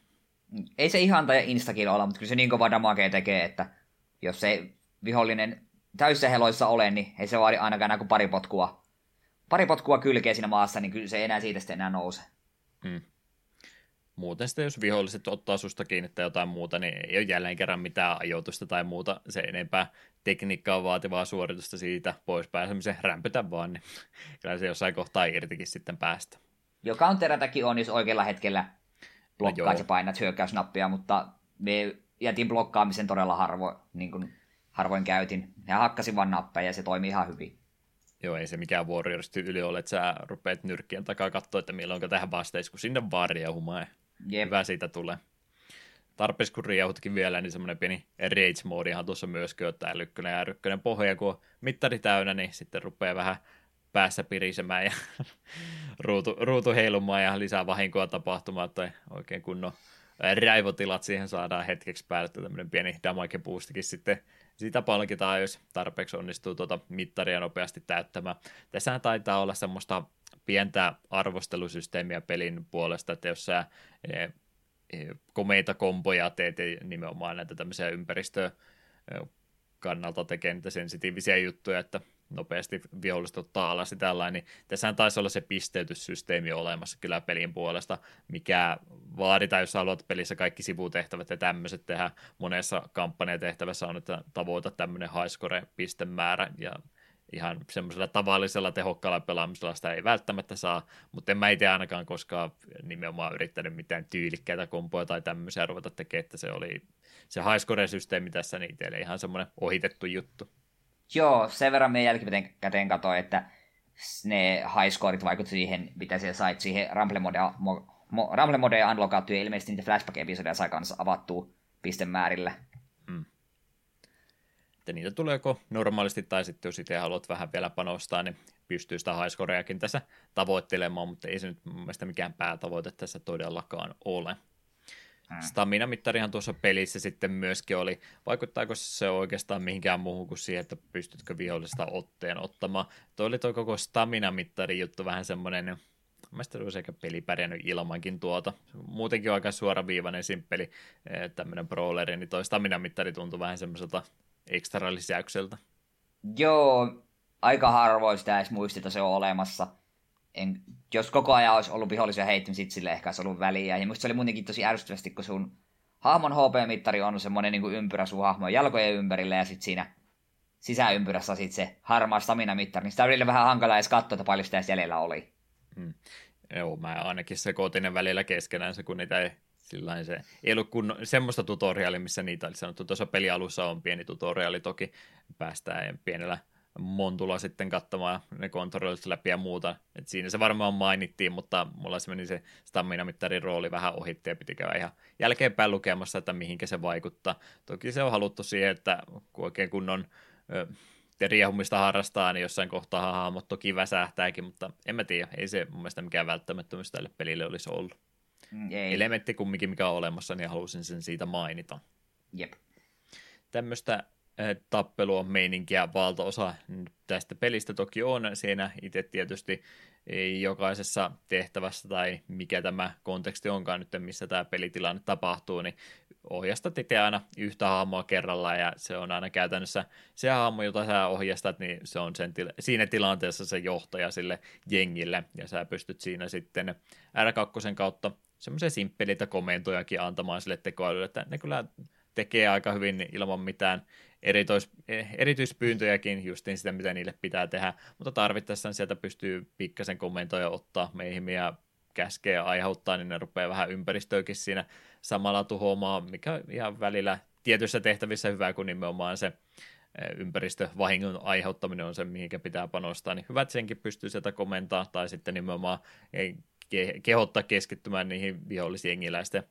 Ei se ihan tai instakin olla, mutta kyllä se niin kova damage tekee, että jos se vihollinen täysissä heloissa ole, niin ei se vaadi ainakaan kuin pari potkua. Pari potkua kylkeä siinä maassa, niin kyllä se ei enää siitä sitten enää nouse. Mm. Muuten sitten, jos viholliset ottaa susta kiinni tai jotain muuta, niin ei ole jälleen kerran mitään ajoitusta tai muuta se enempää tekniikkaa vaativaa suoritusta siitä pois pääsemisen. Rämpytä vaan, niin kyllä se jossain kohtaa irtikin sitten päästä. Joka on terätäkin on, jos oikealla hetkellä blokkaat no ja painat hyökkäysnappia, mutta me jätin blokkaamisen todella harvo, niin kuin harvoin käytin. Ja hakkasin vaan nappeja ja se toimii ihan hyvin. Joo, ei se mikään Warriors-tyyli ole, että sä rupeat nyrkkien takaa katsoa, että milloin tähän vasteisi, kun sinne vaan riehumaan. Jep. Hyvä siitä tulee. Tarpeeksi kun riehutkin vielä, niin semmoinen pieni rage-moodihan tuossa myös että älykkönen ja älykkönen pohja, kun on mittari täynnä, niin sitten rupeaa vähän päässä pirisemään ja ruutu, ruutu heilumaan ja lisää vahinkoa tapahtumaan, tai oikein kunnon raivotilat siihen saadaan hetkeksi päälle, että tämmöinen pieni damage boostikin sitten sitä palkitaan, jos tarpeeksi onnistuu tuota mittaria nopeasti täyttämään. Tässä taitaa olla semmoista pientä arvostelusysteemiä pelin puolesta, että jos sä e, e, komeita komboja teet nimenomaan näitä tämmöisiä ympäristöä e, kannalta tekee niitä sensitiivisiä juttuja, että nopeasti viholliset ottaa alas tällainen, niin tässä taisi olla se pisteytyssysteemi olemassa kyllä pelin puolesta, mikä vaaditaan, jos haluat pelissä kaikki sivutehtävät ja tämmöiset tehdä. Monessa kampanjatehtävässä on, että tavoita tämmöinen highscore-pistemäärä ja ihan semmoisella tavallisella tehokkaalla pelaamisella sitä ei välttämättä saa, mutta en mä itse ainakaan koskaan nimenomaan yrittänyt mitään tyylikkäitä kompoja tai tämmöisiä ruveta tekemään, että se oli se highscore-systeemi tässä niin itselle ihan semmoinen ohitettu juttu. Joo, sen verran me jälkikäteen käteen katsoin, että ne highscoret vaikutti siihen, mitä siellä sait siihen Rumble Modea, mo, mo, ja ilmeisesti niitä flashback-episodeja sai kanssa avattua pistemäärillä. Että niitä tuleeko normaalisti, tai sitten jos itse haluat vähän vielä panostaa, niin pystyy sitä highscoreakin tässä tavoittelemaan, mutta ei se nyt mun mielestä mikään päätavoite tässä todellakaan ole. Hmm. Stamina-mittarihan tuossa pelissä sitten myöskin oli. Vaikuttaako se oikeastaan mihinkään muuhun kuin siihen, että pystytkö vihollista otteen ottamaan? Tuo oli tuo koko stamina-mittari juttu vähän semmoinen, Mielestäni olisi ehkä peli pärjännyt ilmankin tuota. Muutenkin on aika suoraviivainen, simppeli eh, tämmöinen brawleri, niin toi stamina-mittari tuntui vähän semmoiselta ekstra lisäykseltä. Joo, aika harvoin sitä edes muistita se on olemassa en, jos koko ajan olisi ollut vihollisia heittänyt, niin sille ehkä olisi ollut väliä. Ja musta se oli muutenkin tosi ärsyttävästi, kun sun hahmon HP-mittari on semmoinen niin ympyrä sun hahmon jalkojen ympärillä ja sitten siinä sisäympyrässä sit se harmaa stamina-mittari, niin sitä oli vähän hankala edes katsoa, että paljon sitä jäljellä oli. Hmm. Joo, mä ainakin sekoitin välillä keskenään se, kun niitä ei Sillain se ei ollut kun, semmoista tutoriaalia, missä niitä oli sanottu. Tuossa pelialussa on pieni tutoriaali toki, päästään pienellä Montulla sitten katsomaan ne kontrollit läpi ja muuta. Et siinä se varmaan mainittiin, mutta mulla se meni se stamina-mittarin rooli vähän ohitti ja piti käydä ihan jälkeenpäin lukemassa, että mihinkä se vaikuttaa. Toki se on haluttu siihen, että kun oikein kunnon ö, riehumista harrastaa, niin jossain kohtaa hahmot toki väsähtääkin, mutta en mä tiedä, ei se mun mielestä mikään välttämättömyys tälle pelille olisi ollut. Mm, ei. Elementti kumminkin, mikä on olemassa, niin halusin sen siitä mainita. Jep. Tämmöistä tappelua, meininkiä valtaosa tästä pelistä toki on. Siinä itse tietysti jokaisessa tehtävässä tai mikä tämä konteksti onkaan nyt, missä tämä pelitilanne tapahtuu, niin ohjastat itse aina yhtä hahmoa kerrallaan ja se on aina käytännössä se hahmo, jota sä ohjastat, niin se on sen tila- siinä tilanteessa se johtaja sille jengille ja sä pystyt siinä sitten R2 kautta semmoisia simppeleitä komentojakin antamaan sille tekoälylle, että ne kyllä tekee aika hyvin ilman mitään eritois, erityispyyntöjäkin, justiin sitä, mitä niille pitää tehdä, mutta tarvittaessa sieltä pystyy pikkasen komentoja ottaa meihin ja käskeä ja aiheuttaa, niin ne rupeaa vähän ympäristöäkin siinä samalla tuhoamaan, mikä ihan välillä tietyissä tehtävissä hyvä, kun nimenomaan se ympäristövahingon aiheuttaminen on se, mihinkä pitää panostaa, niin hyvä, että senkin pystyy sieltä komentaa, tai sitten nimenomaan kehottaa keskittymään niihin vihollisjengiläisten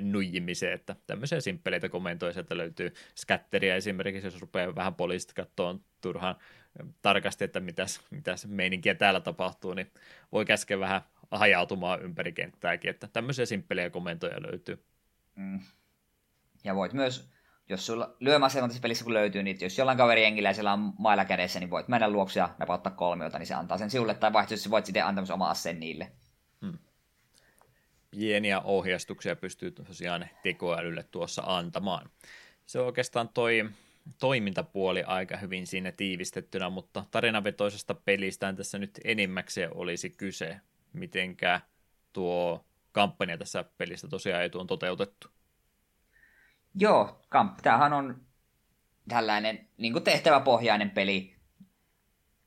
nuijimiseen, että tämmöisiä simppeleitä komentoja sieltä löytyy. Scatteria esimerkiksi, jos rupeaa vähän poliisit katsoa turhaan tarkasti, että mitäs, mitäs meininkiä täällä tapahtuu, niin voi käskeä vähän hajautumaan ympäri kenttääkin, että tämmöisiä simppelejä komentoja löytyy. Mm. Ja voit myös, jos sulla lyömäaseema tässä pelissä kun löytyy, niin jos jollain kaveri siellä on mailla kädessä, niin voit mennä luokse ja napauttaa kolmiota, niin se antaa sen sinulle, tai vaihtoehtoisesti voit sitten antaa oma aseen niille. Hmm. Pieniä ohjastuksia pystyy tosiaan tekoälylle tuossa antamaan. Se on oikeastaan toi toimintapuoli aika hyvin siinä tiivistettynä, mutta tarinavetoisesta pelistä tässä nyt enimmäkseen olisi kyse mitenkä tuo kampanja tässä pelissä tosiaan etu on toteutettu. Joo, kamp, tämähän on tällainen niin tehtäväpohjainen peli.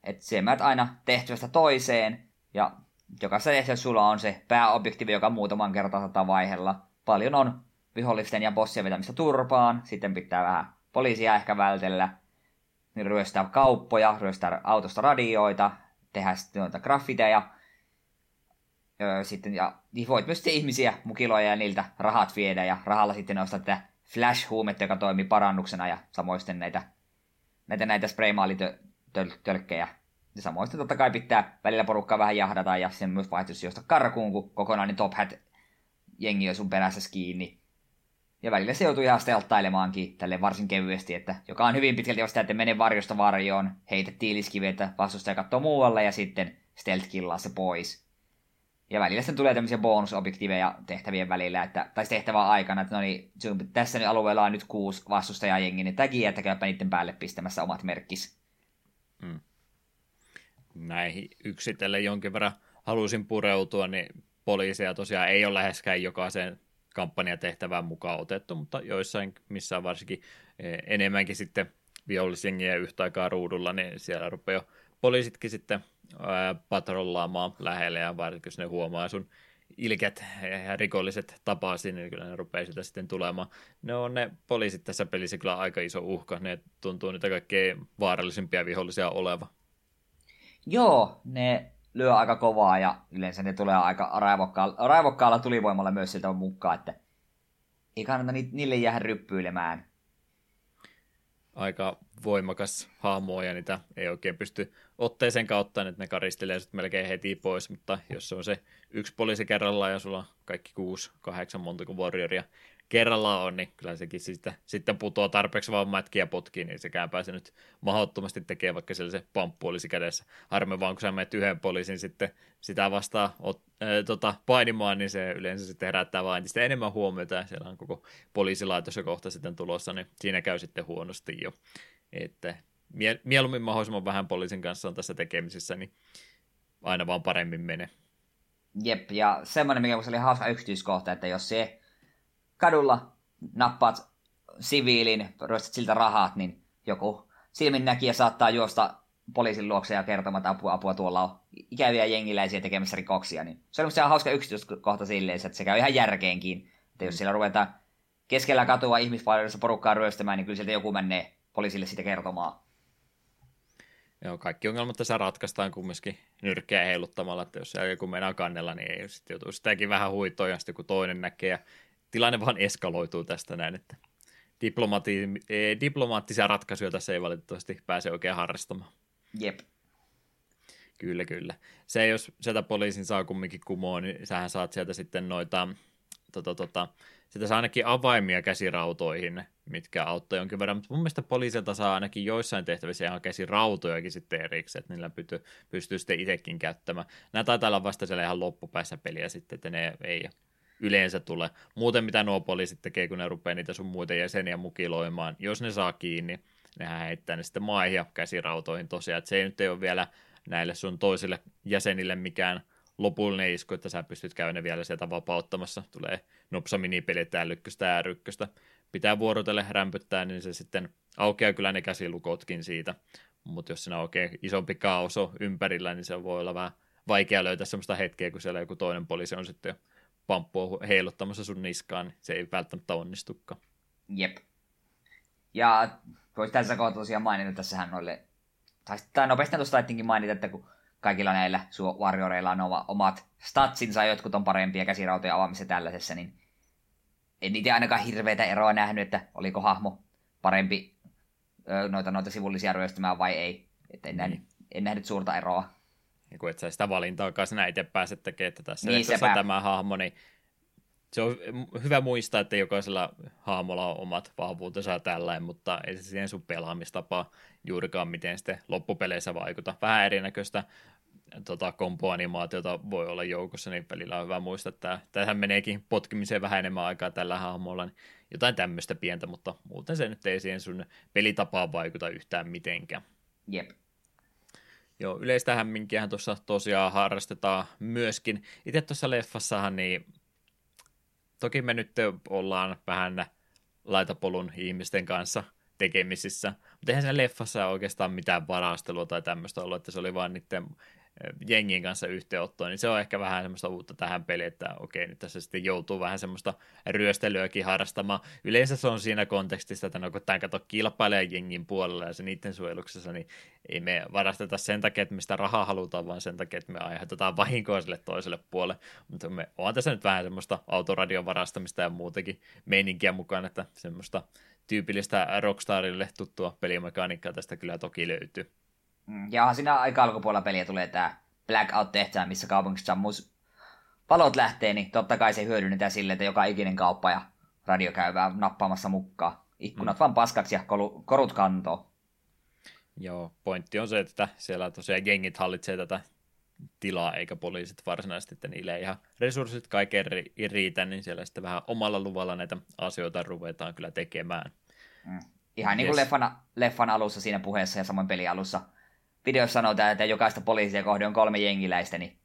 Että se aina tehtävästä toiseen, ja jokaisessa tehtävässä sulla on se pääobjektiivi, joka muutaman kertaa saattaa vaihella. Paljon on vihollisten ja bossien vetämistä turpaan, sitten pitää vähän poliisia ehkä vältellä, niin ryöstää kauppoja, ryöstää autosta radioita, tehdä sitten noita graffiteja, öö, sitten, ja niin voit myös ihmisiä mukiloja ja niiltä rahat viedä, ja rahalla sitten ostaa tätä flash-huumetta, joka toimii parannuksena, ja samoin sitten näitä, näitä, näitä spraymaalitölkkejä. Ja samoin sitten totta kai pitää välillä porukkaa vähän jahdata, ja sen myös vaihtoehtoisesti josta karkuun, kun kokonainen top hat jengi on sun perässä kiinni. Ja välillä se joutuu ihan stelttailemaankin tälle varsin kevyesti, että, joka on hyvin pitkälti sitä, että menee varjosta varjoon, heitä tiiliskivetä, vastustaja katsoo muualle ja sitten stealth killaa se pois. Ja välillä sitten tulee tämmöisiä bonusobjektiiveja tehtävien välillä, että, tai tehtävän aikana, että no niin, tässä nyt alueella on nyt kuusi vastustajajengi, niin tämäkin jättäkääpä niiden päälle pistämässä omat merkkis. Hmm. Näihin yksitellen jonkin verran halusin pureutua, niin poliiseja tosiaan ei ole läheskään jokaiseen kampanjatehtävään mukaan otettu, mutta joissain, missä varsinkin eh, enemmänkin sitten vihollisjengiä yhtä aikaa ruudulla, niin siellä rupeaa poliisitkin sitten patrollaamaan lähelle ja varsinkin jos ne huomaa sun ilket ja rikolliset tapaa niin kyllä ne rupeaa sitä sitten tulemaan. Ne on ne poliisit tässä pelissä kyllä aika iso uhka, ne tuntuu niitä kaikkein vaarallisimpia vihollisia oleva. Joo, ne lyö aika kovaa ja yleensä ne tulee aika raivokkaalla, raivokkaalla tulivoimalla myös sieltä mukaan, että ei kannata niille jäädä ryppyilemään. Aika voimakas hahmo ja niitä ei oikein pysty otteeseen kautta, että ne karistelee sitten melkein heti pois, mutta jos se on se yksi poliisi kerrallaan ja sulla on kaikki kuusi, kahdeksan montako warrioria kerrallaan on, niin kyllä sekin sitten, sitten putoaa tarpeeksi vaan mätkiä potkiin, niin sekään pääse nyt mahdottomasti tekemään, vaikka siellä se pamppu olisi kädessä. Harmi vaan, kun sä menet yhden poliisin sitten sitä vastaan ot, äh, tota, painimaan, niin se yleensä sitten herättää vain entistä enemmän huomiota, ja siellä on koko poliisilaitos jo kohta sitten tulossa, niin siinä käy sitten huonosti jo. Että mie- mieluummin mahdollisimman vähän poliisin kanssa on tässä tekemisissä, niin aina vaan paremmin menee. Jep, ja semmoinen, mikä oli hauska yksityiskohta, että jos se kadulla nappaat siviilin, ryöstät siltä rahat, niin joku silminnäkijä saattaa juosta poliisin luokse ja kertomaan, että apua, apua, tuolla on ikäviä jengiläisiä tekemässä rikoksia. Niin se on se hauska yksityiskohta silleen, että se käy ihan järkeenkin. Että jos siellä ruvetaan keskellä katua ihmispalvelussa porukkaa ryöstämään, niin kyllä sieltä joku menee poliisille sitä kertomaan. Joo, kaikki ongelmat tässä ratkaistaan kumminkin nyrkkeä heiluttamalla, että jos joku meinaa kannella, niin ei sitten joutuu sitäkin vähän huitoa, ja sitten kun toinen näkee, ja tilanne vaan eskaloituu tästä näin, että diplomati, eh, diplomaattisia ratkaisuja tässä ei valitettavasti pääse oikein harrastamaan. Jep. Kyllä, kyllä. Se, jos sieltä poliisin saa kumminkin kumoon, niin sähän saat sieltä sitten noita, tota, tota, sitä saa ainakin avaimia käsirautoihin, mitkä auttaa jonkin verran, mutta mun mielestä poliisilta saa ainakin joissain tehtävissä ihan käsirautojakin sitten erikseen, että niillä pystyy, pystyy sitten itsekin käyttämään. Nämä taitaa olla vasta siellä ihan loppupäässä peliä sitten, että ne ei yleensä tule. Muuten mitä nuo poliisit tekee, kun ne rupeaa niitä sun muita jäseniä mukiloimaan, jos ne saa kiinni, nehän heittää ne sitten maihin ja käsirautoihin tosiaan, että se ei nyt ole vielä näille sun toisille jäsenille mikään lopullinen isku, että sä pystyt käymään vielä sieltä vapauttamassa. Tulee nopsa minipelit älykköstä ja ärykköstä. Pitää vuorotelle rämpyttää, niin se sitten aukeaa kyllä ne käsilukotkin siitä. Mutta jos siinä on oikein isompi kaos ympärillä, niin se voi olla vähän vaikea löytää sellaista hetkeä, kun siellä joku toinen poliisi on sitten pamppua heiluttamassa sun niskaan, niin se ei välttämättä onnistukaan. Jep. Ja voisi tässä kohtaa tosiaan mainita, tässähän noille, tai nopeasti tuosta taittinkin mainita, että kun kaikilla näillä warrioreilla on omat statsinsa, jotkut on parempia käsirautoja avaamissa tällaisessa, niin en niitä ainakaan hirveitä eroa nähnyt, että oliko hahmo parempi noita, noita sivullisia ryöstämään vai ei. Että en, niin. nähnyt, en nähnyt suurta eroa. Niin kuin et sä sitä valintaa sinä itse pääset tekemään, että tässä niin, on tämä hahmo, niin se on hyvä muistaa, että jokaisella hahmolla on omat vahvuutensa ja tällainen, mutta ei se siihen sun pelaamistapaa juurikaan miten sitten loppupeleissä vaikuta. Vähän erinäköistä tota, kompoanimaatiota voi olla joukossa, niin pelillä on hyvä muistaa, että tähän meneekin potkimiseen vähän enemmän aikaa tällä hahmolla, niin jotain tämmöistä pientä, mutta muuten se nyt ei siihen sun pelitapaan vaikuta yhtään mitenkään. Jep. Joo, yleistä hämminkiähän tuossa tosiaan harrastetaan myöskin. Itse tuossa leffassahan niin toki me nyt ollaan vähän laitapolun ihmisten kanssa tekemisissä, mutta eihän sen leffassa oikeastaan mitään varastelua tai tämmöistä ollut, että se oli vaan niiden jengin kanssa yhteenottoa, niin se on ehkä vähän semmoista uutta tähän peliin, että okei, nyt tässä sitten joutuu vähän semmoista ryöstelyäkin harrastamaan. Yleensä se on siinä kontekstissa, että no kun tämä kato kilpailee jengin puolella ja se niiden suojeluksessa, niin ei me varasteta sen takia, että me sitä rahaa halutaan, vaan sen takia, että me aiheutetaan vahinkoa sille toiselle puolelle. Mutta me on tässä nyt vähän semmoista autoradion varastamista ja muutenkin meininkiä mukaan, että semmoista tyypillistä Rockstarille tuttua pelimekaniikkaa tästä kyllä toki löytyy. Mm. Ja siinä aika alkupuolella peliä tulee tämä Blackout-tehtävä, missä kaupungissa sammus valot lähtee, niin totta kai se hyödynnetään sille, että joka ikinen kauppa ja radio käyvää nappaamassa mukaan. Ikkunat mm. vaan paskaksi ja korut kantoo. Joo, pointti on se, että siellä tosiaan gengit hallitsee tätä tilaa, eikä poliisit varsinaisesti, että niille ei ihan resurssit kaiken riitä, niin siellä sitten vähän omalla luvalla näitä asioita ruvetaan kyllä tekemään. Mm. Ihan niin kuin yes. leffan, leffan alussa siinä puheessa ja samoin pelialussa – videossa sanotaan, että jokaista poliisia kohde on kolme jengiläistä, niin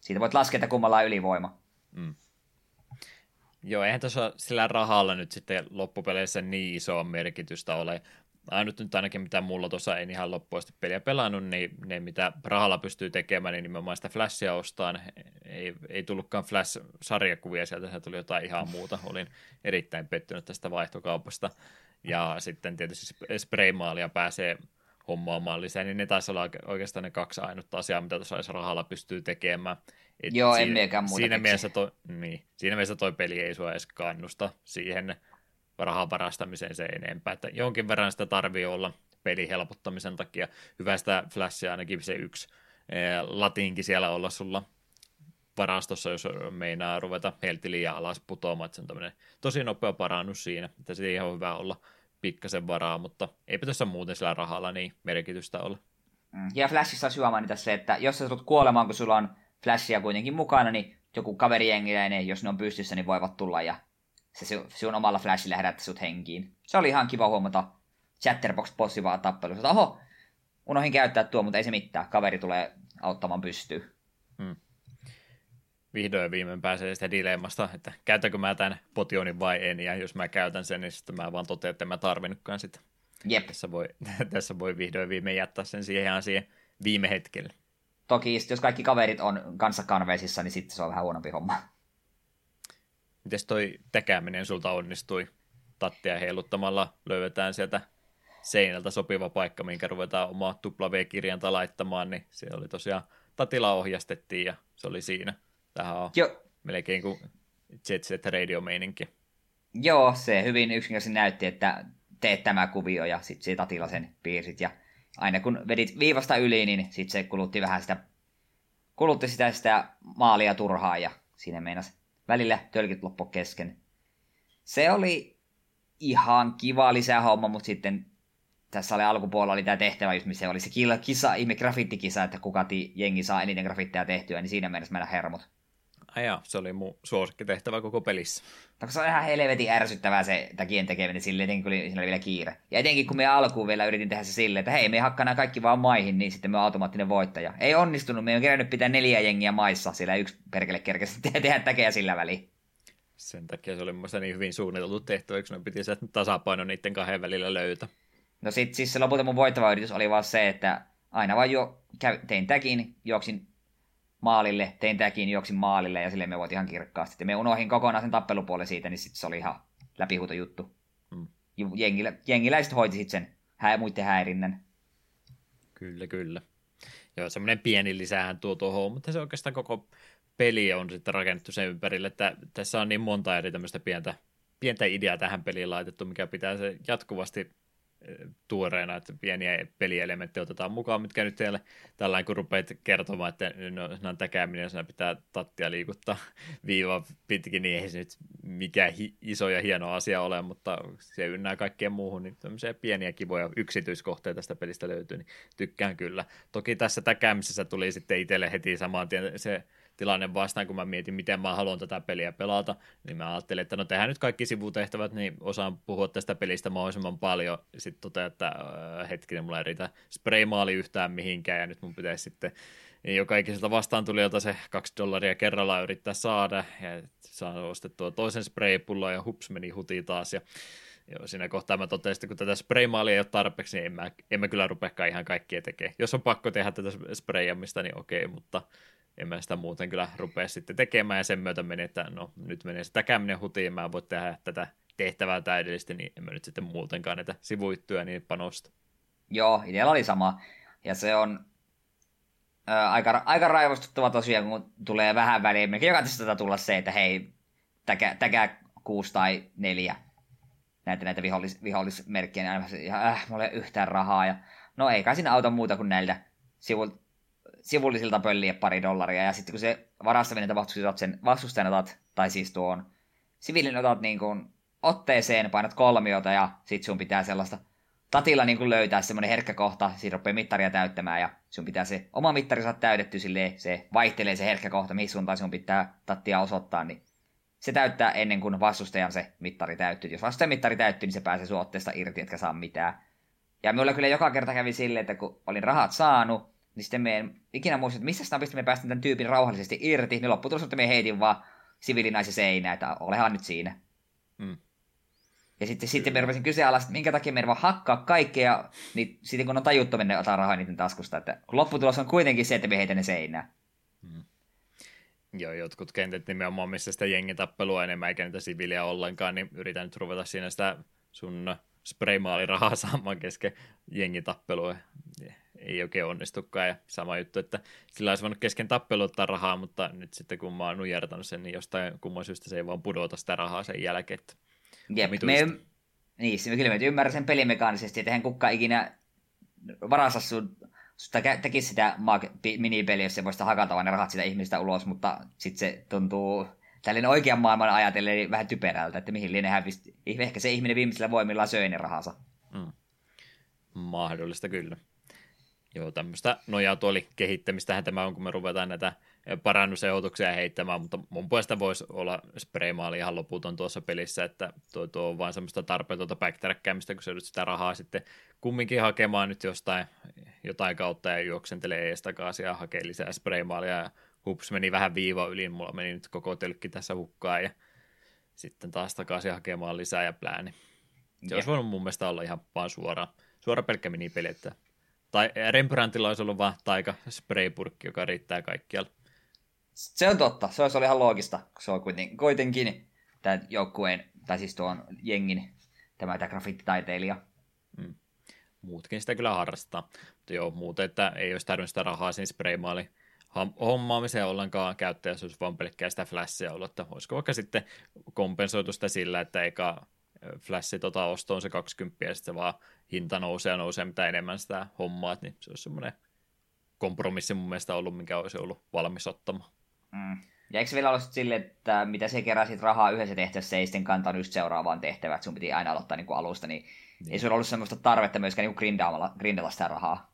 siitä voit laskea, että kummalla on ylivoima. Mm. Joo, eihän tuossa sillä rahalla nyt sitten loppupeleissä niin isoa merkitystä ole. Ainut nyt ainakin, mitä mulla tuossa ei ihan loppuasti peliä pelannut, niin ne, mitä rahalla pystyy tekemään, niin nimenomaan sitä Flashia ostaan. Ei, ei tullutkaan Flash-sarjakuvia sieltä, se tuli jotain ihan muuta. Olin erittäin pettynyt tästä vaihtokaupasta. Ja sitten tietysti spraymaalia pääsee hommaamaan lisää, niin ne taisi olla oikeastaan ne kaksi ainutta asiaa, mitä tuossa rahalla pystyy tekemään. Et Joo, en miekään muuta siinä mielessä, toi, niin, siinä mielessä toi peli ei sua edes kannusta siihen rahan varastamiseen se enempää, että jonkin verran sitä tarvii olla peli helpottamisen takia. Hyvä sitä flashia ainakin se yksi eh, latinkin siellä olla sulla varastossa, jos meinaa ruveta helti liian alas putoamaan, että se on tosi nopea parannus siinä, että siihen on hyvä olla pikkasen varaa, mutta eipä tässä muuten sillä rahalla niin merkitystä ole. Mm. Ja Flashissa olisi hyvä mainita se, että jos sä tulet kuolemaan, kun sulla on Flashia kuitenkin mukana, niin joku kaverijengiläinen, jos ne on pystyssä, niin voivat tulla ja se sun omalla Flashilla herättää sut henkiin. Se oli ihan kiva huomata Chatterbox bossi vaan tappelussa. Oho, unohin käyttää tuo, mutta ei se mitään. Kaveri tulee auttamaan pystyyn. Hmm vihdoin ja viimein pääsee sitä dilemmasta, että käytänkö mä tämän potionin vai en, ja jos mä käytän sen, niin sitten mä vaan totean, että mä tarvinnutkaan sitä. Jep. Tässä voi, tässä voi vihdoin ja viimein jättää sen siihen ihan siihen viime hetkelle. Toki jos kaikki kaverit on kanssa kanveisissa, niin sitten se on vähän huonompi homma. Mites toi täkääminen sulta onnistui? Tattia heiluttamalla löydetään sieltä seinältä sopiva paikka, minkä ruvetaan omaa W-kirjanta laittamaan, niin se oli tosiaan Tatila ohjastettiin ja se oli siinä. Tähän on jo. melkein kuin Jet Set Radio-meininki. Joo, se hyvin yksinkertaisesti näytti, että teet tämä kuvio ja sitten se Tatila sen piirsit. Ja aina kun vedit viivasta yli, niin sitten se kulutti vähän sitä, kulutti sitä, sitä maalia turhaa ja siinä meinas välillä tölkit loppu kesken. Se oli ihan kiva lisähomma, mutta sitten tässä oli alkupuolella oli tämä tehtävä, just missä oli se kisa, ihme grafittikisa, että kuka jengi saa eniten grafitteja tehtyä, niin siinä mennessä mennä hermot. Ai jaa, se oli mun suosikkitehtävä koko pelissä. No, se on ihan helvetin ärsyttävää se takien tekeminen sille, etenkin kun siinä oli vielä kiire. Ja etenkin kun me alkuun vielä yritin tehdä se silleen, että hei, me hakkaa kaikki vaan maihin, niin sitten me on automaattinen voittaja. Ei onnistunut, me on kerännyt pitää neljä jengiä maissa, sillä yksi perkele kerkesi tehdä täkeä sillä väliin. Sen takia se oli mun niin hyvin suunniteltu tehtävä, eikö ne piti se tasapaino niiden kahden välillä löytää. No sit siis se lopulta mun voittava yritys oli vaan se, että aina vaan jo käy, tein täkin, juoksin maalille, tein tämäkin, juoksin maalille ja sille me voit ihan kirkkaasti. Ja me unohin kokonaan sen tappelupuolen siitä, niin sitten se oli ihan läpihuuto juttu. Mm. jengilä, jengiläiset hoiti sitten sen hä, muiden häirinnän. Kyllä, kyllä. Joo, semmoinen pieni lisähän tuo tuohon, mutta se oikeastaan koko peli on sitten rakennettu sen ympärille, että tässä on niin monta eri tämmöistä pientä, pientä ideaa tähän peliin laitettu, mikä pitää se jatkuvasti tuoreena, että pieniä pelielementtejä otetaan mukaan, mitkä nyt teille tällainen, kun rupeat kertomaan, että no, on täkääminen, siinä pitää tattia liikuttaa viiva pitkin, niin ei se nyt mikään hi- iso ja hieno asia ole, mutta se ynnää kaikkeen muuhun, niin tämmöisiä pieniä kivoja yksityiskohteita tästä pelistä löytyy, niin tykkään kyllä. Toki tässä täkäämisessä tuli sitten itselle heti samaan tien se tilanne vastaan, kun mä mietin, miten mä haluan tätä peliä pelata, niin mä ajattelin, että no tehdään nyt kaikki sivutehtävät, niin osaan puhua tästä pelistä mahdollisimman paljon. Sitten totean, että äh, hetkinen, mulla ei riitä spraymaali yhtään mihinkään, ja nyt mun pitäisi sitten joka ikiseltä vastaan tuli jota se kaksi dollaria kerrallaan yrittää saada, ja saa ostettua toisen spraypullon, ja hups, meni huti taas, ja Joo, siinä kohtaa mä totesin, että kun tätä spraymaalia ei ole tarpeeksi, niin en mä, en mä kyllä rupeakaan ihan kaikkia tekemään. Jos on pakko tehdä tätä sprayamista, niin okei, mutta en mä sitä muuten kyllä rupea sitten tekemään, ja sen myötä meni, että no nyt menee sitä käminen hutiin, mä en voi tehdä tätä tehtävää täydellisesti, niin en mä nyt sitten muutenkaan näitä sivuittuja niin panosta. Joo, itsellä oli sama, ja se on ää, aika, aika raivostuttava tosiaan, kun tulee vähän väliin. Mekin jokaisesta tätä tulla se, että hei, täkä, täkä kuusi tai neljä näitä, näitä vihollis, vihollismerkkejä, niin aina ihan, äh, mulla ei ole yhtään rahaa, ja no ei kai siinä auta muuta kuin näiltä sivulta sivullisilta pölliä pari dollaria, ja sitten kun se varastaminen tapahtuu, otat sen vastustajan otat, tai siis tuon siviilin otat niin kuin otteeseen, painat kolmiota, ja sitten sun pitää sellaista tatilla niin kuin löytää semmoinen herkkä kohta, siinä rupeaa mittaria täyttämään, ja sun pitää se oma mittari saada täytetty silleen, se vaihtelee se herkkä kohta, mihin suuntaan sun pitää tattia osoittaa, niin se täyttää ennen kuin vastustajan se mittari täyttyy. Jos vastustajan mittari täyttyy, niin se pääsee sun otteesta irti, etkä saa mitään. Ja minulla kyllä joka kerta kävi silleen, että kun olin rahat saanut, niin sitten me en ikinä muista, että missä snapista me päästään tämän tyypin rauhallisesti irti, niin lopputulos että me heitin vaan siviilinaisen seinään, että olehan nyt siinä. Mm. Ja sitten, sitten me rupesin kyseenalaista, että minkä takia me vaan hakkaa kaikkea, niin sitten kun on tajuttominen, ne ottaa rahaa niiden taskusta. Että lopputulos on kuitenkin se, että me heitän ne seinään. Mm. Joo, jotkut kentät nimenomaan, missä sitä jengitappelua enemmän eikä niitä siviiliä ollenkaan, niin yritän nyt ruveta siinä sitä sun spraymaalirahaa saamaan kesken jengitappelua ei oikein onnistukaan. Ja sama juttu, että sillä olisi voinut kesken tappelu ottaa rahaa, mutta nyt sitten kun mä oon nujertanut sen, niin jostain kumman syystä se ei vaan pudota sitä rahaa sen jälkeen. Että Jep, me, niin, se kyllä me ymmärrän sen pelimekaanisesti, että eihän kukaan ikinä varassa sun, sun tekisi sitä minipeliä, jos se voisi hakata vaan ne rahat sitä ihmistä ulos, mutta sitten se tuntuu tällainen oikean maailman ajatellen niin vähän typerältä, että mihin lienee hävisti. Ehkä se ihminen viimeisellä voimilla söi ne rahansa. Mm. Mahdollista kyllä. Joo, tämmöistä nojatuoli kehittämistähän tämä on, kun me ruvetaan näitä parannusehdotuksia heittämään, mutta mun puolesta voisi olla spraymaali ihan loputon tuossa pelissä, että tuo, tuo on vain semmoista tarpeetonta backtrackkäämistä, kun sä yrität sitä rahaa sitten kumminkin hakemaan nyt jostain jotain kautta ja juoksentelee ees takaisin ja hakee lisää spraymaalia ja hups meni vähän viiva yli, mulla meni nyt koko tölkki tässä hukkaan ja sitten taas takaisin hakemaan lisää ja plääni. Se olisi voinut mun mielestä olla ihan vaan suora, suora pelkkä minipeli, että tai Rembrandtilla olisi ollut vaan taika spraypurkki, joka riittää kaikkialle. Se on totta, se olisi ollut ihan loogista, kun se on kuitenkin, kuitenkin tämä joukkueen, tai siis tuon jengin, tämä, tämä graffititaiteilija. Mm. Muutkin sitä kyllä harrastaa, mutta joo, muuten, että ei olisi tarvinnut sitä rahaa siinä spraymaali hommaamiseen ollenkaan käyttäjä, se olisi vaan pelkkää sitä flashia ollut, että olisiko vaikka sitten kompensoitu sitä sillä, että eikä flashi tota ostoon se 20 ja sitten se vaan hinta nousee ja nousee mitä enemmän sitä hommaa, niin se olisi semmoinen kompromissi mun mielestä ollut, mikä olisi ollut valmis ottamaan. Mm. Ja eikö vielä ollut silleen, että mitä se keräsit rahaa yhdessä tehtävässä, ei sitten kantanut just seuraavaan tehtävään, että sun piti aina aloittaa niin kuin alusta, niin, niin. ei sulla ollut semmoista tarvetta myöskään niin grindalla, grindalla sitä rahaa.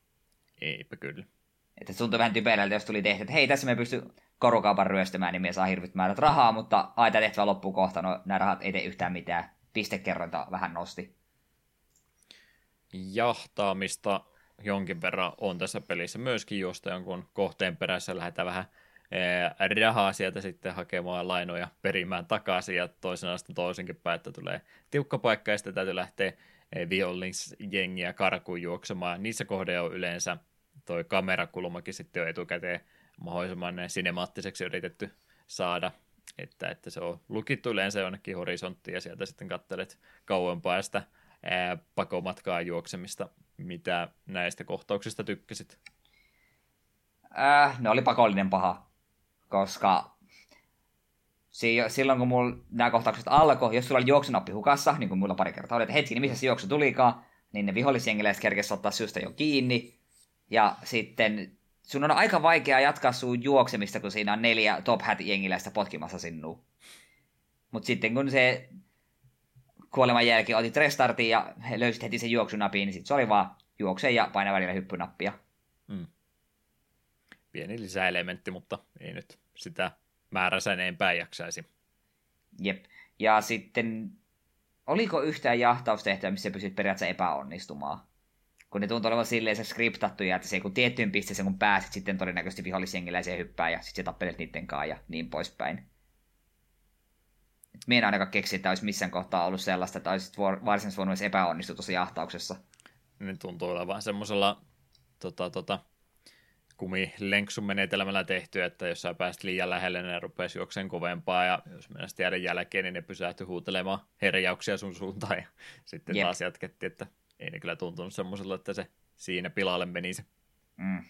Eipä kyllä. Että se tuntui vähän typerältä, jos tuli tehty, että hei, tässä me pysty korukaupan ryöstämään, niin me saa hirvit määrät rahaa, mutta ai, tämä tehtävä loppuu kohta, no nämä rahat ei tee yhtään mitään. Pistekerrointa vähän nosti jahtaamista jonkin verran on tässä pelissä myöskin, josta jonkun kohteen perässä lähdetään vähän rahaa sieltä sitten hakemaan lainoja perimään takaisin ja toisena sitten toisenkin päin, että tulee tiukka paikka ja sitten täytyy lähteä vihollisjengiä karkuun juoksemaan. Niissä kohde on yleensä toi kamerakulmakin sitten jo etukäteen mahdollisimman sinemaattiseksi yritetty saada, että, että se on lukittu yleensä jonnekin horisonttiin ja sieltä sitten kattelet kauempaa sitä ää, pakomatkaa juoksemista. Mitä näistä kohtauksista tykkäsit? Äh, ne oli pakollinen paha, koska silloin kun mulla nämä kohtaukset alkoi, jos sulla oli juoksunappi hukassa, niin kuin mulla pari kertaa oli, että hetki, niin missä se juoksu tulikaan, niin ne vihollisjengiläiset kerkesi ottaa syystä jo kiinni. Ja sitten sun on aika vaikea jatkaa sun juoksemista, kun siinä on neljä top hat jengiläistä potkimassa sinua. Mutta sitten kun se kuoleman jälkeen otit restartin ja löysit heti sen juoksunapin, niin sitten se oli vaan juokse ja paina välillä hyppynappia. Mm. Pieni lisäelementti, mutta ei nyt sitä määrässä enempää jaksaisi. Jep. Ja sitten, oliko yhtään jahtaustehtävää, missä pysyt periaatteessa epäonnistumaan? Kun ne tuntuu olevan silleen se skriptattuja, että se kun tiettyyn pisteeseen kun pääset, sitten todennäköisesti vihollisjengiläiseen hyppää ja sitten tappelet niiden kanssa ja niin poispäin. Mie en ainakaan keksi, että olisi missään kohtaa ollut sellaista, että olisit varsinaisesti voinut edes epäonnistua tuossa jahtauksessa. Ne tuntuu olevan semmoisella tota, tota, kumilenksun menetelmällä tehty, että jos sä pääst liian lähelle, niin ne rupesi juokseen kovempaa, ja jos mennä jäädä jälkeen, niin ne pysähtyi huutelemaan herjauksia sun suuntaan, ja sitten Jep. taas jatkettiin, että ei ne kyllä tuntunut semmoisella, että se siinä pilalle menisi. Mm.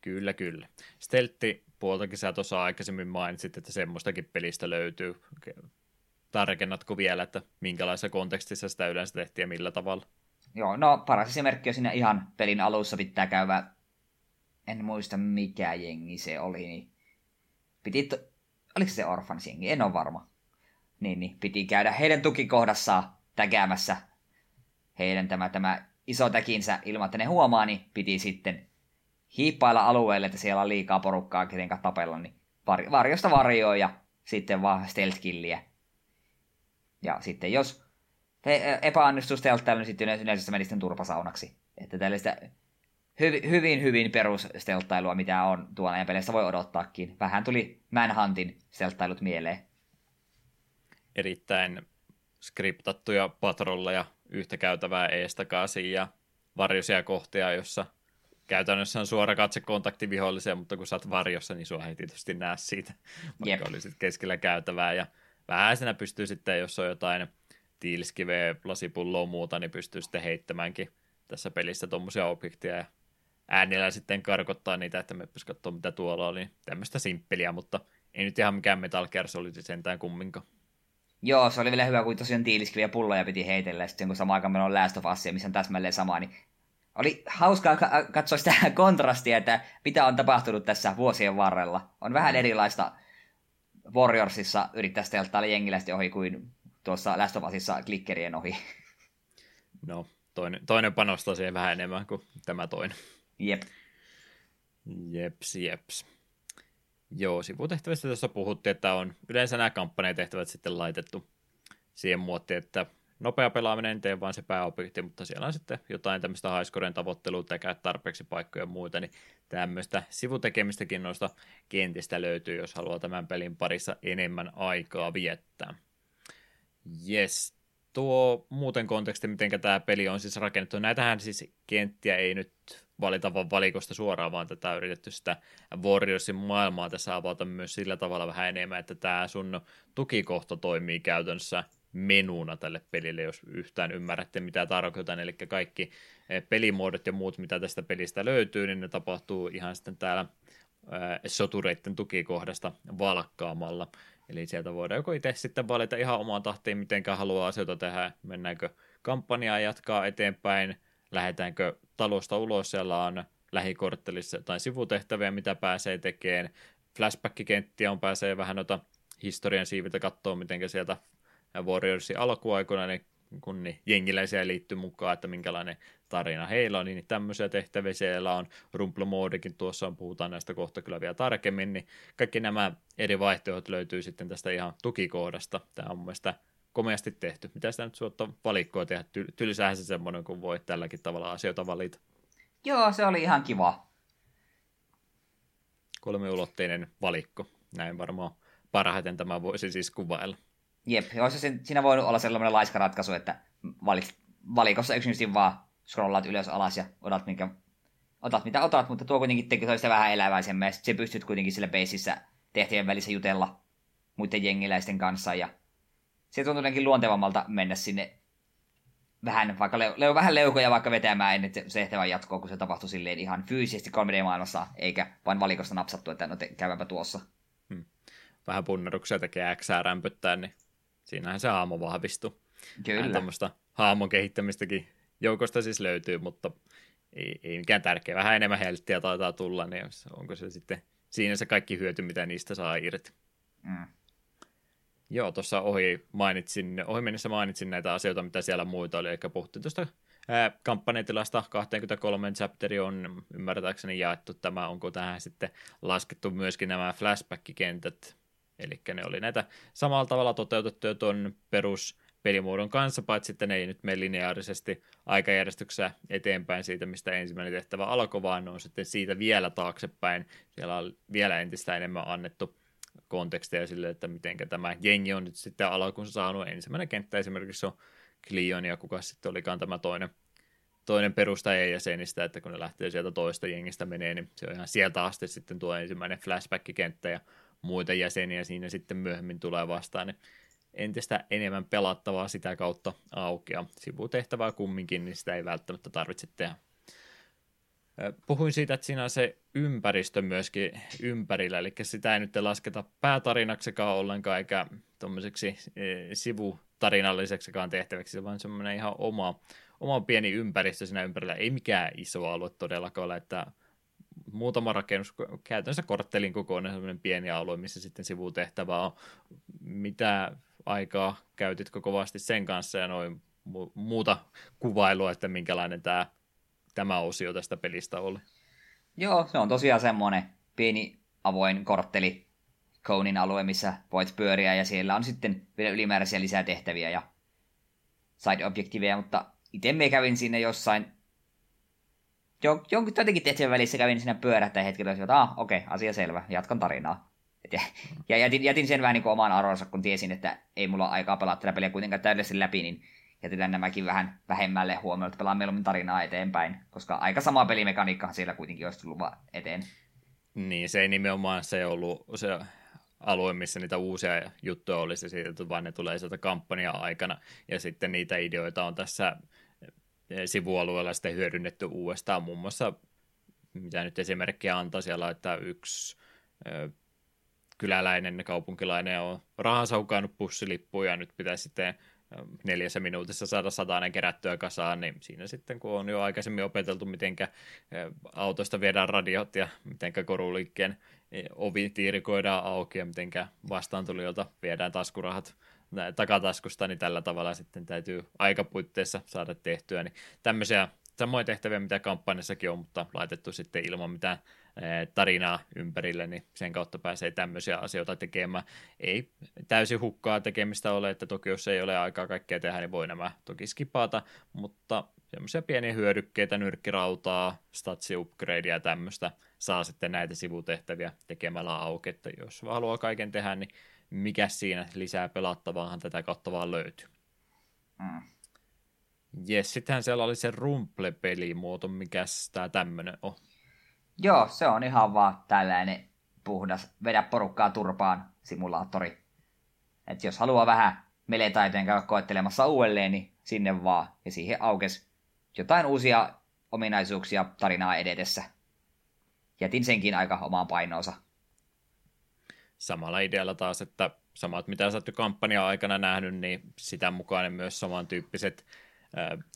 Kyllä, kyllä. Steltti puoltakin sä tuossa aikaisemmin mainitsit, että semmoistakin pelistä löytyy. Tarkennatko vielä, että minkälaisessa kontekstissa sitä yleensä tehtiin ja millä tavalla? Joo, no paras esimerkki on siinä ihan pelin alussa pitää käydä, en muista mikä jengi se oli, niin piti, to... oliko se Orphans jengi, en ole varma. Niin, niin, piti käydä heidän tukikohdassa tägäämässä heidän tämä, tämä iso täkinsä ilman, että ne huomaa, niin piti sitten hiippailla alueelle, että siellä on liikaa porukkaa, kenen tapella, niin var- varjosta varjoa ja sitten vaan stealth killiä. Ja sitten jos te epäonnistuu stealthailu, niin sitten yleensä se meni sitten turpasaunaksi. Että tällaista hyvin, hyvin, perus mitä on tuolla ajan peleissä voi odottaakin. Vähän tuli Manhuntin stelttailut mieleen. Erittäin skriptattuja patrolleja yhtä käytävää eestakaisin ja varjoisia kohtia, jossa käytännössä on suora katsekontakti viholliseen, mutta kun sä oot varjossa, niin sua ei tietysti näe siitä, vaikka yep. olisit keskellä käytävää. Ja vähäisenä pystyy sitten, jos on jotain tiiliskiveä, lasipulloa muuta, niin pystyy sitten heittämäänkin tässä pelissä tuommoisia objekteja ja äänillä sitten karkottaa niitä, että me katsoa mitä tuolla oli. Tämmöistä simppeliä, mutta ei nyt ihan mikään Metal Gear Solid sentään kumminkaan. Joo, se oli vielä hyvä, kun tosiaan tiiliskiviä pulloja piti heitellä, ja sitten kun samaan aikaan meillä on Last of Us, missä on täsmälleen sama, niin oli hauskaa katsoa sitä kontrastia, että mitä on tapahtunut tässä vuosien varrella. On vähän erilaista Warriorsissa yrittää stelttailla jengiläisesti ohi kuin tuossa Last of Usissa klikkerien ohi. No, toinen, toinen panostaa siihen vähän enemmän kuin tämä toinen. Jep. Jeps, jeps. Joo, sivutehtävistä tuossa puhuttiin, että on yleensä nämä kampanjatehtävät sitten laitettu siihen muottiin, että nopea pelaaminen, tee vain se pääobjekti, mutta siellä on sitten jotain tämmöistä highscoren tavoittelua, tekää tarpeeksi paikkoja ja muuta, niin tämmöistä sivutekemistäkin noista kentistä löytyy, jos haluaa tämän pelin parissa enemmän aikaa viettää. Yes, tuo muuten konteksti, miten tämä peli on siis rakennettu. Näitähän siis kenttiä ei nyt valita vaan valikosta suoraan, vaan tätä yritetty sitä Warriorsin maailmaa tässä avata myös sillä tavalla vähän enemmän, että tämä sun tukikohta toimii käytännössä menuna tälle pelille, jos yhtään ymmärrätte, mitä tarkoitan. Eli kaikki eh, pelimuodot ja muut, mitä tästä pelistä löytyy, niin ne tapahtuu ihan sitten täällä eh, sotureiden tukikohdasta valkkaamalla. Eli sieltä voidaan joko itse sitten valita ihan omaan tahtiin, miten haluaa asioita tehdä, mennäänkö kampanjaa jatkaa eteenpäin, lähdetäänkö talosta ulos, siellä on lähikorttelissa jotain sivutehtäviä, mitä pääsee tekemään, flashback-kenttiä on pääsee vähän noita historian siiviltä katsoa, miten sieltä Warriorsin alkuaikoina niin kun niin jengiläisiä liittyy mukaan, että minkälainen tarina heillä on, niin tämmöisiä tehtäviä siellä on. Rumplomoodikin tuossa on, puhutaan näistä kohta kyllä vielä tarkemmin, niin kaikki nämä eri vaihtoehdot löytyy sitten tästä ihan tukikohdasta. Tämä on mun mielestä komeasti tehty. Mitä sitä nyt suotta valikkoa tehdä? Ty- tylsähän se semmoinen, kun voi tälläkin tavalla asioita valita. Joo, se oli ihan kiva. Kolmiulotteinen valikko. Näin varmaan parhaiten tämä voisi siis kuvailla. Jep, olisi se, siinä voinut olla sellainen laiska ratkaisu, että valit, valikossa yksinkertaisesti vaan scrollaat ylös alas ja otat, minkä, otat mitä otat, mutta tuo kuitenkin tekee sitä vähän eläväisemmää, ja se pystyt kuitenkin sillä beississä tehtävien välissä jutella muiden jengiläisten kanssa, ja se tuntuu jotenkin luontevammalta mennä sinne vähän, vaikka leu, leu, vähän leukoja vaikka vetämään ennen se, tehtävä jatkoa, kun se tapahtui silleen ihan fyysisesti 3D-maailmassa, eikä vain valikosta napsattu, että no te, käymäpä tuossa. Hmm. Vähän punneruksia tekee X rämpöttää, niin siinähän se haamo vahvistuu. Kyllä. Tuommoista haamon kehittämistäkin joukosta siis löytyy, mutta ei, ei mikään tärkeä. Vähän enemmän helttiä taitaa tulla, niin onko se sitten siinä se kaikki hyöty, mitä niistä saa irti. Mm. Joo, tuossa ohi, mainitsin, ohi mennessä mainitsin näitä asioita, mitä siellä muita oli, eli puhuttiin tuosta kampanjatilasta. 23 chapteri on ymmärtääkseni jaettu. Tämä, onko tähän sitten laskettu myöskin nämä flashback-kentät, eli ne oli näitä samalla tavalla toteutettuja tuon perus pelimuodon kanssa, paitsi että ne ei nyt mene lineaarisesti aikajärjestyksessä eteenpäin siitä, mistä ensimmäinen tehtävä alkoi, vaan ne on sitten siitä vielä taaksepäin. Siellä on vielä entistä enemmän annettu kontekstia sille, että miten tämä jengi on nyt sitten alkuun saanut. Ensimmäinen kenttä esimerkiksi on Cleon ja kuka sitten olikaan tämä toinen, toinen perustajajäsenistä, että kun ne lähtee sieltä toista jengistä menee, niin se on ihan sieltä asti sitten tuo ensimmäinen flashback-kenttä ja muita jäseniä siinä sitten myöhemmin tulee vastaan, niin entistä enemmän pelattavaa sitä kautta aukea. Sivutehtävää kumminkin, niin sitä ei välttämättä tarvitse tehdä. Puhuin siitä, että siinä on se ympäristö myöskin ympärillä, eli sitä ei nyt lasketa päätarinaksekaan ollenkaan, eikä tuommoiseksi sivutarinalliseksikaan tehtäväksi, vaan semmoinen ihan oma, oma pieni ympäristö siinä ympärillä. Ei mikään iso alue todellakaan ole, että muutama rakennus, käytännössä korttelin kokoinen semmoinen pieni alue, missä sitten sivutehtävä on. Mitä aikaa käytitkö kovasti sen kanssa ja noin mu- muuta kuvailua, että minkälainen tämä, tämä osio tästä pelistä oli? Joo, se on tosiaan semmoinen pieni avoin kortteli Kounin alue, missä voit pyöriä ja siellä on sitten vielä ylimääräisiä lisätehtäviä ja side-objektiveja, mutta itse me kävin sinne jossain jonkun jotenkin tehtävän välissä kävin siinä pyörähtäen hetkellä, että ah, okei, okay, asia selvä, jatkan tarinaa. Ja, ja jätin, jätin sen vähän niin kuin oman arvonsa, kun tiesin, että ei mulla ole aikaa pelata tätä peliä kuitenkaan täydellisesti läpi, niin jätetään nämäkin vähän vähemmälle huomioon, että pelaan mieluummin tarinaa eteenpäin, koska aika sama pelimekaniikka siellä kuitenkin olisi tullut eteen. Niin, se ei nimenomaan se ollut se alue, missä niitä uusia juttuja olisi siitä, vaan ne tulee sieltä kampanja-aikana, ja sitten niitä ideoita on tässä eh, sivualueella sitten hyödynnetty uudestaan, muun muassa, mitä nyt esimerkkiä antaa siellä, että yksi eh, kyläläinen, kaupunkilainen on rahansa hukannut pussilippuun ja nyt pitäisi sitten neljässä minuutissa saada satainen kerättyä kasaan, niin siinä sitten kun on jo aikaisemmin opeteltu, miten autosta viedään radiot ja miten koruliikkeen ovi tiirikoidaan auki ja miten vastaantulijoilta viedään taskurahat takataskusta, niin tällä tavalla sitten täytyy aikapuitteissa saada tehtyä. Niin tämmöisiä samoja tehtäviä, mitä kampanjassakin on, mutta laitettu sitten ilman mitään tarinaa ympärille, niin sen kautta pääsee tämmöisiä asioita tekemään. Ei täysin hukkaa tekemistä ole, että toki jos ei ole aikaa kaikkea tehdä, niin voi nämä toki skipata, mutta semmoisia pieniä hyödykkeitä, nyrkkirautaa, statsi upgradea ja tämmöistä saa sitten näitä sivutehtäviä tekemällä auki, että jos haluaa kaiken tehdä, niin mikä siinä lisää pelattavaahan tätä kautta vaan löytyy. Mm. Jes, sittenhän siellä oli se rumple-pelimuoto, mikä tämä tämmöinen on. Joo, se on ihan vaan tällainen puhdas vedä porukkaa turpaan simulaattori. että jos haluaa vähän meletaiteen käydä koettelemassa uudelleen, niin sinne vaan. Ja siihen aukes jotain uusia ominaisuuksia tarinaa edetessä. Jätin senkin aika omaan painoonsa. Samalla idealla taas, että samat mitä sä oot kampanja aikana nähnyt, niin sitä mukaan myös samantyyppiset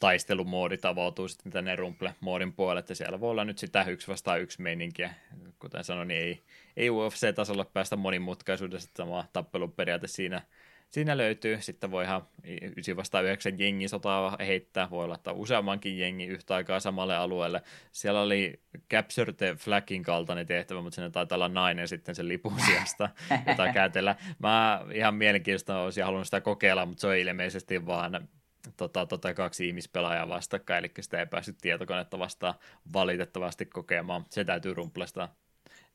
taistelumoodit avautuu sitten tänne Rumple-moodin puolelle, että siellä voi olla nyt sitä yksi vastaan yksi meininkiä. Kuten sanoin, niin ei, ei UFC-tasolla päästä monimutkaisuudessa, sama tappeluperiaate siinä, siinä löytyy. Sitten voi ihan 9 vastaan 9 jengi sotaa heittää, voi laittaa useammankin jengi yhtä aikaa samalle alueelle. Siellä oli Capture the Flagin kaltainen tehtävä, mutta siinä taitaa olla nainen sitten sen lipun sijasta, jota käytellä. Mä ihan mielenkiintoista olisin halunnut sitä kokeilla, mutta se on ilmeisesti vaan tota, tota, kaksi ihmispelaajaa vastakkain, eli sitä ei päässyt tietokonetta vastaan valitettavasti kokemaan. Se täytyy rumplesta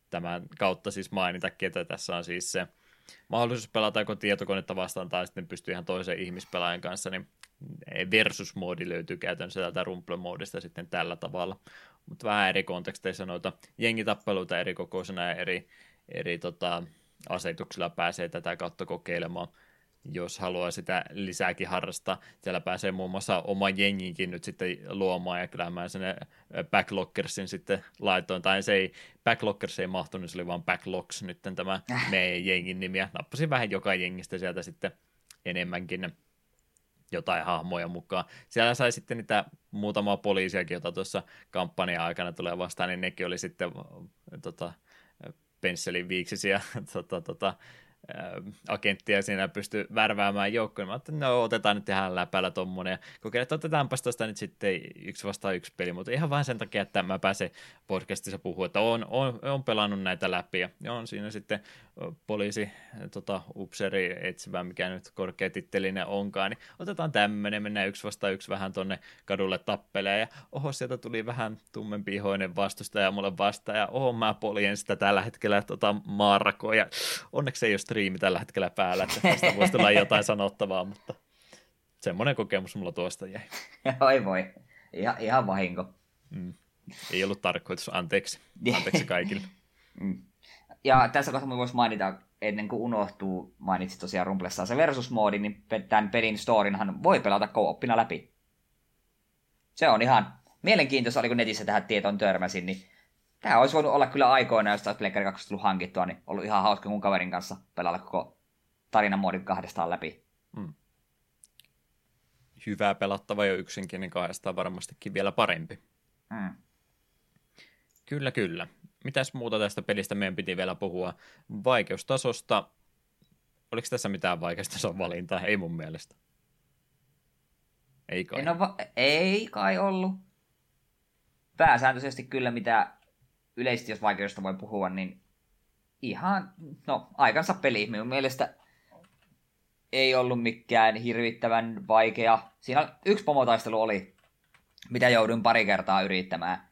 tämän kautta siis mainitakin, että tässä on siis se mahdollisuus pelata joko tietokonetta vastaan tai sitten pystyy ihan toisen ihmispelaajan kanssa, niin versus-moodi löytyy käytännössä tältä rumple-moodista sitten tällä tavalla. Mutta vähän eri konteksteissa noita jengitappeluita eri kokoisena ja eri, eri tota, asetuksilla pääsee tätä kautta kokeilemaan jos haluaa sitä lisääkin harrastaa. Siellä pääsee muun muassa oma jenginkin nyt sitten luomaan, ja kyllä mä sen Backlockersin sitten laitoin, tai se ei, Backlockers ei mahtunut, niin se oli vaan Backlocks nyt tämä äh. meidän jengin nimi, ja nappasin vähän joka jengistä sieltä sitten enemmänkin jotain hahmoja mukaan. Siellä sai sitten niitä muutamaa poliisiakin, jota tuossa kampanjan aikana tulee vastaan, niin nekin oli sitten tota, pensselin viiksisiä tota, tota, agenttia siinä pystyy värväämään joukkoon. Mä ajattelin, no otetaan nyt ihan läpällä tommonen ja kokeillaan, että otetaanpas tuosta nyt sitten yksi vastaan yksi peli, mutta ihan vain sen takia, että mä pääsen podcastissa puhua, että on, on, on pelannut näitä läpi ja on siinä sitten poliisi, tota, upseri etsivä, mikä nyt korkeatittelinen onkaan, niin otetaan tämmöinen, mennään yksi vastaan yksi vähän tonne kadulle tappelee ja oho, sieltä tuli vähän tummempi ihoinen vastustaja mulle vastaan ja oho, mä poljen sitä tällä hetkellä tota, maarakoa ja onneksi ei ole striimi tällä hetkellä päällä, että tästä voisi tulla jotain sanottavaa, mutta semmoinen kokemus mulla tuosta jäi. Oi voi, ihan, ihan vahinko. Mm. Ei ollut tarkoitus, anteeksi. Anteeksi kaikille. mm. Ja tässä kohtaa voisi mainita, ennen kuin unohtuu, mainitsit tosiaan Rumplessa se versus-moodi, niin tämän pelin storinhan voi pelata co-oppina läpi. Se on ihan mielenkiintoista, oli kun netissä tähän tietoon törmäsin, niin tämä olisi voinut olla kyllä aikoina, jos olisi Pleikkari 2 tullut hankittua, niin ollut ihan hauska mun kaverin kanssa pelailla koko tarinan moodin kahdestaan läpi. Hmm. Hyvää pelattava jo yksinkin, niin kahdestaan varmastikin vielä parempi. Hmm. Kyllä, kyllä. Mitäs muuta tästä pelistä meidän piti vielä puhua? Vaikeustasosta. Oliko tässä mitään vaikeustason valintaa? Ei mun mielestä. Ei kai. Va- ei kai ollut. Pääsääntöisesti kyllä mitä yleisesti, jos vaikeudesta voi puhua, niin ihan, no, aikansa peli. Minun mielestä ei ollut mikään hirvittävän vaikea. Siinä yksi pomotaistelu oli, mitä joudun pari kertaa yrittämään.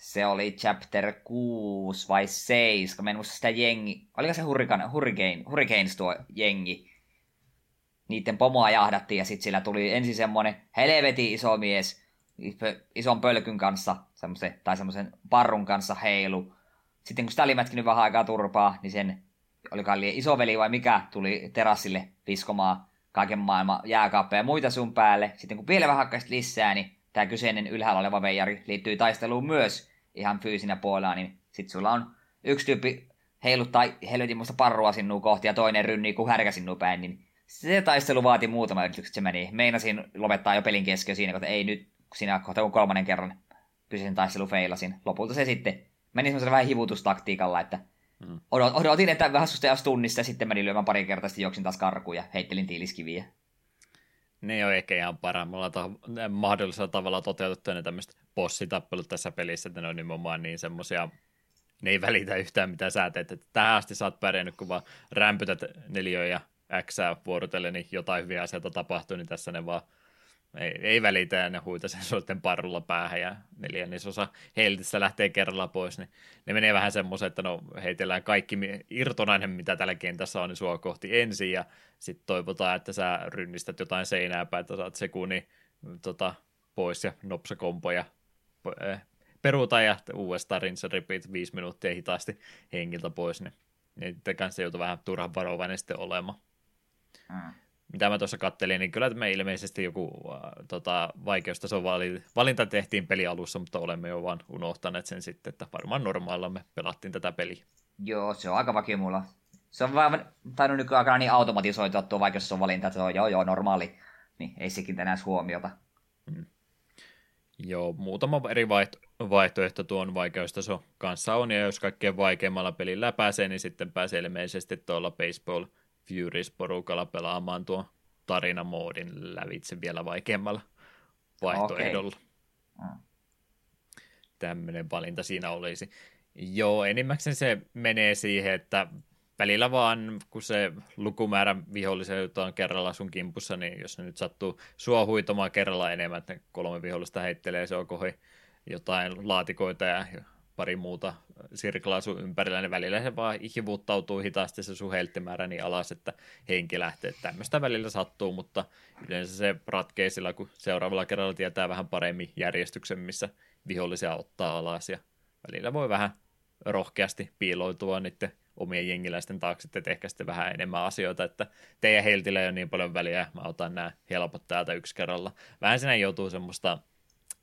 Se oli chapter 6 vai 7, mä en muista sitä jengi. Oliko se Hurricane, Hurricane, Hurricanes tuo jengi? Niiden pomoa jahdattiin ja sitten sillä tuli ensin semmonen helveti iso mies ison pölkyn kanssa, semmoisen, tai semmoisen parrun kanssa heilu. Sitten kun sitä oli mätkinyt vähän aikaa turpaa, niin sen olikaan isoveli vai mikä tuli terassille viskomaan kaiken maailman jääkaappeja ja muita sun päälle. Sitten kun vielä vähän lisää, niin tämä kyseinen ylhäällä oleva veijari liittyy taisteluun myös ihan fyysinä puolella, niin sit sulla on yksi tyyppi heiluttaa helvetin muista parrua sinua kohti ja toinen rynnii kuin härkä sinua päin, niin se taistelu vaati muutama yritykset, se meni. Meinasin lopettaa jo pelin kesken siinä, että ei nyt siinä kohta kun kolmannen kerran kyseisen taistelu feilasin. Lopulta se sitten meni semmoisella vähän hivutustaktiikalla, että mm. odotin, että vähän susta tunnissa ja sitten meni lyömään pari kertaa, sitten juoksin taas karkuun ja heittelin tiiliskiviä. Ne on ehkä ihan paremmalla ta- mahdollisella tavalla toteutettu ne tämmöiset bossitappelut tässä pelissä, että ne on nimenomaan niin semmoisia, ne ei välitä yhtään mitä sä teet, että tähän asti sä oot pärjännyt, kun vaan rämpytät neliöä ja X vuorotellen, niin jotain hyviä asioita tapahtuu, niin tässä ne vaan ei, ei välitä ja ne huita sen soitten parrulla päähän ja neljännesosa heiltistä lähtee kerralla pois, niin ne menee vähän semmoisen, että no heitellään kaikki irtonainen, mitä tällä kentässä on, niin sua kohti ensin ja sitten toivotaan, että sä rynnistät jotain seinää päin, että saat sekunnin tota, pois ja nopsakompo eh, peruuta ja uudestaan rinse repeat viisi minuuttia hitaasti hengiltä pois, niin niiden kanssa joutuu vähän turhan varovainen sitten olemaan. Mm mitä mä tuossa kattelin, niin kyllä me ilmeisesti joku äh, tota, vaikeustason valinta tehtiin peli alussa, mutta olemme jo vaan unohtaneet sen sitten, että varmaan normaalilla me pelattiin tätä peliä. Joo, se on aika vakio mulla. Se on vaan tainnut nykyaikana niin automatisoitua tuo vaikeustason valinta, että se on joo joo normaali, niin ei sekin enää huomiota. Hmm. Joo, muutama eri vaihtoehto tuon vaikeustaso kanssa on, ja jos kaikkein vaikeimmalla pelillä pääsee, niin sitten pääsee ilmeisesti tuolla baseball – Furies-porukalla pelaamaan tuon tarinamoodin lävitse vielä vaikeammalla vaihtoehdolla. Okay. Mm. Tämmöinen valinta siinä olisi. Joo, enimmäkseen se menee siihen, että välillä vaan, kun se lukumäärä vihollisia on kerralla sun kimpussa, niin jos ne nyt sattuu sua huitomaan kerralla enemmän, että kolme vihollista heittelee se on kohi jotain laatikoita ja pari muuta sirklaa sun ympärillä, niin välillä se vaan hivuttautuu hitaasti se sun helttimäärä niin alas, että henki lähtee. Tämmöistä välillä sattuu, mutta yleensä se ratkee sillä, kun seuraavalla kerralla tietää vähän paremmin järjestyksen, missä vihollisia ottaa alas ja välillä voi vähän rohkeasti piiloutua niiden omien jengiläisten taakse, että ehkä sitten vähän enemmän asioita, että teidän heiltillä ei ole niin paljon väliä, mä otan nämä helpot täältä yksi kerralla. Vähän siinä joutuu semmoista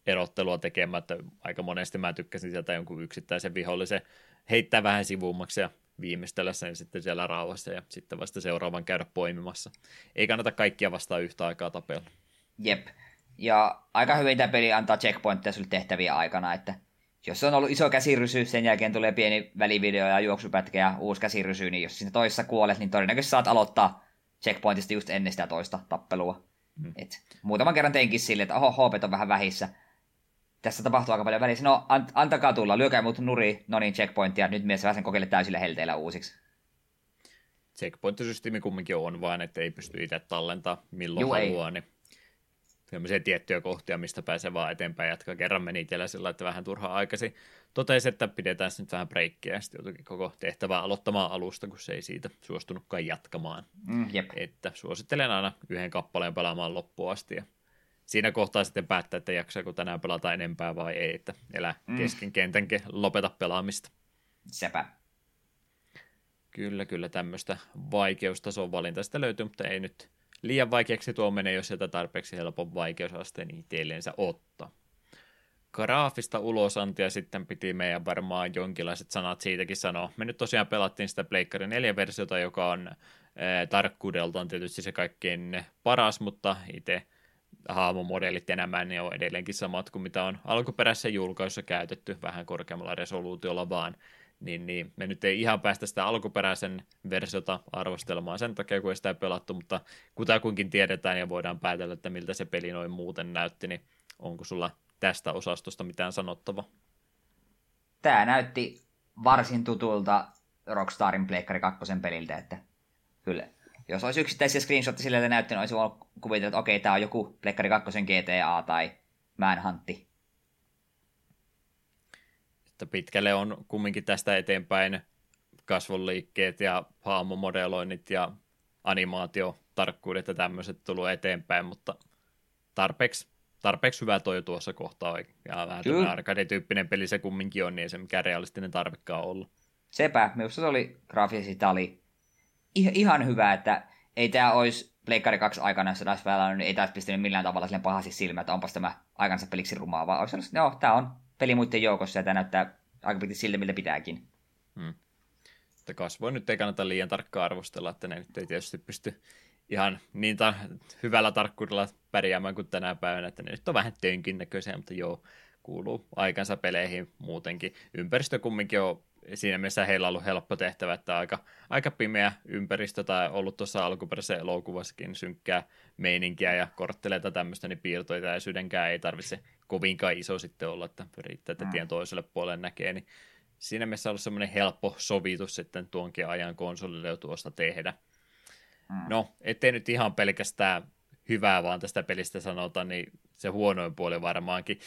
erottelua tekemään, että aika monesti mä tykkäsin sieltä jonkun yksittäisen vihollisen heittää vähän sivuummaksi ja viimeistellä sen sitten siellä rauhassa ja sitten vasta seuraavan käydä poimimassa. Ei kannata kaikkia vastaan yhtä aikaa tapella. Jep. Ja aika hyvin tämä peli antaa checkpointteja sulle tehtäviä aikana, että jos on ollut iso käsirysy, sen jälkeen tulee pieni välivideo ja juoksupätkä ja uusi käsirysy, niin jos siinä toisessa kuolet, niin todennäköisesti saat aloittaa checkpointista just ennen sitä toista tappelua. Hmm. Et muutaman kerran teinkin sille, että oho, HP on vähän vähissä. Tässä tapahtuu aika paljon välissä. No, ant- antakaa tulla, lyökää mut nuri, no niin, checkpointia. Nyt mies sen kokeile täysillä helteillä uusiksi. Checkpoint-systeemi kumminkin on vaan, että ei pysty itse tallentaa milloin Juu, haluaa, ei. niin sellaisia tiettyjä kohtia, mistä pääsee vaan eteenpäin jatkaa. Kerran meni itsellä sillä, että vähän turhaa aikaisin. Totesi, että pidetään nyt vähän breikkiä ja sitten jotenkin koko tehtävää aloittamaan alusta, kun se ei siitä suostunutkaan jatkamaan. Mm, jep. Että suosittelen aina yhden kappaleen pelaamaan loppuun asti ja siinä kohtaa sitten päättää, että jaksaako tänään pelata enempää vai ei, että elää mm. kesken kentänkin lopeta pelaamista. Sepä. Kyllä, kyllä tämmöistä vaikeustason valinta sitä löytyy, mutta ei nyt liian vaikeaksi tuo menee, jos sieltä tarpeeksi helpon vaikeusasteen itselleensä ottaa. Graafista ulosantia sitten piti meidän varmaan jonkinlaiset sanat siitäkin sanoa. Me nyt tosiaan pelattiin sitä Pleikkari 4-versiota, joka on ee, tarkkuudeltaan tietysti se kaikkein paras, mutta itse hahmomodelit enemmän ne on edelleenkin samat kuin mitä on alkuperäisessä julkaisussa käytetty, vähän korkeammalla resoluutiolla vaan niin, niin me nyt ei ihan päästä sitä alkuperäisen versiota arvostelemaan sen takia, kun ei sitä pelattu, mutta kutakuinkin tiedetään ja voidaan päätellä, että miltä se peli noin muuten näytti, niin onko sulla tästä osastosta mitään sanottava? Tämä näytti varsin tutulta Rockstarin Pleikkari 2 peliltä, että kyllä jos olisi yksittäisiä screenshotia sille näyttänyt, niin olisi voinut kuvitella, että okei, tämä on joku Pleikkari 2 GTA tai Manhuntti että pitkälle on kumminkin tästä eteenpäin kasvonliikkeet ja hahmomodeloinnit ja animaatiotarkkuudet ja tämmöiset tullut eteenpäin, mutta tarpeeksi, tarpeeksi hyvä toi tuossa kohtaa. Ja vähän arcade-tyyppinen peli se kumminkin on, niin ei se mikään realistinen tarvekaan ollut. Sepä, minusta se oli graafisesti oli ihan hyvä, että ei tämä olisi Pleikkari 2 aikana, jos olisi vielä, niin ei taas pistänyt millään tavalla sille pahasti silmä, että onpas tämä aikansa peliksi rumaa, vaan olisi sanonut, että joo, tämä on peli muiden joukossa ja tämä näyttää aika pitkälti siltä, miltä pitääkin. Hmm. Että nyt ei kannata liian tarkkaan arvostella, että ne nyt ei tietysti pysty ihan niin ta- hyvällä tarkkuudella pärjäämään kuin tänä päivänä, että ne nyt on vähän tönkin näköisiä, mutta joo, kuuluu aikansa peleihin muutenkin. Ympäristö kumminkin on siinä mielessä heillä on ollut helppo tehtävä, että aika, aika pimeä ympäristö tai ollut tuossa alkuperäisessä elokuvassakin synkkää meininkiä ja kortteleita tämmöistä, niin piirtoita ja sydänkään ei tarvitse kovinkaan iso sitten olla, että riittää, että mm. tien toiselle puolelle näkee, niin siinä mielessä on ollut semmoinen helppo sovitus sitten tuonkin ajan konsolille jo tuosta tehdä. Mm. No, ettei nyt ihan pelkästään hyvää vaan tästä pelistä sanota, niin se huonoin puoli varmaankin.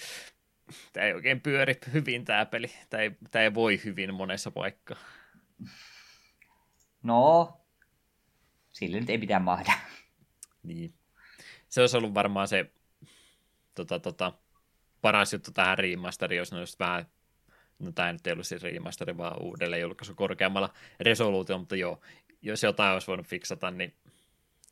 Tämä ei oikein pyöri hyvin tämä peli. Tämä ei, tämä ei voi hyvin monessa paikkaa. No, sille nyt ei pitää mahda. Niin. Se olisi ollut varmaan se tota, tota, paras juttu tähän remasteri, jos ne olisi vähän, no tämä nyt ei ollut siis remasteri, vaan uudelleen julkaisu korkeammalla resoluutiolla, mutta joo, jos jotain olisi voinut fiksata, niin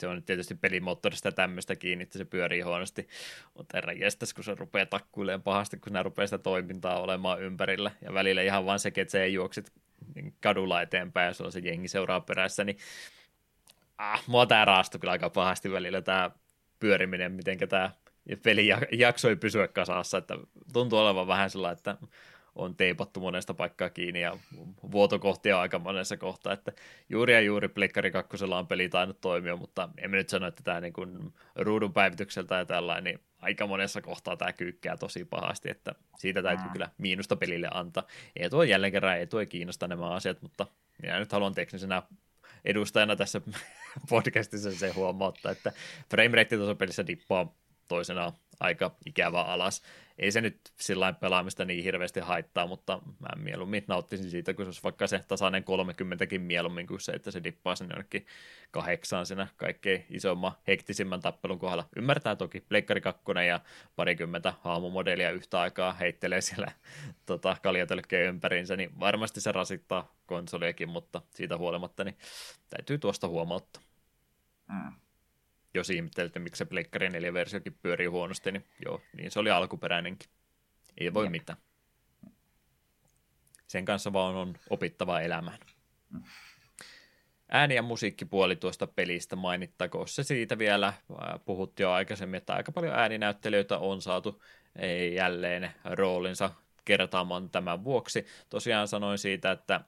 se on tietysti pelimoottorista tämmöistä kiinni, että se pyörii huonosti, mutta herra jestas, kun se rupeaa takkuilemaan pahasti, kun ne rupeaa sitä toimintaa olemaan ympärillä, ja välillä ihan vaan se, että se ei juoksit kadulla eteenpäin, ja sulla se jengi seuraa perässä, niin ah, mua tämä raastui kyllä aika pahasti välillä tämä pyöriminen, miten tämä peli jaksoi pysyä kasassa, että tuntuu olevan vähän sellainen, että on teipattu monesta paikkaa kiinni ja vuotokohtia aika monessa kohtaa, että juuri ja juuri Plekkari 2 on peli tainnut toimia, mutta emme nyt sano, että tämä niin kuin ruudun päivitykseltä ja tällainen, niin aika monessa kohtaa tämä kyykkää tosi pahasti, että siitä täytyy mm. kyllä miinusta pelille antaa. Ei tuo jälleen kerran, ei tuo kiinnosta nämä asiat, mutta minä nyt haluan teknisenä edustajana tässä podcastissa se huomauttaa, että frame rate tuossa pelissä dippaa toisena aika ikävä alas. Ei se nyt sillä pelaamista niin hirveästi haittaa, mutta mä mieluummin nauttisin siitä, kun se olisi vaikka se tasainen 30 mieluummin kuin se, että se dippaa sinne jonnekin kahdeksaan siinä kaikkein isomman, hektisimmän tappelun kohdalla. Ymmärtää toki, Pleikkari 2 ja parikymmentä haamumodelia yhtä aikaa heittelee siellä tota, kaljatölkkeen ympäriinsä, niin varmasti se rasittaa konsoliakin, mutta siitä huolimatta niin täytyy tuosta huomauttaa. Mm jos ihmettelette, miksi se Pleikkari 4-versiokin pyörii huonosti, niin joo, niin se oli alkuperäinenkin. Ei voi Jep. mitään. Sen kanssa vaan on opittava elämään. Ääni- ja musiikkipuoli tuosta pelistä mainittakoon se siitä vielä. Puhuttiin jo aikaisemmin, että aika paljon ääninäyttelijöitä on saatu jälleen roolinsa kertaamaan tämän vuoksi. Tosiaan sanoin siitä, että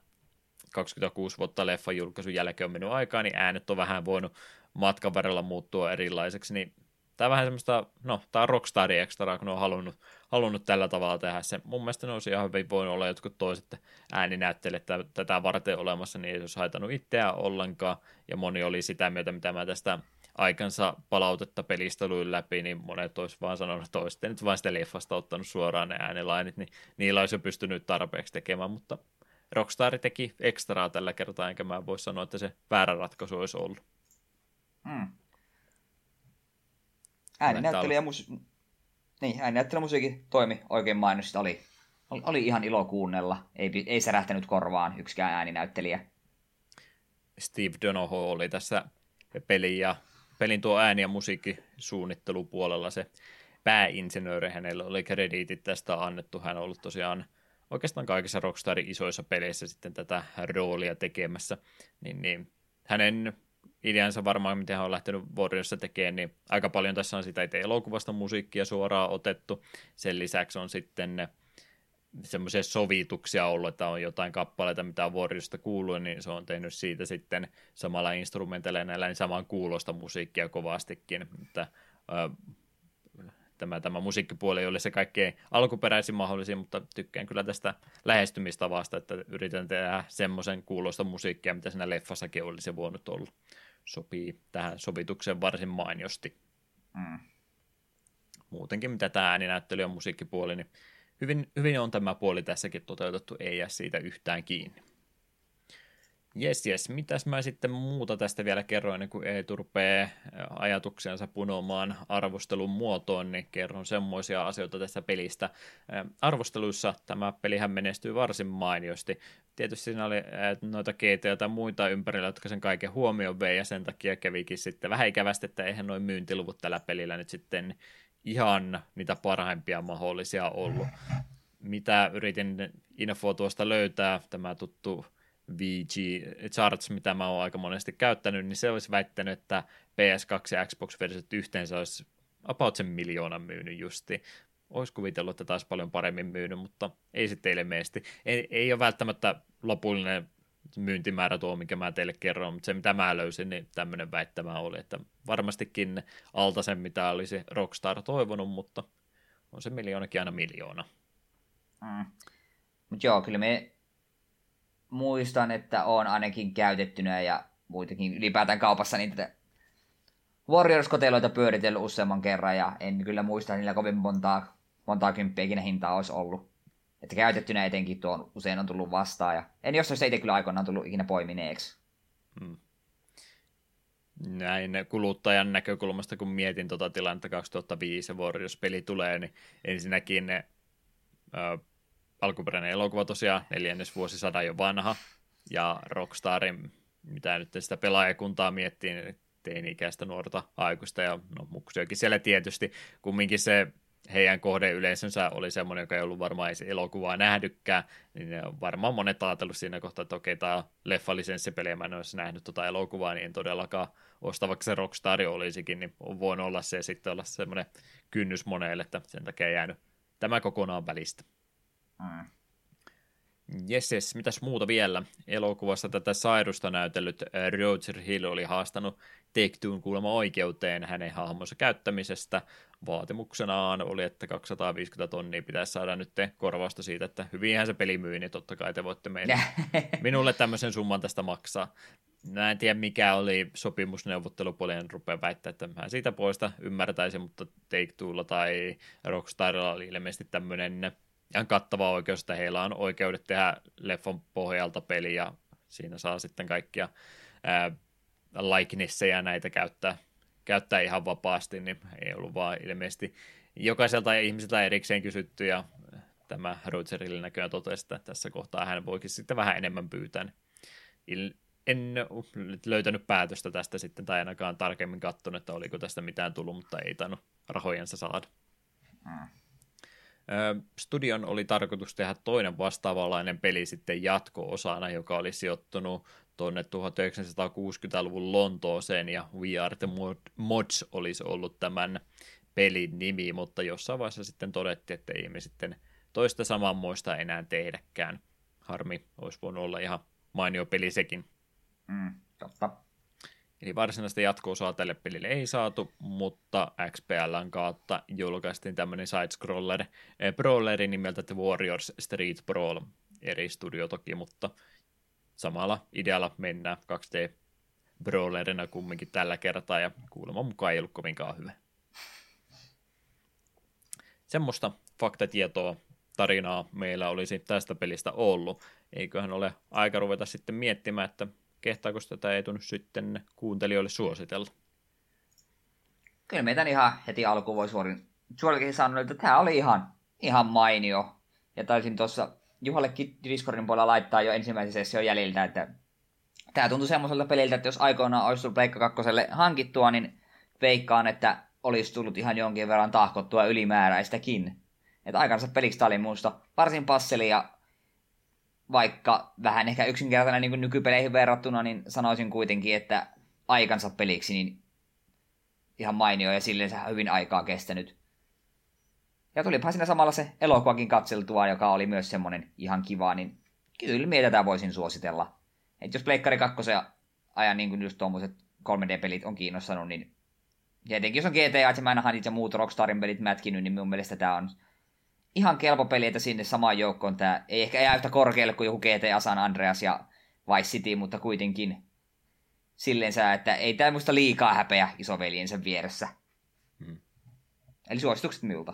26 vuotta leffan julkaisun jälkeen on mennyt aikaa, niin äänet on vähän voinut matkan varrella muuttua erilaiseksi, niin tämä on vähän semmoista, no, tämä on Rockstar Extra, kun on halunnut, halunnut tällä tavalla tehdä se. Mun mielestä ne olisi ihan hyvin voinut olla jotkut toiset ääninäyttelijät tätä varten olemassa, niin ei olisi haitannut itseään ollenkaan, ja moni oli sitä mieltä, mitä mä tästä aikansa palautetta pelistä luin läpi, niin monet olisi vaan sanonut, että olisitte nyt vain sitä leffasta ottanut suoraan ne äänilainit, niin niillä olisi jo pystynyt tarpeeksi tekemään, mutta Rockstar teki ekstraa tällä kertaa, enkä mä voi sanoa, että se väärä ratkaisu olisi ollut. Mm. Ääninäyttely ja mus... niin, ääninäyttely musiikki toimi oikein mainosista. Oli, oli, oli, ihan ilo kuunnella. Ei, ei särähtänyt korvaan yksikään ääninäyttelijä. Steve Donoho oli tässä pelin ja pelin tuo ääni- ja musiikkisuunnittelupuolella se pääinsinööri. Hänellä oli krediitit tästä annettu. Hän on ollut tosiaan oikeastaan kaikissa Rockstarin isoissa peleissä sitten tätä roolia tekemässä. Niin, niin hänen ideansa varmaan, miten hän on lähtenyt Warriorissa tekemään, niin aika paljon tässä on sitä itse elokuvasta musiikkia suoraan otettu. Sen lisäksi on sitten semmoisia sovituksia ollut, että on jotain kappaleita, mitä on Warriorista kuullut, niin se on tehnyt siitä sitten samalla instrumentilla näillä niin saman kuulosta musiikkia kovastikin. Että, tämä, tämä musiikkipuoli ole se kaikkein alkuperäisin mahdollisin, mutta tykkään kyllä tästä lähestymistavasta, että yritän tehdä semmoisen kuulosta musiikkia, mitä siinä leffassakin olisi voinut olla sopii tähän sovitukseen varsin mainiosti. Mm. Muutenkin mitä tämä ääninäyttely ja musiikkipuoli, niin hyvin, hyvin on tämä puoli tässäkin toteutettu, ei jää siitä yhtään kiinni. Jes, jes. Mitäs mä sitten muuta tästä vielä kerroin, ennen kuin Eetu rupeaa ajatuksensa punomaan arvostelun muotoon, niin kerron semmoisia asioita tästä pelistä. Arvosteluissa tämä pelihän menestyy varsin mainiosti. Tietysti siinä oli noita GTA tai muita ympärillä, jotka sen kaiken huomioon vei, ja sen takia kävikin sitten vähän ikävästi, että eihän noin myyntiluvut tällä pelillä nyt sitten ihan niitä parhaimpia mahdollisia ollut. Mitä yritin infoa tuosta löytää, tämä tuttu VG Charts, mitä mä oon aika monesti käyttänyt, niin se olisi väittänyt, että PS2 ja Xbox-versiot yhteensä olisi about sen miljoonan myynyt justi. Olisi kuvitellut, että taas paljon paremmin myynyt, mutta ei sitten teille meesti. Ei, ei ole välttämättä lopullinen myyntimäärä tuo, mikä mä teille kerron, mutta se mitä mä löysin, niin tämmöinen väittämä oli, että varmastikin alta sen, mitä olisi Rockstar toivonut, mutta on se miljoonakin aina miljoona. Mm. Mutta joo, kyllä me muistan, että on ainakin käytettynä ja muitakin ylipäätään kaupassa tätä Warriors-koteloita pyöritellyt useamman kerran ja en kyllä muista niillä kovin montaa, montaa kymppiä ikinä hintaa olisi ollut. Että käytettynä etenkin tuo usein on tullut vastaan ja en jossain se itse kyllä aikoinaan tullut ikinä poimineeksi. Hmm. Näin kuluttajan näkökulmasta, kun mietin tuota tilannetta 2005 Warriors-peli tulee, niin ensinnäkin ne alkuperäinen elokuva tosiaan neljännes vuosisadan jo vanha, ja Rockstarin, mitä nyt sitä pelaajakuntaa miettii, niin teini-ikäistä nuorta aikuista, ja no muksiokin siellä tietysti, kumminkin se heidän kohde yleisönsä oli semmoinen, joka ei ollut varmaan edes elokuvaa nähdykään, niin varmaan monet ajatellut siinä kohtaa, että okei, tämä leffalisenssipeli, mä en olisi nähnyt tuota elokuvaa, niin en todellakaan osta, vaikka se Rockstar olisikin, niin on voinut olla se sitten olla semmoinen kynnys monelle, että sen takia jäänyt tämä kokonaan välistä. Mm. Jes, mitäs muuta vielä? Elokuvassa tätä sairusta näytellyt äh, Roger Hill oli haastanut Take kuulemma oikeuteen hänen hahmonsa käyttämisestä. Vaatimuksenaan oli, että 250 tonnia pitäisi saada nyt korvausta siitä, että hyvinhän se peli myy, niin totta kai te voitte meille, minulle tämmöisen summan tästä maksaa. Mä en tiedä, mikä oli sopimusneuvottelupuolien rupea väittää, että mä siitä puolesta ymmärtäisin, mutta Take Twolla tai Rockstarilla oli ilmeisesti tämmöinen ihan kattava oikeus, että heillä on oikeudet tehdä leffon pohjalta peli ja siinä saa sitten kaikkia ää, näitä käyttää, käyttää ihan vapaasti, niin ei ollut vaan ilmeisesti jokaiselta ihmiseltä erikseen kysytty ja tämä Rogerille näköjään totesi, että tässä kohtaa hän voikin sitten vähän enemmän pyytää. En löytänyt päätöstä tästä sitten, tai ainakaan tarkemmin katsonut, että oliko tästä mitään tullut, mutta ei tainnut rahojensa saada. Mm. Studion oli tarkoitus tehdä toinen vastaavanlainen peli sitten jatko-osana, joka oli sijoittunut tuonne 1960-luvun Lontooseen, ja We Are the Mods olisi ollut tämän pelin nimi, mutta jossain vaiheessa sitten todettiin, että ei me sitten toista samanmoista enää tehdäkään. Harmi, olisi voinut olla ihan mainio peli sekin. Mm, totta. Eli varsinaista jatko-osaa tälle pelille ei saatu, mutta XPLn kautta julkaistiin tämmöinen side-scroller eh, brawleri nimeltä The Warriors Street Brawl. Eri studio toki, mutta samalla idealla mennään 2D brawlerina kumminkin tällä kertaa, ja kuulemma mukaan ei ollut kovinkaan hyvä. Semmoista faktatietoa tarinaa meillä olisi tästä pelistä ollut. Eiköhän ole aika ruveta sitten miettimään, että kehtaako tätä ei tunnu sitten kuuntelijoille suositella. Kyllä meitä ihan heti alkuun voi suorin, suorikin sanoa, että tämä oli ihan, ihan mainio. Ja taisin tuossa Juhallekin Discordin puolella laittaa jo ensimmäisen session jäljiltä, että tämä tuntui semmoiselta peliltä, että jos aikoinaan olisi tullut Pleikka 2 hankittua, niin veikkaan, että olisi tullut ihan jonkin verran tahkottua ylimääräistäkin. Että aikansa peliksi tämä oli muusta varsin passeli ja vaikka vähän ehkä yksinkertainen niin nykypeleihin verrattuna, niin sanoisin kuitenkin, että aikansa peliksi niin ihan mainio ja silleen hyvin aikaa kestänyt. Ja tulipa siinä samalla se elokuvakin katseltua, joka oli myös semmonen ihan kiva, niin kyllä minä tätä voisin suositella. Et jos Pleikkari 2 ajan niin kuin just tuommoiset 3D-pelit on kiinnostanut, niin ja etenkin jos on GTA ja Manhunt ja muut Rockstarin pelit mätkinyt, niin mun mielestä tämä on ihan kelpo peli, että sinne samaan joukkoon tämä ei ehkä jää yhtä korkealle kuin joku GTA San Andreas ja Vice City, mutta kuitenkin silleensä, että ei tämä muista liikaa häpeä isoveljensä vieressä. Hmm. Eli suositukset miltä?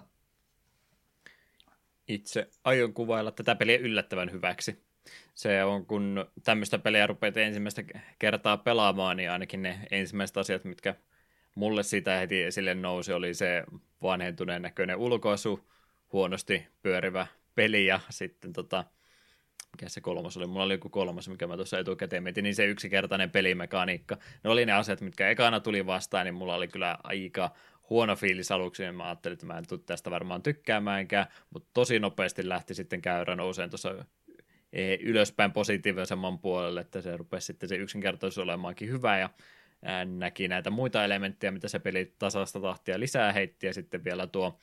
Itse aion kuvailla tätä peliä yllättävän hyväksi. Se on, kun tämmöistä peliä rupeat ensimmäistä kertaa pelaamaan, niin ainakin ne ensimmäiset asiat, mitkä mulle siitä heti esille nousi, oli se vanhentuneen näköinen ulkoasu, huonosti pyörivä peli ja sitten tota, mikä se kolmas oli, mulla oli joku kolmas, mikä mä tuossa etukäteen mietin, niin se yksinkertainen pelimekaniikka. Ne oli ne asiat, mitkä ekana tuli vastaan, niin mulla oli kyllä aika huono fiilis aluksi, ja mä ajattelin, että mä en tule tästä varmaan tykkäämäänkään, mutta tosi nopeasti lähti sitten käyrä nouseen tuossa e, ylöspäin positiivisemman puolelle, että se rupesi sitten se yksinkertaisuus olemaankin hyvä, ja näki näitä muita elementtejä, mitä se peli tasasta tahtia lisää heitti, ja sitten vielä tuo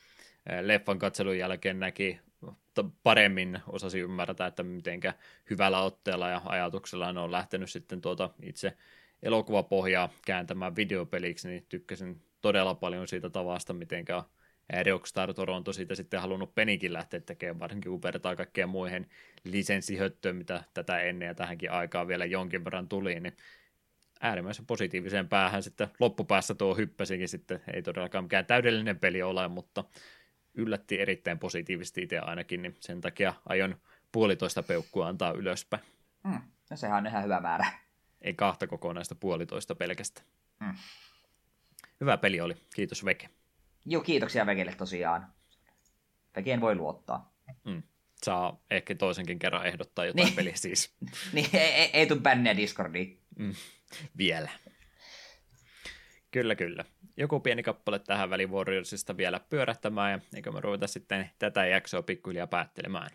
leffan katselun jälkeen näki paremmin osasi ymmärtää, että mitenkä hyvällä otteella ja ajatuksella on lähtenyt sitten tuota itse elokuvapohjaa kääntämään videopeliksi, niin tykkäsin todella paljon siitä tavasta, mitenkä Rockstar Toronto siitä sitten halunnut penikin lähteä tekemään, varsinkin kun vertaa kaikkeen muihin lisenssihöttöön, mitä tätä ennen ja tähänkin aikaan vielä jonkin verran tuli, niin äärimmäisen positiiviseen päähän sitten loppupäässä tuo hyppäsikin sitten, ei todellakaan mikään täydellinen peli ole, mutta yllätti erittäin positiivisesti itse ainakin, niin sen takia aion puolitoista peukkua antaa ylöspäin. Mm, no sehän on ihan hyvä määrä. Ei kahta kokonaista puolitoista pelkästä. Mm. Hyvä peli oli. Kiitos Veke. Joo, kiitoksia Vekelle tosiaan. Vekeen voi luottaa. Mm. Saa ehkä toisenkin kerran ehdottaa jotain niin. peliä siis. niin, ei, ei, ei tule bänniä Discordiin. Mm. Vielä. Kyllä, kyllä. Joku pieni kappale tähän väliin Warriorsista vielä pyörähtämään, ja eikö me ruveta sitten tätä jaksoa pikkuhiljaa päättelemään.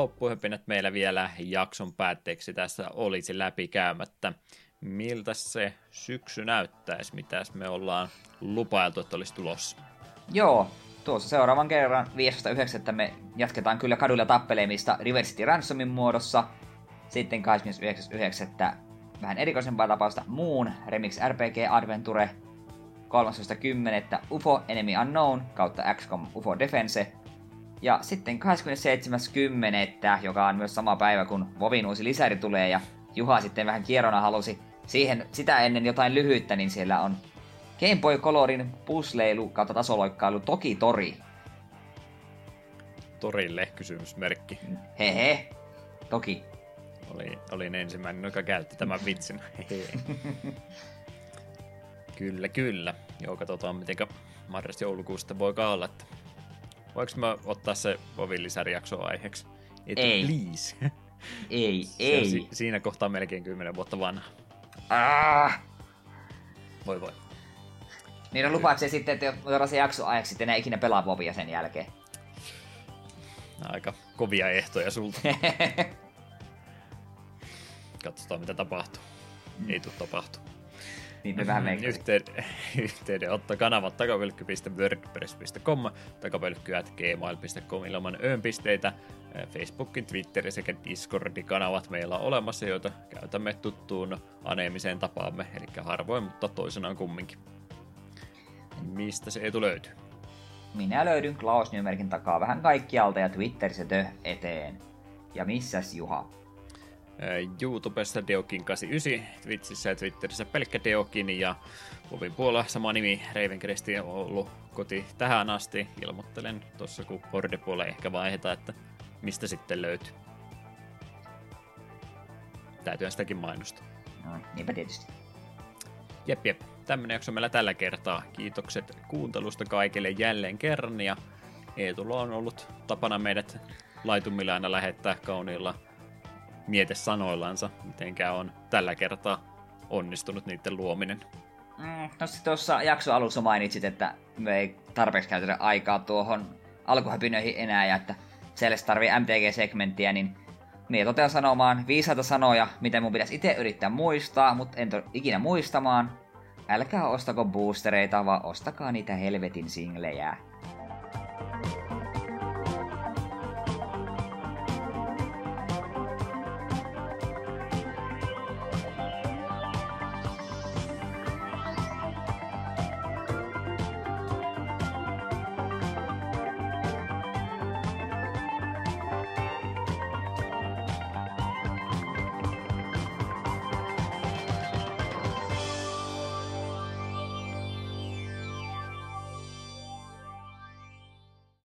Loppuhöpinät meillä vielä jakson päätteeksi tässä olisi läpikäymättä. Miltä se syksy näyttäisi? Mitäs me ollaan lupailtu, että olisi tulossa? Joo, tuossa seuraavan kerran 15.9. me jatketaan kyllä kaduilla tappelemista River City Ransomin muodossa. Sitten 29.9. vähän erikoisempaa tapausta Moon Remix RPG Adventure. 13.10. UFO Enemy Unknown kautta XCOM UFO Defense. Ja sitten 27.10. joka on myös sama päivä kun Vovin uusi lisäri tulee ja Juha sitten vähän kierrona halusi siihen sitä ennen jotain lyhyyttä, niin siellä on Game Boy Colorin pusleilu kautta tasoloikkailu Toki Tori. Torille kysymysmerkki. Hehe, toki. Oli, olin ensimmäinen, joka käytti tämän vitsin. kyllä, kyllä. Joo, katsotaan miten marras-joulukuusta voi olla, että voiko mä ottaa se Vovin lisärijakso aiheeksi? Et ei. Please. Ei, ei. Si- siinä kohtaa melkein 10 vuotta vanha. Ah! Voi voi. Niin on lupaako se sitten, että jos se jakso ajaksi sitten enää ikinä pelaa Bobia sen jälkeen? Aika kovia ehtoja sulta. Katsotaan mitä tapahtuu. Mm. Ei tule tapahtuu. Niin me vähän mm, Yhteen, yhteydenotto kanavat takapölkky.wordpress.com, takapölkky.gmail.com ilman öönpisteitä. Facebookin, Twitterin sekä Discordin kanavat meillä on olemassa, joita käytämme tuttuun aneemiseen tapaamme, eli harvoin, mutta toisenaan kumminkin. Mistä se etu löytyy? Minä löydyn Klaus Nymerkin takaa vähän kaikkialta ja Twitterissä tö eteen. Ja missäs Juha? YouTubessa Deokin89, Twitchissä ja Twitterissä pelkkä Deokin ja Bobin puolella sama nimi, Ravencresti on ollut koti tähän asti. Ilmoittelen tuossa, kun Horde puolella ehkä vaihdetaan, että mistä sitten löytyy. Täytyy sitäkin mainostaa. No, niinpä tietysti. Jep, jep. Tämmönen jakso meillä tällä kertaa. Kiitokset kuuntelusta kaikille jälleen kerran ja Eetulla on ollut tapana meidät laitumilla aina lähettää kauniilla mietesanoillansa, mitenkä on tällä kertaa onnistunut niiden luominen. Mm, no tuossa jakso alussa mainitsit, että me ei tarpeeksi käytetä aikaa tuohon alkuhäpinöihin enää ja että Celes tarvii MTG-segmenttiä, niin mie totean sanomaan viisaita sanoja, mitä mun pitäisi itse yrittää muistaa, mutta en ole ikinä muistamaan. Älkää ostako boostereita, vaan ostakaa niitä helvetin singlejä.